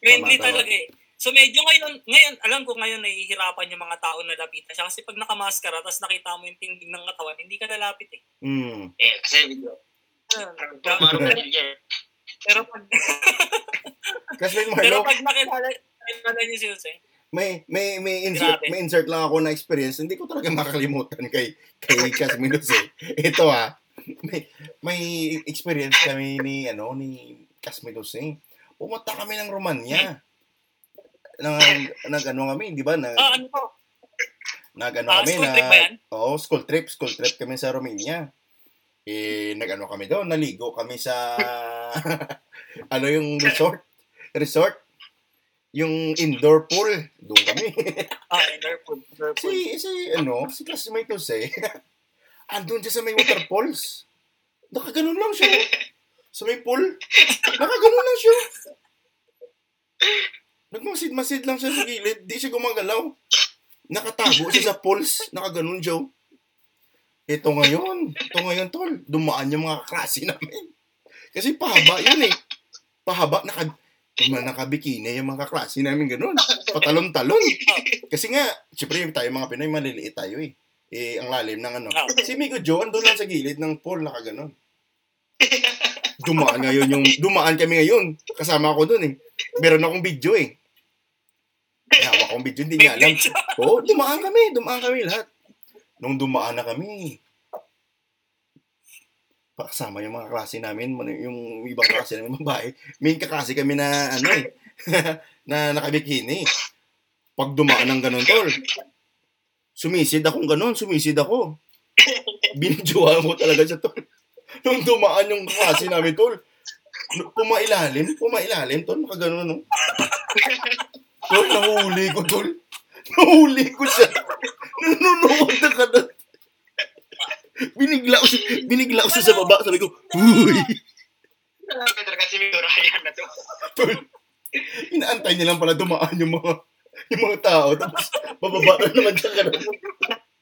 Friendly tama. talaga eh. So medyo ngayon, ngayon, alam ko ngayon nahihirapan yung mga tao na lapitan siya kasi pag nakamaskara tapos nakita mo yung tindig ng katawan, hindi ka lalapit eh. Mm. Eh, kasi yan. Pero pag, [LAUGHS] pero Marlo, pag nakilala, nakilala niyo si Jose, may may may insert Grabe. may insert lang ako na experience hindi ko talaga makalimutan kay kay classmate [LAUGHS] Jose. Ito ah. May may experience kami ni ano ni classmate Jose. Pumunta kami ng Romania. Nang nag ano kami, di ba? Nag, ah, ano po? nag ano Ah, kami school na trip ba yan? Oo, school trip, school trip kami sa Romania. Eh nag-ano kami doon, naligo kami sa [LAUGHS] ano yung resort, resort yung indoor pool, doon kami. [LAUGHS] Ah, Interpol. Interpol. si si ano, si classmate Jose. [LAUGHS] Andun siya sa may waterfalls. Nakaganon lang siya. Sa may pool. Nakaganon lang siya. Nagmasid-masid lang siya sa gilid. Di siya gumagalaw. Nakatago siya sa pools. Nakaganon siya. Ito ngayon. Ito ngayon, tol. Dumaan yung mga klase namin. Kasi pahaba yun eh. Pahaba. Naka, mga nakabikini yung mga klase namin ganun. Patalon-talon. Kasi nga, syempre tayo mga Pinoy, maliliit tayo eh. Eh, ang lalim ng ano. Si Migo Joe, andun lang sa gilid ng pool, nakaganon. Dumaan ngayon yung, dumaan kami ngayon. Kasama ako dun eh. Meron akong video eh. May hawak kong video, hindi niya alam. [LAUGHS] Oo, oh, dumaan kami, dumaan kami lahat. Nung dumaan na kami, pakasama yung mga klase namin, yung ibang klase namin babae. May kaklase kami na, ano eh, [LAUGHS] na nakabikini. Pag dumaan ng ganun, tol, sumisid akong ganun, sumisid ako. Binidyohan mo talaga siya, tol. Nung dumaan yung klase namin, tol, pumailalim, pumailalim, tol, nakaganon, no? Tol, nahuli ko, tol. Nahuli ko siya. Nanonood na ka na. Binigla ko, binigla ko siya sa baba. Sabi ko, Uy! Grabe talaga si Ryan na to. Tol, inaantay niya lang pala dumaan yung mga yung mga tao. Tapos, bababa na naman siya ganun.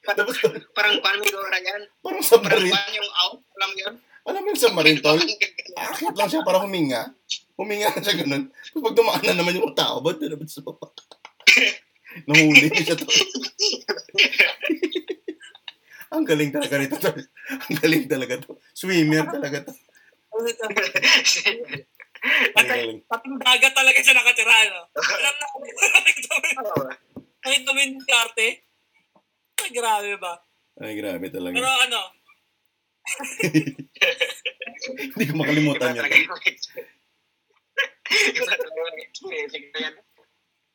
Tapos, Parang paano Mio Ryan? parang Parang submarine. paano yung out? Alam yun? Alam mo yung submarine, tol? [LAUGHS] Akit lang siya para huminga. Huminga na siya ganun. Tapos pag dumaan na naman yung tao, ba't [LAUGHS] na naman sa baba? Nahuli siya, tol. [LAUGHS] Ang galing talaga nito, tol. Ang galing talaga to. Swimmer talaga to. Galing. Pating dagat talaga siya nakatira, no? Alam na, yun- nakita mo yung karte? Ay, grabe ba? Ay, grabe Pero talaga. ano, [LAUGHS] Hindi ko makalimutan yun.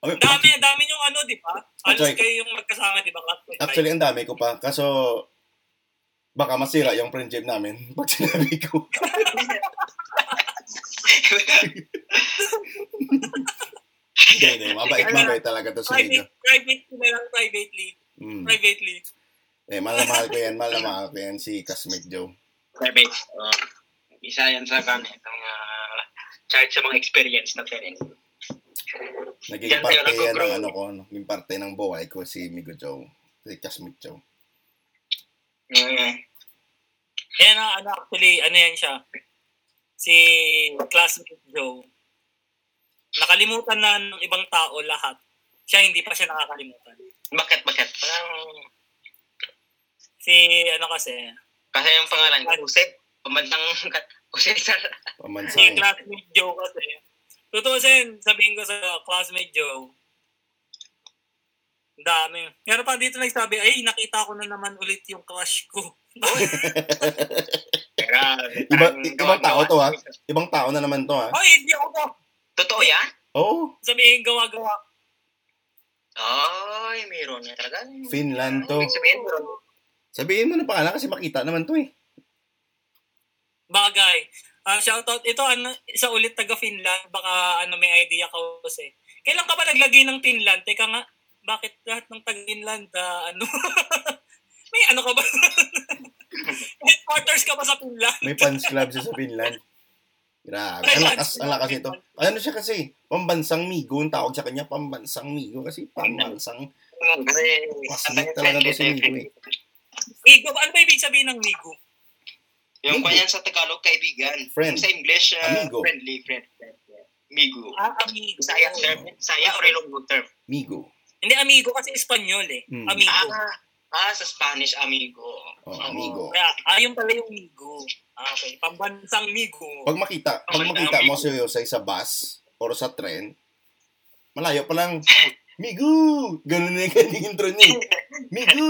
Okay, dami, dami yung ano, di ba? Halos Actually- kayo yung magkasama, di ba? Actually, ang dami ko pa. Kaso, baka masira yung friendship namin [LAUGHS] pag sinabi ko. [LAUGHS] Hindi, hindi. Mabait, mabait talaga to si Nico. Private, lang, privately. Mm. Privately. Eh, mahal na mahal ko yan. Mahal na mahal ko yan si Kasmate Joe. Sabi, uh, isa yan sa kanya, itong uh, charge sa mga experience na rin. Naging Yan tayo parte yan ng ano ko. no? Naging parte ng buhay ko si Migo Joe. Si Kasmate Joe. Mm. Ayan na, ano, actually, ano yan siya? Si classmate Joe. Nakalimutan na ng ibang tao lahat. Siya hindi pa siya nakakalimutan. Bakit, bakit? Parang, Si, ano kasi, kasi yung pangalan ko, Jose, pamandang Jose Sar. si Pamansang. classmate Joe kasi. Totoo sin, sabihin ko sa classmate Joe, ang dami. Meron pa dito nagsabi, ay, nakita ko na naman ulit yung crush ko. [LAUGHS] Grabe. Iba- ibang tao to, ha? Ibang tao na naman to, ha? Ay, hindi ako to. Totoo yan? Oo. Oh, Sabihin, gawa-gawa. Ay, meron niya talaga. Finland to. Sabihin, meron. Sabihin mo na pangalan kasi makita naman to, eh. Bagay. Ah, shoutout. Ito, ano, isa ulit taga Finland. Baka ano, may idea ka kasi. Kailan ka ba naglagay ng Finland? Teka nga, bakit lahat ng taga Finland, ah, ano? [LAUGHS] may ano ka ba? [LAUGHS] Headquarters ka ba sa Finland? May fans club siya sa Finland. Grabe. Ang lakas, ang lakas nito. Ano siya kasi? Pambansang migo. Ang tawag sa kanya, pambansang migo. Kasi pambansang Kasi, Paslit talaga to si Migo, eh. Migo, ano ba ibig sabihin ng Migo? Yung Migo. kanyan sa Tagalog, kaibigan. Friend. Sa English, uh, Amigo. friendly, friend. friend. Migo. Ah, amigo. Saya term. Saya or Ilonggo term. migo. Hindi, amigo kasi Espanyol eh. Hmm. Amigo. Ah, ah, sa Spanish, amigo. Oh, amigo. Kaya, ah, yung pala yung Migo. Ah, okay. Pambansang Migo. Pag makita, pag makita mo Jose sa bus or sa tren, malayo pa lang, [LAUGHS] Migo! Ganun na yung kanyang intro niya. eh. Migo!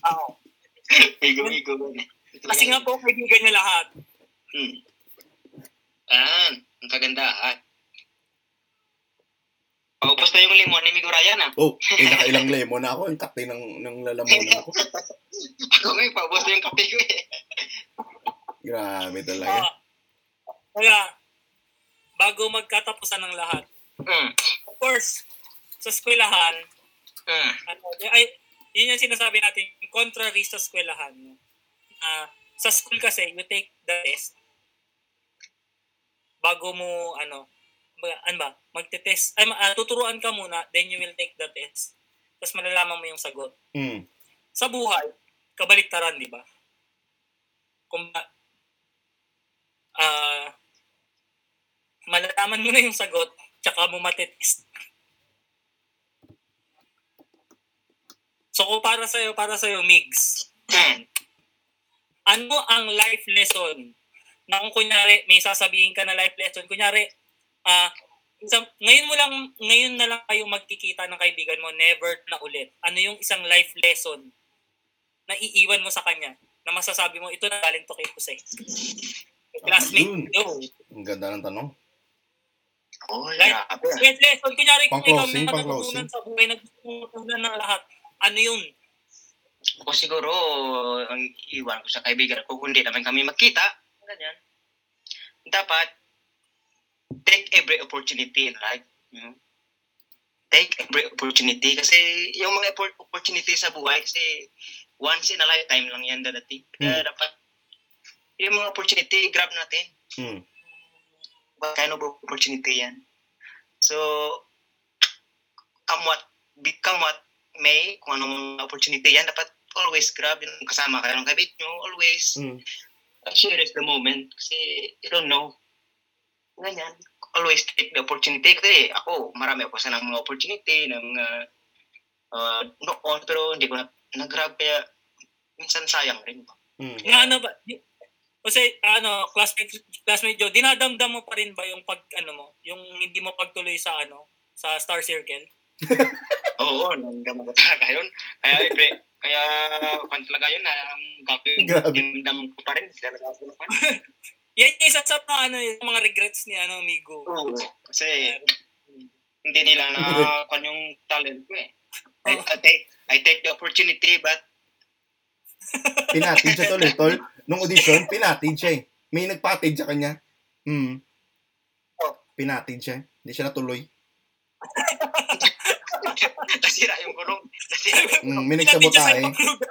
Ah, Migo, migo. kasi nga po, kaibigan niya lahat. Hmm. Ah, ang kagandahan. Paubos na yung limon ni Migo Ryan ah. Oh, eh, nakailang lemon na ako. Yung kate ng, ng lalamunan ako. Ako ngayon, paubos na yung kape ko eh. Grabe talaga. Ah, kaya, bago magkatapusan ng lahat, Hmm. of course, sa eskwelahan, Hmm. ano, ay, yun yung sinasabi natin, contrary sa eskwelahan. No? Ah, sa school kasi, you take the test bago mo, ano, ba- ano ba, magte-test, ay, ah, tuturuan ka muna, then you will take the test. Tapos malalaman mo yung sagot. Hmm. Sa buhay, kabaliktaran, di ba? Kung ba, ah, malalaman mo na yung sagot, tsaka mo matitest. So, kung para sa'yo, para sa'yo, Migs, Hmm. ano ang life lesson na kung kunyari, may sasabihin ka na life lesson, kunyari, ah, Isang, ngayon mo lang, ngayon na lang kayo magkikita ng kaibigan mo, never na ulit. Ano yung isang life lesson na iiwan mo sa kanya na masasabi mo, ito na galing to kay Jose. Classmate. Joe. Ang ganda ng tanong. Oh, Like, grabe. Life lesson, kunyari kung ikaw pang-closing. natutunan sa buhay, natutunan ng lahat. Ano yun? Ako siguro, ang iwan ko sa kaibigan ko, kung hindi naman kami magkita, ganyan. Dapat, take every opportunity in life. You know? Take every opportunity kasi yung mga oppor- opportunity sa buhay kasi once in a lifetime lang yan dadating. Kaya Hmm. dapat yung mga opportunity, grab natin. Hmm. What kind of opportunity yan? So, come what, become what may, kung anong opportunity yan, dapat always grab yung kasama kayo ng kabit nyo, always Hmm. cherish the moment kasi you don't know. Ganyan. Always take the opportunity kasi ako, marami ako sa mga opportunity, ng mga uh, noon, pero hindi ko na nag-grab kaya minsan sayang rin. Hmm. Na ano ba? di- Kasi ano, classmate, classmate Joe, dinadamdam mo pa rin ba yung pag, ano mo, yung hindi mo pagtuloy sa ano, sa Star Circle? [LAUGHS] Oo, nandam ko talaga yun. Kaya, eh, kaya, kung talaga yun, ang gagawin, [LAUGHS] Grabe. nandam ko pa rin. [LAUGHS] Yan yung isa sa mga, ano, yung mga regrets ni ano, amigo. Oo. Kasi, hindi nila na [LAUGHS] kung yung talent ko eh. I, I take, I take the opportunity, but Pinatid siya tol tol. Nung audition, pinatid siya eh. May nagpatid sa kanya. Hmm. Oh. Pinatid siya. Hindi siya natuloy. [LAUGHS] nasira yung gulong. Nasira yung Hmm, may Pinatid siya sa nagsabotahe.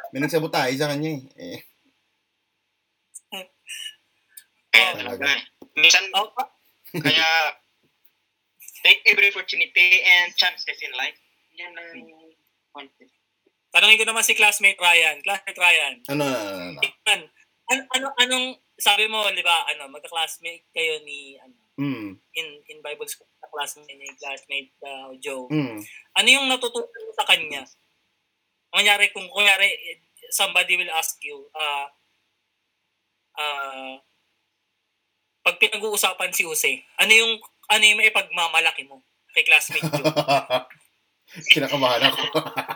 May nagsabotahe sa kanya eh. eh. Kaya Oh. talaga. Minsan, pa- kaya take every opportunity and chances in life. Yan ang concept. tanongin ko naman si classmate Ryan. Classmate Ryan. Ano, ano, ano, ano. Ano, ano, anong, sabi mo, di ba, ano, magka-classmate kayo ni, ano, Hmm. in, in Bible school, classmate ni classmate uh, Joe. Hmm. Ano yung natutunan mo sa kanya? Kunyari, kung kunyari, somebody will ask you, ah, ah, pag pinag-uusapan si Jose, ano yung, ano yung maipagmamalaki mo kay classmate Joe? [LAUGHS] Kinakabahan ako.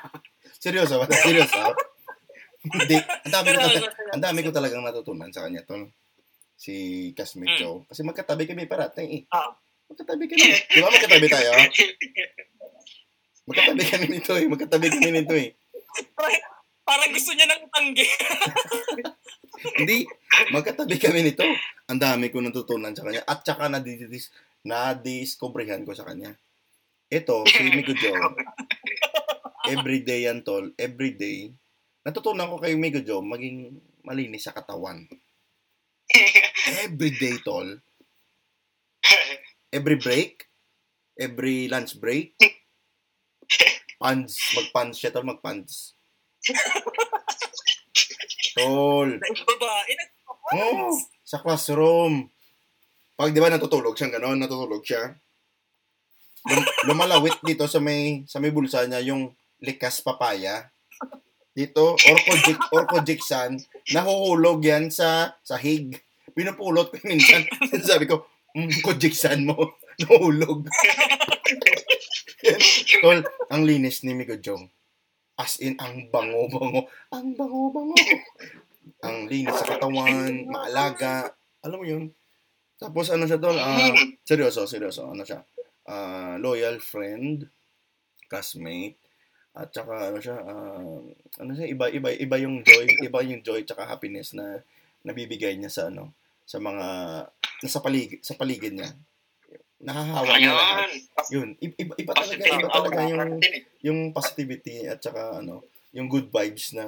[LAUGHS] seryoso ba? Seryoso? Hindi. Ang dami ko, ang dami ko talagang natutunan sa kanya tol. Si Kasmit Mm. Joe. Kasi magkatabi kami parati eh. Ah. Magkatabi kami. Di ba magkatabi tayo? Magkatabi kami nito eh. Magkatabi kami nito eh. Parang gusto niya ng tanggi. [LAUGHS] Hindi. Magkatabi kami nito. Ang dami ko natutunan sa kanya. At saka nadidis, nadiscoveryhan ko sa kanya. Ito, si Migo Joe. Everyday yan, tol. Everyday. Natutunan ko kay Migo Joe maging malinis sa katawan. [LAUGHS] Everyday, tol. Every break. Every lunch break. [LAUGHS] Pants. Mag-pants siya, tol. Mag-pants. Tol. Babae. Oo, sa classroom. Pag di ba natutulog siya gano'n, natutulog siya. Lum- lumalawit dito sa may sa may bulsa niya yung likas papaya. Dito, orkojik, orkojiksan, nahuhulog yan sa sahig. Pinupulot ko minsan. [LAUGHS] Sabi ko, kojiksan mo, [LAUGHS] nahulog. [LAUGHS] Tol, ang linis ni Migo Jong. As in, ang bango-bango. Ang bango-bango. Ang linis sa katawan, maalaga. Alam mo yun? Tapos ano siya tol? Ah, seryoso, seryoso. Ano siya? Ah, loyal friend, classmate, at saka ano siya, ah, ano siya, iba, iba, iba yung joy, iba yung joy tsaka happiness na nabibigay niya sa ano, sa mga, nasa paligid, sa paligid niya. Nahahawa niya lahat. Yun, iba, iba, talaga, iba talaga yung, yung positivity at saka ano, yung good vibes na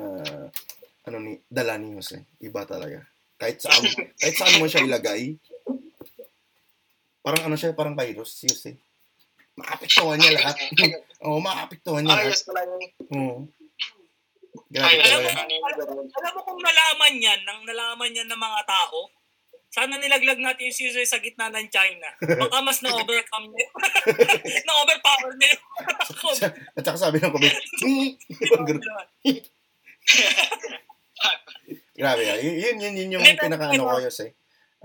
ano ni dala ni Jose. Iba talaga. Kahit saan [LAUGHS] kahit saan mo siya ilagay. Parang ano siya, parang virus si Jose. Maapektuhan niya lahat. [LAUGHS] Oo, maapektuhan niya lahat. Ayos pala yun. Oo. Grabe pala yun. Alam mo kung nalaman yan, nang nalaman yan ng mga tao, sana nilaglag natin yung Caesar sa gitna ng China. Baka mas na-overcome niya. [LAUGHS] na-overpower niya At saka sabi ng comment, [LAUGHS] Grabe yan. Yun, yun, yun, yun yung Hindi, pinaka ano pero- ko Jose.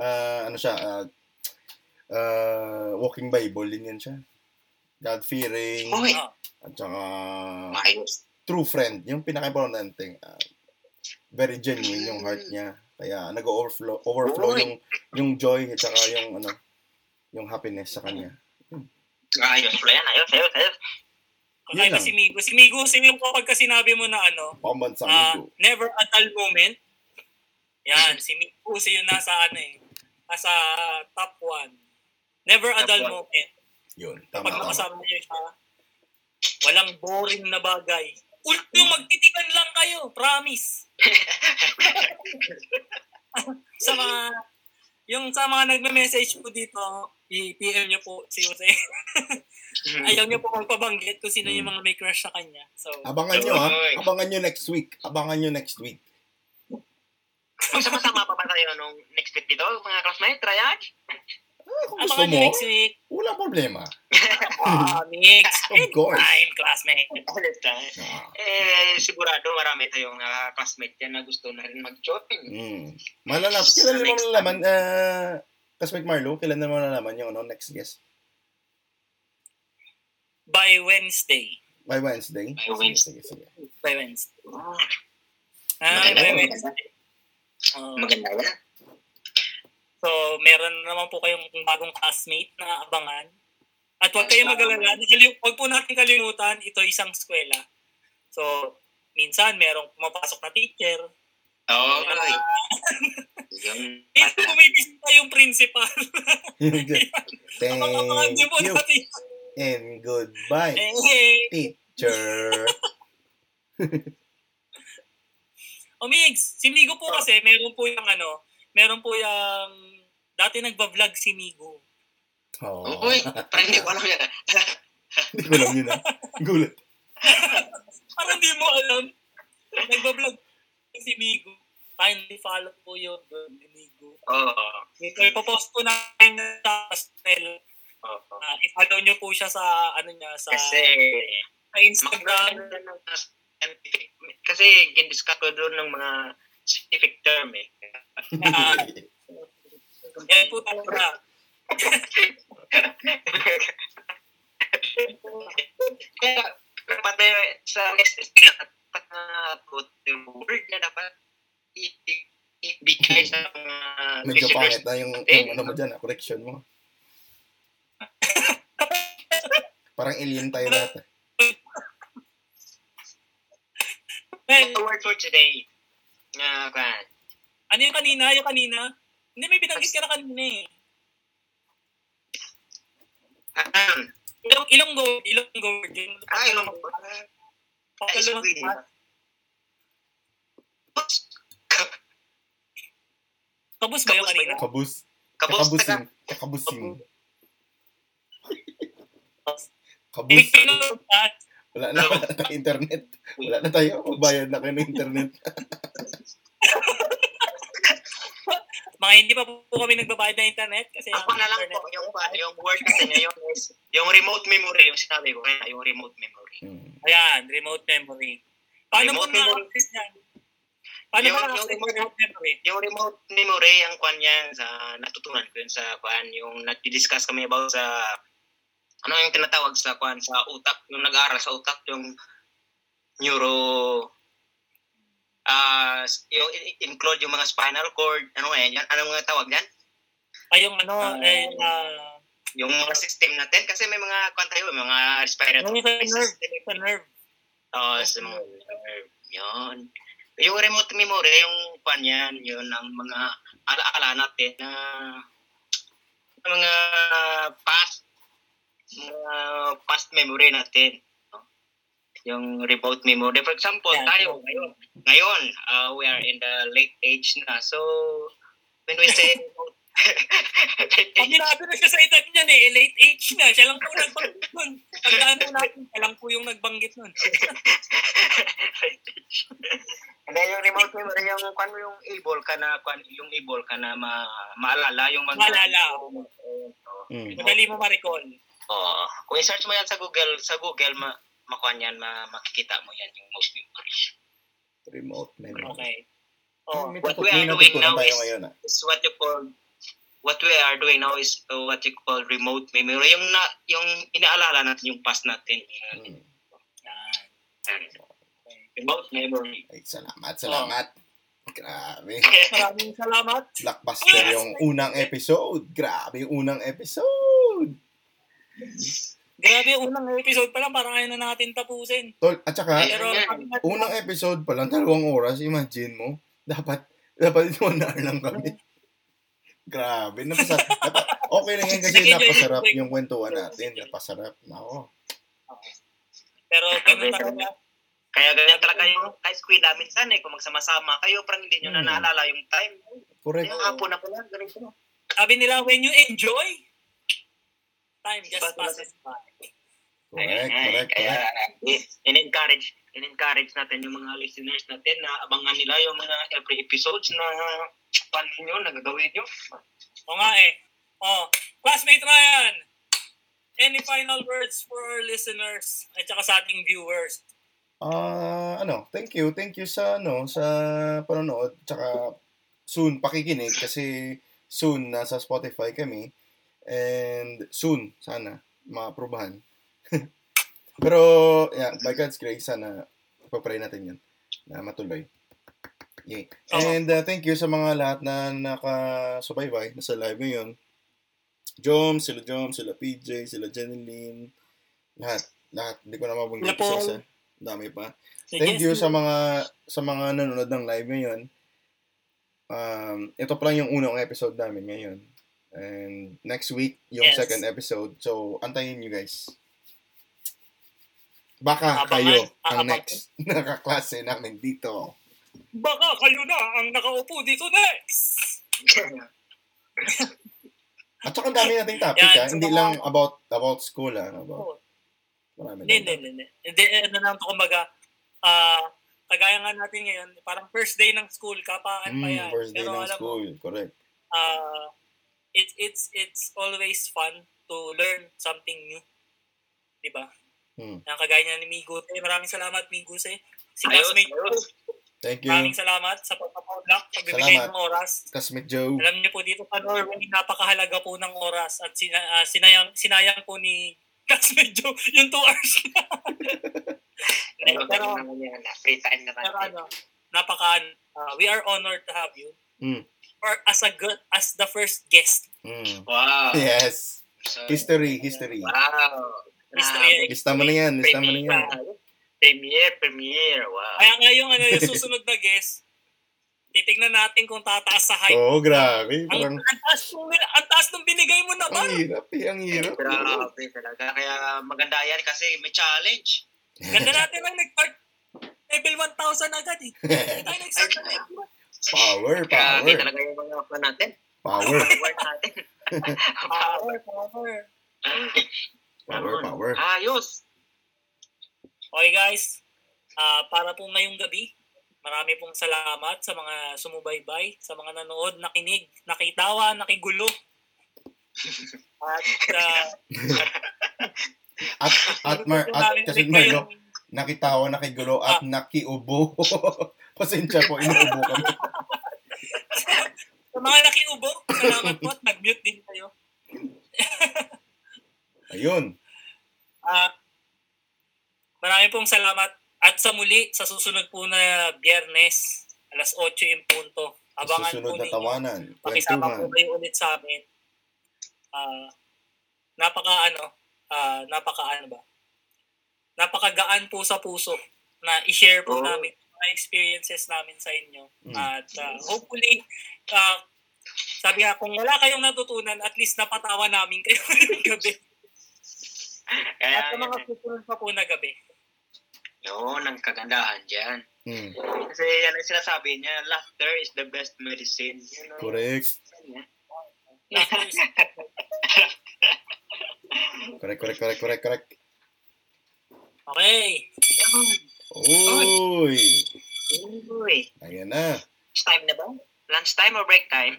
Ah, ano siya, ah, uh, walking Bible din yan siya. God-fearing, Okay. At saka Maayos. true friend. Yung pinaka-importante, uh, very genuine yung heart niya. Kaya nag-overflow overflow yung yung joy at saka yung ano yung happiness sa kanya. Ayos pala yan. Ayos, ayos, ayos. lang. si Migo. Si Migo, si yung kapag kasi sinabi mo na ano, Pambansang ah, ego. never a dull moment. Yan, si Migo, si yun nasa ano eh, nasa top one. Never a dull one. moment. Yun, Kapag tama, tama. nakasama niyo siya, walang boring na bagay. Ultimo, magtitigan lang kayo. Promise. [LAUGHS] sa mga, yung sa mga nagme-message po dito, i-PM niyo po si Jose. Ayaw niyo po magpabanggit kung sino yung mga may crush sa kanya. So, Abangan nyo ha. Abangan nyo next week. Abangan nyo next week. Magsama-sama pa ba tayo nung next week dito, mga classmates? Triage? Ah, kung gusto mo, next week. wala problema. [LAUGHS] Ah, mix. Of course. Time, classmate. [LAUGHS] Ah, eh, sigurado marami tayong uh, classmate yan na gusto na rin mag-join. mm. Malalap. Kailan mo malalaman, uh, Kasmate Marlo, kailan mo malalaman yung ano, next guest? By Wednesday. By Wednesday? By Wednesday. Sige, sige. By Wednesday. Ah, Maganda. by Wednesday. Oh. maganda yan. So, meron naman po kayong bagong classmate na abangan. At huwag kayong mag-alala. Huwag po natin kalimutan, ito isang eskwela. So, minsan merong pumapasok na teacher. Okay. Uh, [LAUGHS] Yung, minsan po may bisita yung principal. [LAUGHS] Thank you natin. and goodbye, teacher. [LAUGHS] O Migs, si Migo po kasi, meron po yung ano, meron po yung, dati nagba-vlog si Migo. Oh. Uy, parang hindi ko alam yan. [LAUGHS] Hindi ko alam yun ah. Gulat. [LAUGHS] Parang di mo alam. Nagba-vlog si Migo. Kindly follow po yung vlog ni Migo. Oo. Ito, ipopost ko na sa channel. Oo. Uh, i-follow nyo po siya sa, ano niya, sa, Kasi, sa Instagram. kasi gindiscuss ko doon ng mga scientific term eh. [LAUGHS] Ah, yan po talaga. Kaya, dapat na sa next skill, dapat na put the word na dapat ibigay sa mga Medyo pangit na yung, yung ano mo dyan, ah, correction mo. [LAUGHS] Parang alien tayo lahat. ah. Well, The word for today. Na, kan. ano yung kanina? Yung kanina? Hindi, may binanggit ka na kanina eh. Um, Ilong, ilong go, ilong go. Yung, ah, ilong ko. Pakalong, Ice cream. Kabus ba yung Kabus kanina? Kabus. Kabos Kakabusing. na Kakabusing. Kabus. At Wala na, wala [LAUGHS] na tayo internet. Wala na tayo. Magbayad na kayo ng internet. [LAUGHS] mga hindi pa po kami nagbabayad ng internet kasi Ako na lang po, yung, ano, yung word kasi ngayon is, yung remote memory, yung sinabi ko kaya, yung remote memory. Hmm. Ayan, remote memory. Paano mo Remote memory. na-access yan? Paano Yung- mo yung yung remote- remote memory? Yung remote memory, ang kwan yan, sa, natutunan ko yun sa kwan, yung nag-discuss kami about sa, ano yung tinatawag sa kwan, sa utak, yung nag-aaral sa utak, yung neuro, ah yung include yung mga spinal cord, ano yan, yan ano mga tawag yan? Ay, yung ano, Ah. eh, ah, Yung mga system natin, kasi may mga kwan tayo, may mga respiratory yung nerve, system. sa nerve. Oo, sa mga nerve. Yun. Yung remote memory, yung pan yan, yun ang mga alaala natin na mga past mga past memory natin. Yung remote memory. For example, Yeah, tayo ngayon, ngayon, uh, we are in the late age na. So, when we say [LAUGHS] remote [LAUGHS] Kami natin na siya sa edad niyan eh, late age na. Siya lang po nagbanggit nun. Tandaan mo natin, siya lang po yung nagbanggit nun. [LAUGHS] Hindi, yung remote memory, yung kung yung able ka na, kung yung able ka na ma, maalala, yung mga... Maalala. Hmm. Madali mo ma-recall. Oo. kung i-search mo yan sa Google, sa Google, ma, makuha yan, ma, makikita mo yan, yung most memory. Remote memory. Okay. Oh, Oh, what we are doing now is- ngayon ah. It's what you call what we are doing now is uh, what you call remote memory. Yung na, yung inaalala natin yung past natin. Hmm. Yan. Remote memory. Ay, salamat, salamat. Grabe. [LAUGHS] Maraming salamat. Blockbuster yung unang episode. Grabe yung unang episode. Grabe, unang episode pa lang, parang ayaw na natin tapusin. Tol, at saka, Pero, unang episode pa lang, dalawang oras, imagine mo. Dapat, dapat [LAUGHS] one hour lang kami. Grabe, napasa, napa, okay lang yan kasi napasarap yung kwentuhan natin. Napasarap. Nako. pero talaga. Kaya ganyan talaga yung high school namin minsan eh. Kung magsama-sama kayo, parang hindi nyo na Hmm. naalala yung time. Correct. Yung hapon na pala, ganun po. Sabi nila, when you enjoy, time just passes by. Correct, Ayan, correct, Kaya, correct. in-encourage, in-encourage natin yung mga listeners natin na abangan nila yung mga every episodes na pan nyo, nagagawin nyo. O nga eh. Oh, classmate Ryan, any final words for our listeners at saka sa ating viewers? Ah, ano, thank you. Thank you sa ano, sa panonood tsaka soon pakikinig kasi soon nasa Spotify kami and soon sana maaprubahan. [LAUGHS] Pero yeah, by God's grace sana papray natin 'yan na matuloy. Yay. And uh, thank you sa mga lahat na nakasubaybay na sa live ngayon. Jom, sila Jom, sila PJ, sila Jeneline, lahat, lahat. Hindi ko na mabanggit Paul. isa-isa. Dami pa. Thank you sa mga sa mga nanonood ng live ngayon. Um, ito pa lang yung unang episode namin ngayon. And next week, yung Yes. second episode. So, antayin nyo guys. Baka Abangan, kayo ang aabangan. next [LAUGHS] nakaklase namin dito. Baka kayo na ang nakaupo dito next! [LAUGHS] At saka dami nating topic Yan, ha. Hindi mga- lang about about school ha. About, Oo. marami Hindi, hindi, hindi. Hindi, ano lang to, kumbaga, ah, kagaya nga natin ngayon, parang first day ng school, kapaan pa Mm, yan. first day Pero ng alam mo, school. Correct. uh, it, it's it's always fun to learn something new. Diba? Hmm. Ang kagaya niya ni Migo. Eh, maraming salamat, Migo. Si Ayos, classmate. Thank you. Maraming salamat sa pagpapaulak, pagbibigay ng oras. Classmate Joe. Alam niyo po dito sa Norway, napakahalaga po ng oras at sina, ah, sinayang, sinayang po ni [LAUGHS] classmate Joe yung 2 hours na. [LAUGHS] Pero, pero, naman yan, free time naman. pero ano, napaka, ah, we are honored to have you. Mm. Or as a good, as the first guest. Mm. Wow. Yes. So, History, history. Wow. History. Lista mo na yan, lista mo na yan. Premiere, premiere. Wow. Kaya nga yung, ano, yung susunod na guest, titignan natin kung tataas sa height. Oo, oh, grabe. Ang, Parang, ang, taas nung, ang taas nung binigay mo ang naman. hirap eh, ang hirap. Grabe talaga. Kaya maganda yan kasi may challenge. Ganda natin lang nag-start level 1,000 agad eh. [LAUGHS] Hindi tayo nag-start sa level 1. Power, [LAUGHS] Grabe power. talaga yung mga fan natin. Power, Power natin. [LAUGHS] Power, power. power, power. Ayos. Okay guys, ah para po ngayong gabi, marami pong salamat sa mga sumubaybay, sa mga nanood, nakinig, nakitawa, nakigulo. [LAUGHS] At ah, At, at, Mar, at kasi bigyan Yung- nakitawa, nakigulo, at nakiubo. [LAUGHS] Pasensya po, inuubo kami. Sa mga nakiubo, salamat po at nag-mute din kayo. [LAUGHS] Ayun. Ah, marami pong salamat at sa muli sa susunod po na Biyernes alas 8 yung punto. Abangan Susunod po na tawanan. Pakisama po kayo ulit sa amin. Ah, napaka ano, ah, napaka ano ba? Napakagaan po sa puso na i-share po Oo. namin mga experiences namin sa inyo. Mm. At ah, hopefully, ah, sabi nga, kung wala kayong natutunan, at least napatawa namin kayo [LAUGHS] ngayong gabi. Kaya, At sa mga susunod pa po na gabi. yun ang kagandahan dyan. Hmm. Kasi yan ang sinasabi niya, laughter is the best medicine. You know? Correct. Correct, correct, correct, correct, correct. Okay. Uy! Uy, Ayan na. lunch time na ba? Lunch time or break time?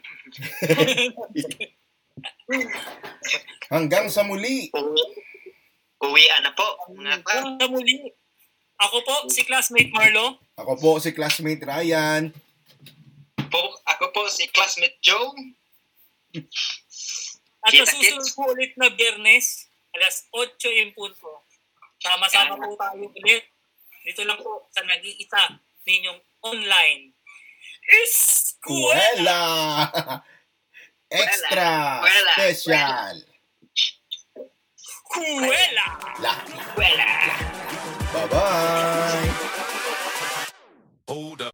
[LAUGHS] Hanggang sa muli. Uwi. Uwian na po. Mga ka. Hanggang sa muli. Ako po, si classmate Marlo. Ako po si classmate Ryan. Po, ako po si classmate Joe. At sa susunod po ulit na biyernes, alas 8 yung punto. Sama-sama po tayo ulit. Dito lang po sa nag-iisa ninyong online Escuela! Extra! Kuela. Special! Kuela! La. Kuela! Bye-bye! Hold up.